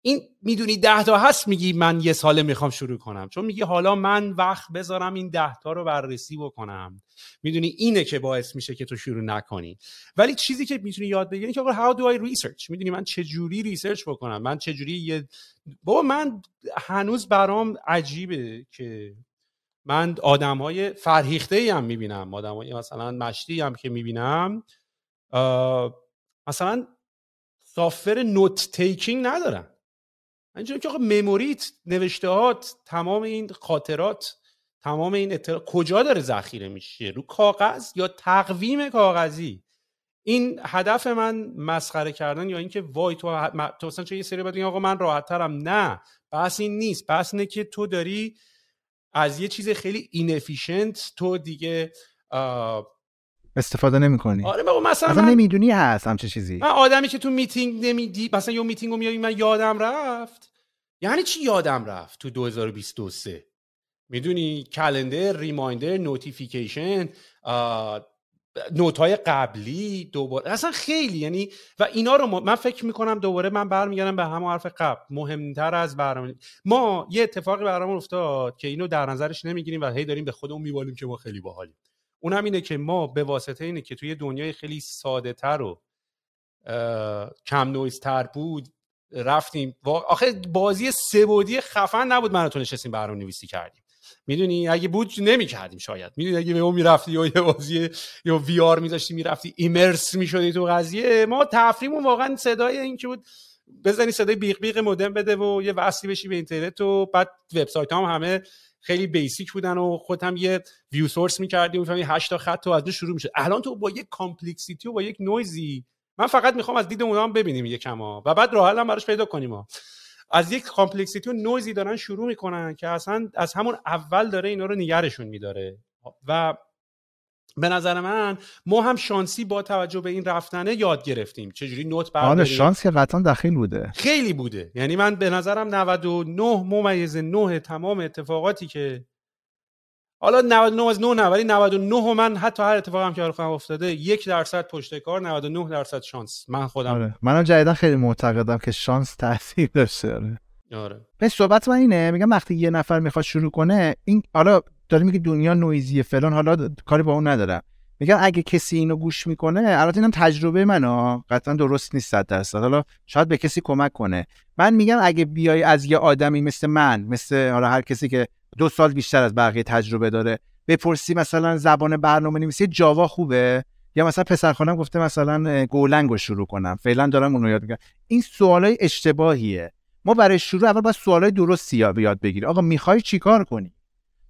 این می‌دونی ده تا هست میگی من یه ساله می‌خوام شروع کنم. چون میگی حالا من وقت بذارم این ده تا رو بررسی بکنم. می‌دونی اینه که باعث میشه که تو شروع نکنی. ولی چیزی که می‌تونی یاد بگیری که آقا how do I research می‌دونی من چه جوری research بکنم؟ من چه جوری یه بابا من هنوز برام عجیبه که من آدم های فرهیخته ای هم می‌بینم. آدم های مثلا مشتی هم که می‌بینم. مثلا سافر نوت تیکینگ ندارن اینجوری که آقا مموریت نوشتهات تمام این خاطرات تمام این اطلاع کجا داره ذخیره میشه؟ رو کاغذ یا تقویم کاغذی؟ این هدف من مسخره کردن یا اینکه وای تو تو مثلا چه یه سری بعد آقا من راحت ترم نه بحث این نیست. بحث اینه که تو داری از یه چیز خیلی efficient تو دیگه استفاده نمی کنی. آره بابا مثلا اصلا نمی‌دونی هست همچه چیزی. من آدمی که تو میتینگ نمیدی مثلا یه میتینگ رو میایی من یادم رفت. یعنی چی یادم رفت تو 2023 می‌دونی calendar reminder notification note های قبلی دوباره اصلا خیلی یعنی و اینا رو من فکر می‌کنم دوباره من برمیگردم به همون حرف قبل. مهمتر از برنامه ما یه اتفاقی برامون افتاد که اینو در نظرش نمی‌گیریم و هی داریم به خودمون میبالیم که ما خیلی باحالیم. اونم اینه که ما به واسطه اینه که توی دنیای خیلی ساده تر و کم نویز تر بود رفتیم آخه بازی سه خفن نبود من تو نشستیم برنامه نویسی کردیم. می‌دونی؟ اگه بود نمی کردیم شاید. می‌دونی؟ اگه به اون می‌رفتی یا یه بازی یا VR میذاشتی می‌رفتی immerse می‌شدی تو قضیه. ما تفریمون واقعا صدای این که بود بزنی صدای بیق بیق مودم بده و یه وصلی بشی به اینترنت و بعد وبسایت هم همه خیلی basic بودن و خود هم یه view source می‌کردی می‌فهمی 8 تا خط تو از شروع میشه. الان تو با یک complexity و با یک نویزی من فقط می‌خوام از دید اونها ببینیم یکما و بعد راه هم براش پیدا کنیم ها. از یک complexity و نویزی دارن شروع می‌کنن که اصلا از همون اول داره اینا رو نگهشون میداره. و به نظر من ما هم شانسی با توجه به این رفتنه یاد گرفتیم. چجوری نوت آره، برداریم شانس که قطعا دخیل بوده. خیلی بوده. یعنی من به نظرم 99 ممیز 9 تمام اتفاقاتی که حالا 99 از 9 نه ولی 99 و من حتی هر اتفاقی هم که برام افتاده یک درصد پشت کار 99 درصد شانس. من خودم. آره. منم جدیدا خیلی معتقدم که شانس تاثیر داشته آره. آره. به صحبت من اینه میگم وقتی یه نفر می‌خواد شروع کنه این حالا داره میگه دنیا نویزی فلان حالا کاری با اون ندارم. میگم اگه کسی اینو گوش می‌کنه البته اینم تجربه منه قطعا درست نیست صد درصد. حالا شاید به کسی کمک کنه. من میگم اگه بیای از یه آدمی مثل من مثل حالا هر کسی که دو سال بیشتر از بقیه تجربه داره بپرسی مثلا زبان برنامه نویسی جاوا خوبه؟ یا مثلا پسر خانم گفته مثلا گولنگ رو شروع کنم. فعلا دارم اونو یاد میگم. این سوالای اشتباهیه. ما برای شروع اول باید سوالای درستی یاد بگیری آقا می‌خوای چیکار کنی؟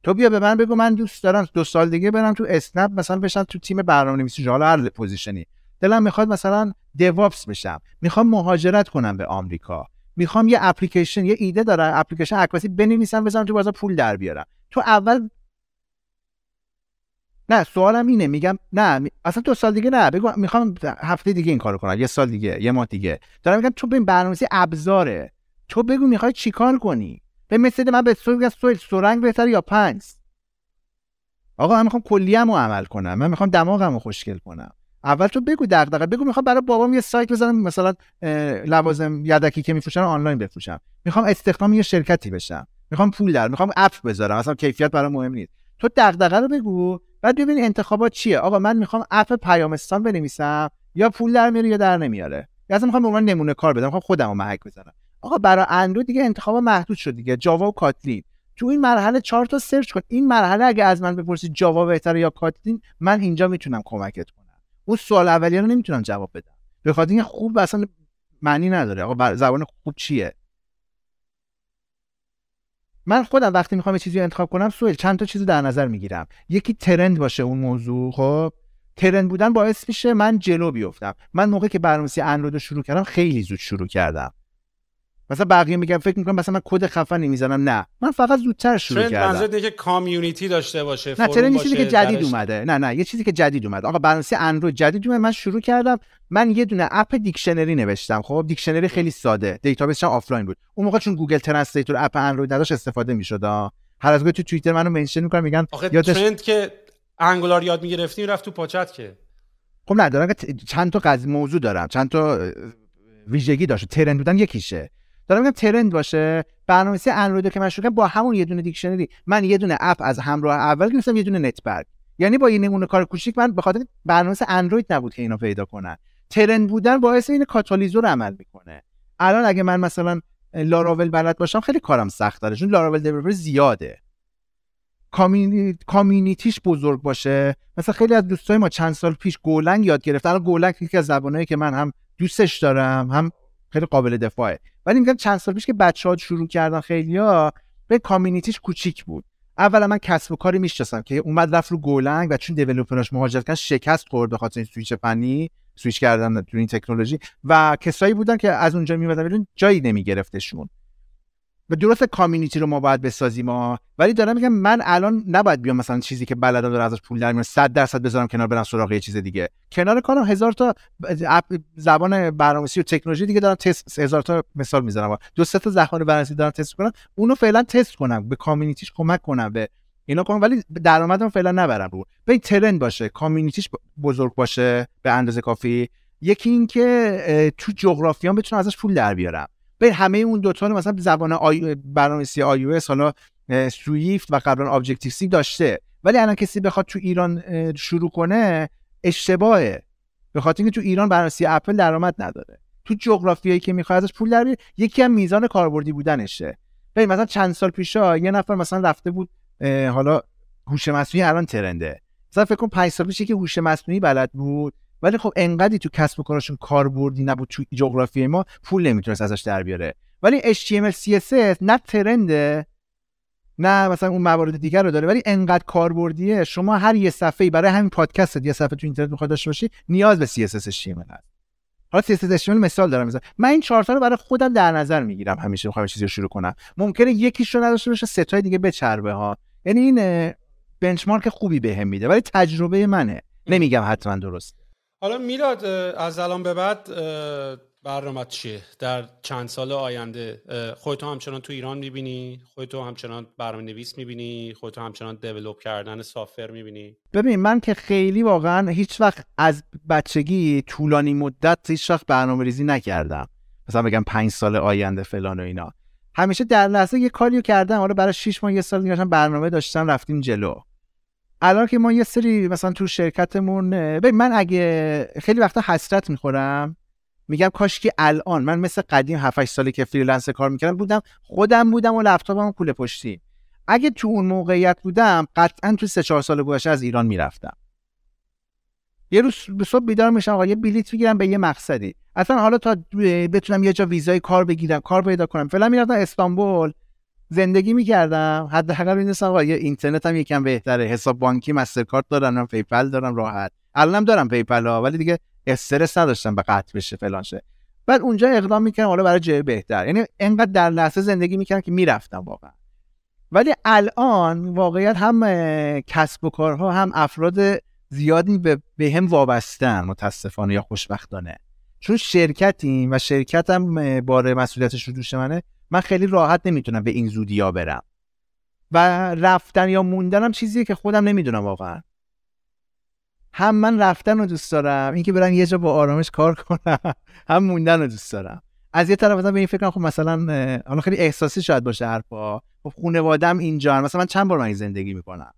تو بیا به من بگو من دوست دارم دو سال دیگه برم تو اسنپ مثلا بشم تو تیم برنامه‌نویسی. حالا هر position ی. دلم می‌خواد مثلا DevOps بشم. می‌خوام مهاجرت کنم به آمریکا. می‌خوام یه اپلیکیشن یه ایده دارم application iOS ی بنویسم بزنم تو بازار پول در بیارم. تو اول نه سوالم اینه میگم نه اصلا دو سال دیگه نه. بگو می‌خوام هفته دیگه این کارو کنم یه سال دیگه یه ماه دیگه. دارم میگم تو ببین برنامه‌نویسی ابزاره. تو بگو می‌خوای چیکار کنی؟ به مثل من به میگم سویل سرنگ بهتر یا پنج؟ آقا من می‌خوام کلیه‌مو عمل کنم من می‌خوام دماغمو خوشگل کنم. اول تو بگو دغدغه بگو می‌خوام برای بابام یه سایت بزنم مثلا لوازم یدکی که میفروشن آنلاین بفروشم. می‌خوام استخدام یه شرکتی بشم. می‌خوام پول در می‌خوام اپ بذارم مثلا کیفیت برای مهم نیست. تو دغدغه رو بگو بعد ببین انتخابات چیه. آقا من می‌خوام اپ پیامستان بنویسم یا پول در میاره یا در نمیاره. یا اصلا می‌خوام به عنوان نمونه کار بدم می‌خوام خودم رو محک بزنم آقا برای اندروید دیگه انتخاب محدود شد دیگه. جاوا و کاتلین. تو این مرحله چهار تا سرچ کن. این مرحله اگه از من بپرسی جاوا بهتره یا کاتلین من اینجا می‌تونم کمکت کنم. اون سوال اولیه رو نمی‌تونم جواب بدم. به خاطر اینکه خوب اصلا معنی نداره. آقا زبان خوب چیه؟ من خودم وقتی می‌خوام یه چیزی رو انتخاب کنم سوال چند تا چیزو در نظر می‌گیرم. یکی ترند باشه اون موضوع خب؟ trend بودن باعث میشه من جلو بیفتم. من موقعی که برنامه‌نویسی اندروید رو شروع کردم خیلی زود شروع کردم. مثلا بقیه میگن فکر می‌کنم مثلا من کد خفنی می‌زنم نه. من فقط زودتر شروع کردم. منظورت که community داشته باشه نه trend چیزی که جدید اومده. نه نه یه چیزی که جدید اومده. آقا برنامه‌نویسی اندروید جدید اومده. من شروع کردم. من یه دونه app dictionary نوشتم. خب dictionary خیلی ساده. database ش offline بود. اون موقع چون Google Translator app اندروید نداشت استفاده می‌شد هر از تو توییتر منو mention می‌کنن میگن یادش... ترند که انگولار یاد می‌گرفتی رفت تو پاچت که. خب نه دارم چند تا قضیه موضوع دارم چند تا ویژگی داشت. trend بودن یکیشه. دارم میگم trend باشه. برنامه‌نویسی اندروید که من شروع با همون یه دونه dictionary من یه دونه app از همراه اول گرفتم یه دونه نتبرگ یعنی با این نمونه کار کوچیک من به خاطر برنامه‌نویس اندروید نبود که اینو پیدا کنن trend بودن باعث این کاتالیزور عمل می‌کنه. الان اگه من مثلا لاراول بلد باشم خیلی کارم سخت داره چون Laravel developer زیاده. community ش بزرگ باشه. مثلا خیلی از دوستای ما چند سال پیش Golang یاد گرفتن الان Golang یکی از زبانایی که من هم دوستش دارم هم خیلی قابل دفاعه. ولی میگم چند سال پیش که بچه ها شروع کردن خیلیا به community ش کوچیک بود. اولا من کسب و کاری می‌شناسم که اومد رفت رو Golang و چون developer اش مهاجرت کردن شکست خورد به خاطر این سویچ فنی سویچ کردن تو این تکنولوژی. و کسایی بودن که از اونجا میمدن جایی نمیگرفتشون. و درست کامیونیتی رو ما باید بسازیم ها ولی دارم میگم من الان نباید بیام مثلا چیزی که بلدم داره ازش پول در میاد 100 درصد بذارم کنار برم سراغ یه چیز دیگه. کنار کارم هزار تا زبان برنامه‌نویسی و تکنولوژی دیگه دارم تست هزار تا مثال می‌زنم دو سه تا زبان برنامه‌نویسی دارم تست کنم اونو فعلا تست کنم. به کامیونیتیش کمک کنم به اینا کنم ولی درآمدم فعلا نبرم رو. به ترند باشه. کامیونیتیش بزرگ باشه. به اندازه کافی. یکی اینکه تو جغرافیام بتونم ازش پول در بیارم. به همه اون دوتا رو مثلا زبان آی... برنامه‌نویسی آی حالا Swift و قبلا Objective-C داشته. ولی الان کسی بخواد تو ایران شروع کنه اشتباهه. به خاطر اینکه تو ایران برنامه‌نویسی اپل درآمد نداره. تو جغرافیایی که می‌خواد ازش پول در یکی هم میزان کاربردی بودنشه. ببین مثلا چند سال پیشا یه نفر مثلا رفته بود حالا هوش مصنوعی الان trend ه. مثلا فکر کن 5 سال پیش که هوش مصنوعی بلد بود. ولی خب انقدری تو کسب و کارشون کاربردی نبود تو جغرافی ما پول نمی‌تونست ازش در بیاره. ولی HTML CSS نه ترنده نه مثلا اون موارد دیگر رو داره. ولی انقدر کاربردیه شما هر یه صفحه برای همین پادکست یه صفحه تو اینترنت می‌خواد داشته باشی نیاز به CSS HTML هست. حالا CSS HTML مثال دارم مثلا من این چهار رو برای خودم در نظر می‌گیرم همیشه می‌خوام چیزی رو شروع کنم. ممکنه یکیش رو نداشته باشه سه دیگه بچربه ها. یعنی این بنچمارک خوبی بهم میده ولی تجربه منه. نمیگم حتما درست. حالا میلاد از الان به بعد برنامه چیه؟ در چند سال آینده؟ خودتو همچنان تو ایران می‌بینی؟ خودتو همچنان برنامه نویس می‌بینی خودتو همچنان دیولوب کردن سافر می‌بینی؟ ببین من که خیلی واقعا هیچ وقت از بچگی طولانی مدت هیچ وقت برنامه ریزی نکردم. مثلا بگم پنج سال آینده فلان و اینا. همیشه در لحظه یه کاریو کردم. حالا برای 6 ماه یه سال دیگه برنامه داشتم رفتیم جلو. الان که ما یه سری مثلا تو شرکتمون ببین من اگه خیلی وقتا حسرت می‌خورم میگم کاش که الان من مثل قدیم 7 سالی که freelance کار می‌کردم بودم خودم بودم و لپتاپم کوله پشتی. اگه تو اون موقعیت بودم قطعا تو سه چهار سال گذشته از ایران می‌رفتم. یه روز صبح بیدار میشم آقا یه بلیت بگیرم به یه مقصدی. اصلا حالا تا بتونم یه جا ویزای کار بگیرم کار پیدا کنم. فعلا می‌رفتم استانبول. زندگی می‌کردم. حداقل می‌دونستم آقا یه اینترنت هم یکم بهتره. حساب بانکی MasterCard دارم PayPal دارم راحت. الانم دارم PayPal ها ولی دیگه استرس نداشتم به قطع بشه فلان شه. بعد اونجا اقدام می‌کردم حالا برای جای بهتر. یعنی انقدر در لحظه زندگی می‌کردم که می‌رفتم واقعا. ولی الان واقعیت هم کسب و کارها هم افراد زیادی به, به هم وابستن متاسفانه یا خوشبختانه. چون شرکتیم و شرکتم بار مسئولیتش رو دوش منه. من خیلی راحت نمی‌تونم به این زودی ها برم. و رفتن یا موندنم چیزیه که خودم نمی‌دونم واقعا. هم من رفتن رو دوست دارم اینکه برم یه جا با آرامش کار کنم. *laughs* هم موندن رو دوست دارم. از یه طرف به این فکر کنم خب مثلا حالا خیلی احساسی شاید باشه حرفا. خب خانواده‌ام اینجا مثلا من چند بار من زندگی می‌کنم؟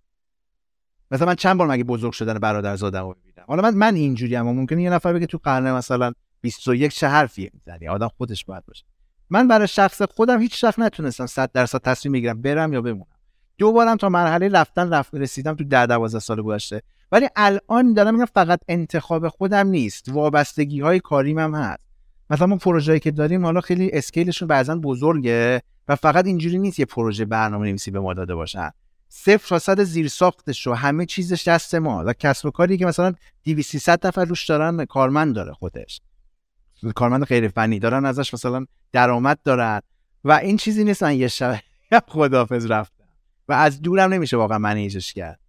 مثلا من چند بار مگه بزرگ شدن برادر زادم رو می‌بینم؟ حالا من من اینجوری اما ممکنه یه نفر بگه تو قرن مثلا 21 چه حرفیه می‌زنی؟ آدم خودش باید باشه. من برای شخص خودم هیچ وقت نتونستم 100 درصد تصمیم بگیرم برم یا بمونم. دوبارم تا مرحله رفتن رفت رسیدم تو 10 12 سال گذشته. ولی الان دارم میگم فقط انتخاب خودم نیست. وابستگی های کاریم هم هست. مثلا ما پروژه‌ای که داریم حالا خیلی اسکیلشون بعضا بزرگه و فقط اینجوری نیست یه پروژه برنامه نویسی به ما داده باشن. صفر تا صد زیر ساختش و همه چیزش دست ما و کسب و کاری که مثلا 200 300 نفر روش دارن کارمند داره خودش. کارمند غیر فنی دارن ازش مثلا درآمد دارن. و این چیزی نیست من یه شب *laughs* خدافظ رفتم و از دورم نمیشه واقعا منیجش کرد.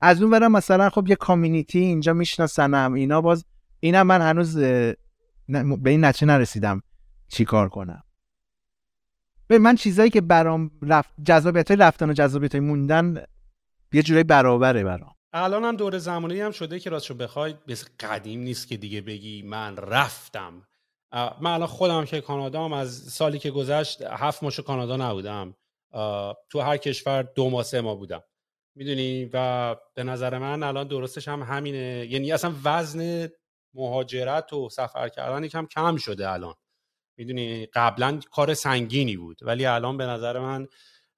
از اون برم مثلا خب یه کامیونیتی اینجا میشناسنم اینا باز اینم من هنوز به این نتیجه نرسیدم چی کار کنم. به من چیزایی که برام رفت جذابیت رفتن و جذابیت های موندن یه جورایی برابره برام. الان هم دور زمانی هم شده که راستشو بخوای مثل قدیم نیست که دیگه بگی من رفتم. من الان خودم که کانادا هم از سالی که گذشت هفت ماش کانادا نبودم. تو هر کشور دو ماه سه ماه بودم. می‌دونی؟ و به نظر من الان درستش هم همینه. یعنی اصلا وزن مهاجرت و سفر کردن یکم کم شده الان. می‌دونی؟ قبلا کار سنگینی بود. ولی الان به نظر من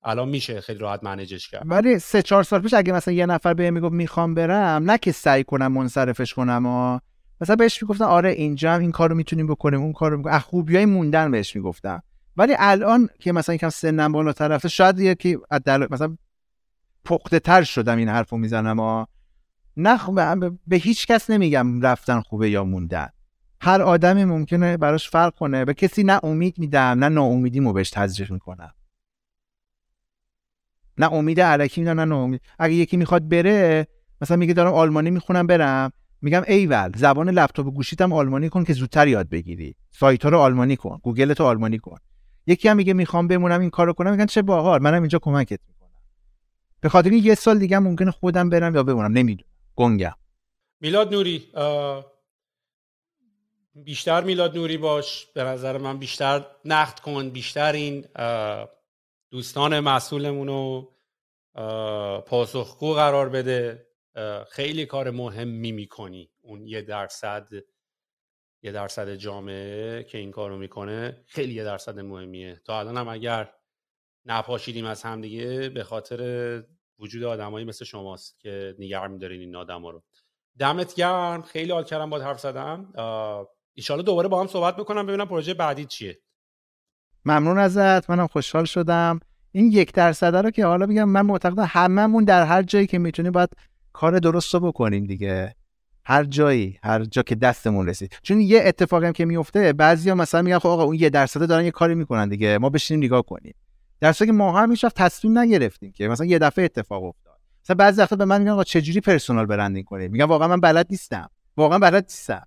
الان میشه خیلی راحت منیجش کرد. ولی سه چهار سال پیش اگه مثلا یه نفر به می‌گفت می‌خوام برم نه که سعی کنم منصرفش کنم مثلا بهش می‌گفتن آره اینجا هم این کارو می‌تونیم بکنیم اون کارو می‌کنیم. خوبیای موندن بهش می‌گفتم ولی الان که مثلا یکم سنم بالا طرفه شاید یکی مثلا پخته تر شدم این حرفو می‌زنم و نه به هیچ کس نمیگم رفتن خوبه یا موندن. هر آدمی ممکنه براش فرق کنه. به کسی نه امید میدم نه ناامیدیمو بهش تزریق می‌کنم. نه امید علکی میدم نه ناامید. اگه یکی می‌خواد بره مثلا میگه دارم آلمانی می‌خونم برم. میگم ایول زبان لپتاپ و گوشیتم آلمانی کن که زودتر یاد بگیری. سایت ها رو آلمانی کن گوگل تو آلمانی کن. یکی هم میگه می‌خوام بمونم این کارو کنم میگن چه باحال منم اینجا کمکت می‌کنم. به خاطر یه سال دیگه ممکنه خودم برم یا بمونم نمی‌دونم. گنگم. میلاد نوری بیشتر میلاد نوری باش. به نظر من بیشتر نقد کن بیشتر این دوستان مسئولمون رو پاسخگو قرار بده. خیلی کار مهمی می‌کنی. اون یه درصد یه درصد جامعه که این کارو می‌کنه خیلی یه درصد مهمیه. تا الان هم اگر نپاشیدیم از همدیگه به خاطر وجود آدمایی مثل شماست که نگر میدارین این آدم رو. دمت گرم. خیلی حال کردم با حرف زدم. ایشالا دوباره با هم صحبت بکنم ببینم پروژه بعدی چیه. ممنون ازت. منم خوشحال شدم. این یک درصد رو که حالا میگم من معتقدم هممون در هر جایی که می‌تونیم باید کار درست رو بکنیم دیگه. هر جایی هر جا که دستمون رسید. چون یه اتفاقی هم که میفته بعضیا مثلا میگن خب آقا اون یه درصد دارن یه کاری می‌کنن دیگه ما بشینیم نگاه کنیم. در که ما هم هیچ تصمیم نگرفتیم که مثلا یه دفعه اتفاق افتاد. مثلا بعضی وقتا به من میگن آقا چجوری پرسونال برندینگ کنیم؟ میگم واقعا من بلد نیستم. واقعا بلد نیستم.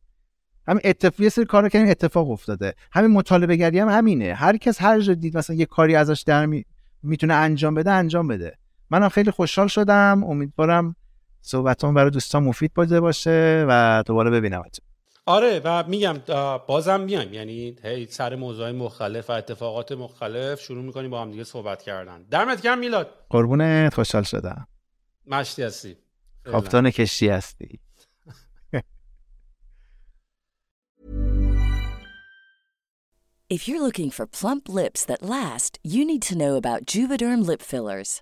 همین اتفاقی سری کارا که اتفاق افتاده. همین مطالبه گری هم همینه. هر کس هر جا دید مثلا یه کاری ازش در می... می‌تونه انجام بده انجام بده. منم خیلی خوشحال شدم. امیدوارم صحبتون برای دوستان مفید بوده باشه و دوباره ببینم آره و میگم بازم میایم. یعنی هی سر موضوع مختلف و اتفاقات مختلف شروع می‌کنیم با هم دیگه صحبت کردن. دمت گرم میلاد. قربونت خوشحال شدم. مشتی هستی. کاپتان کشتی هستی. *laughs* If you're looking for plump lips that last, you need to know about Juvederm lip fillers.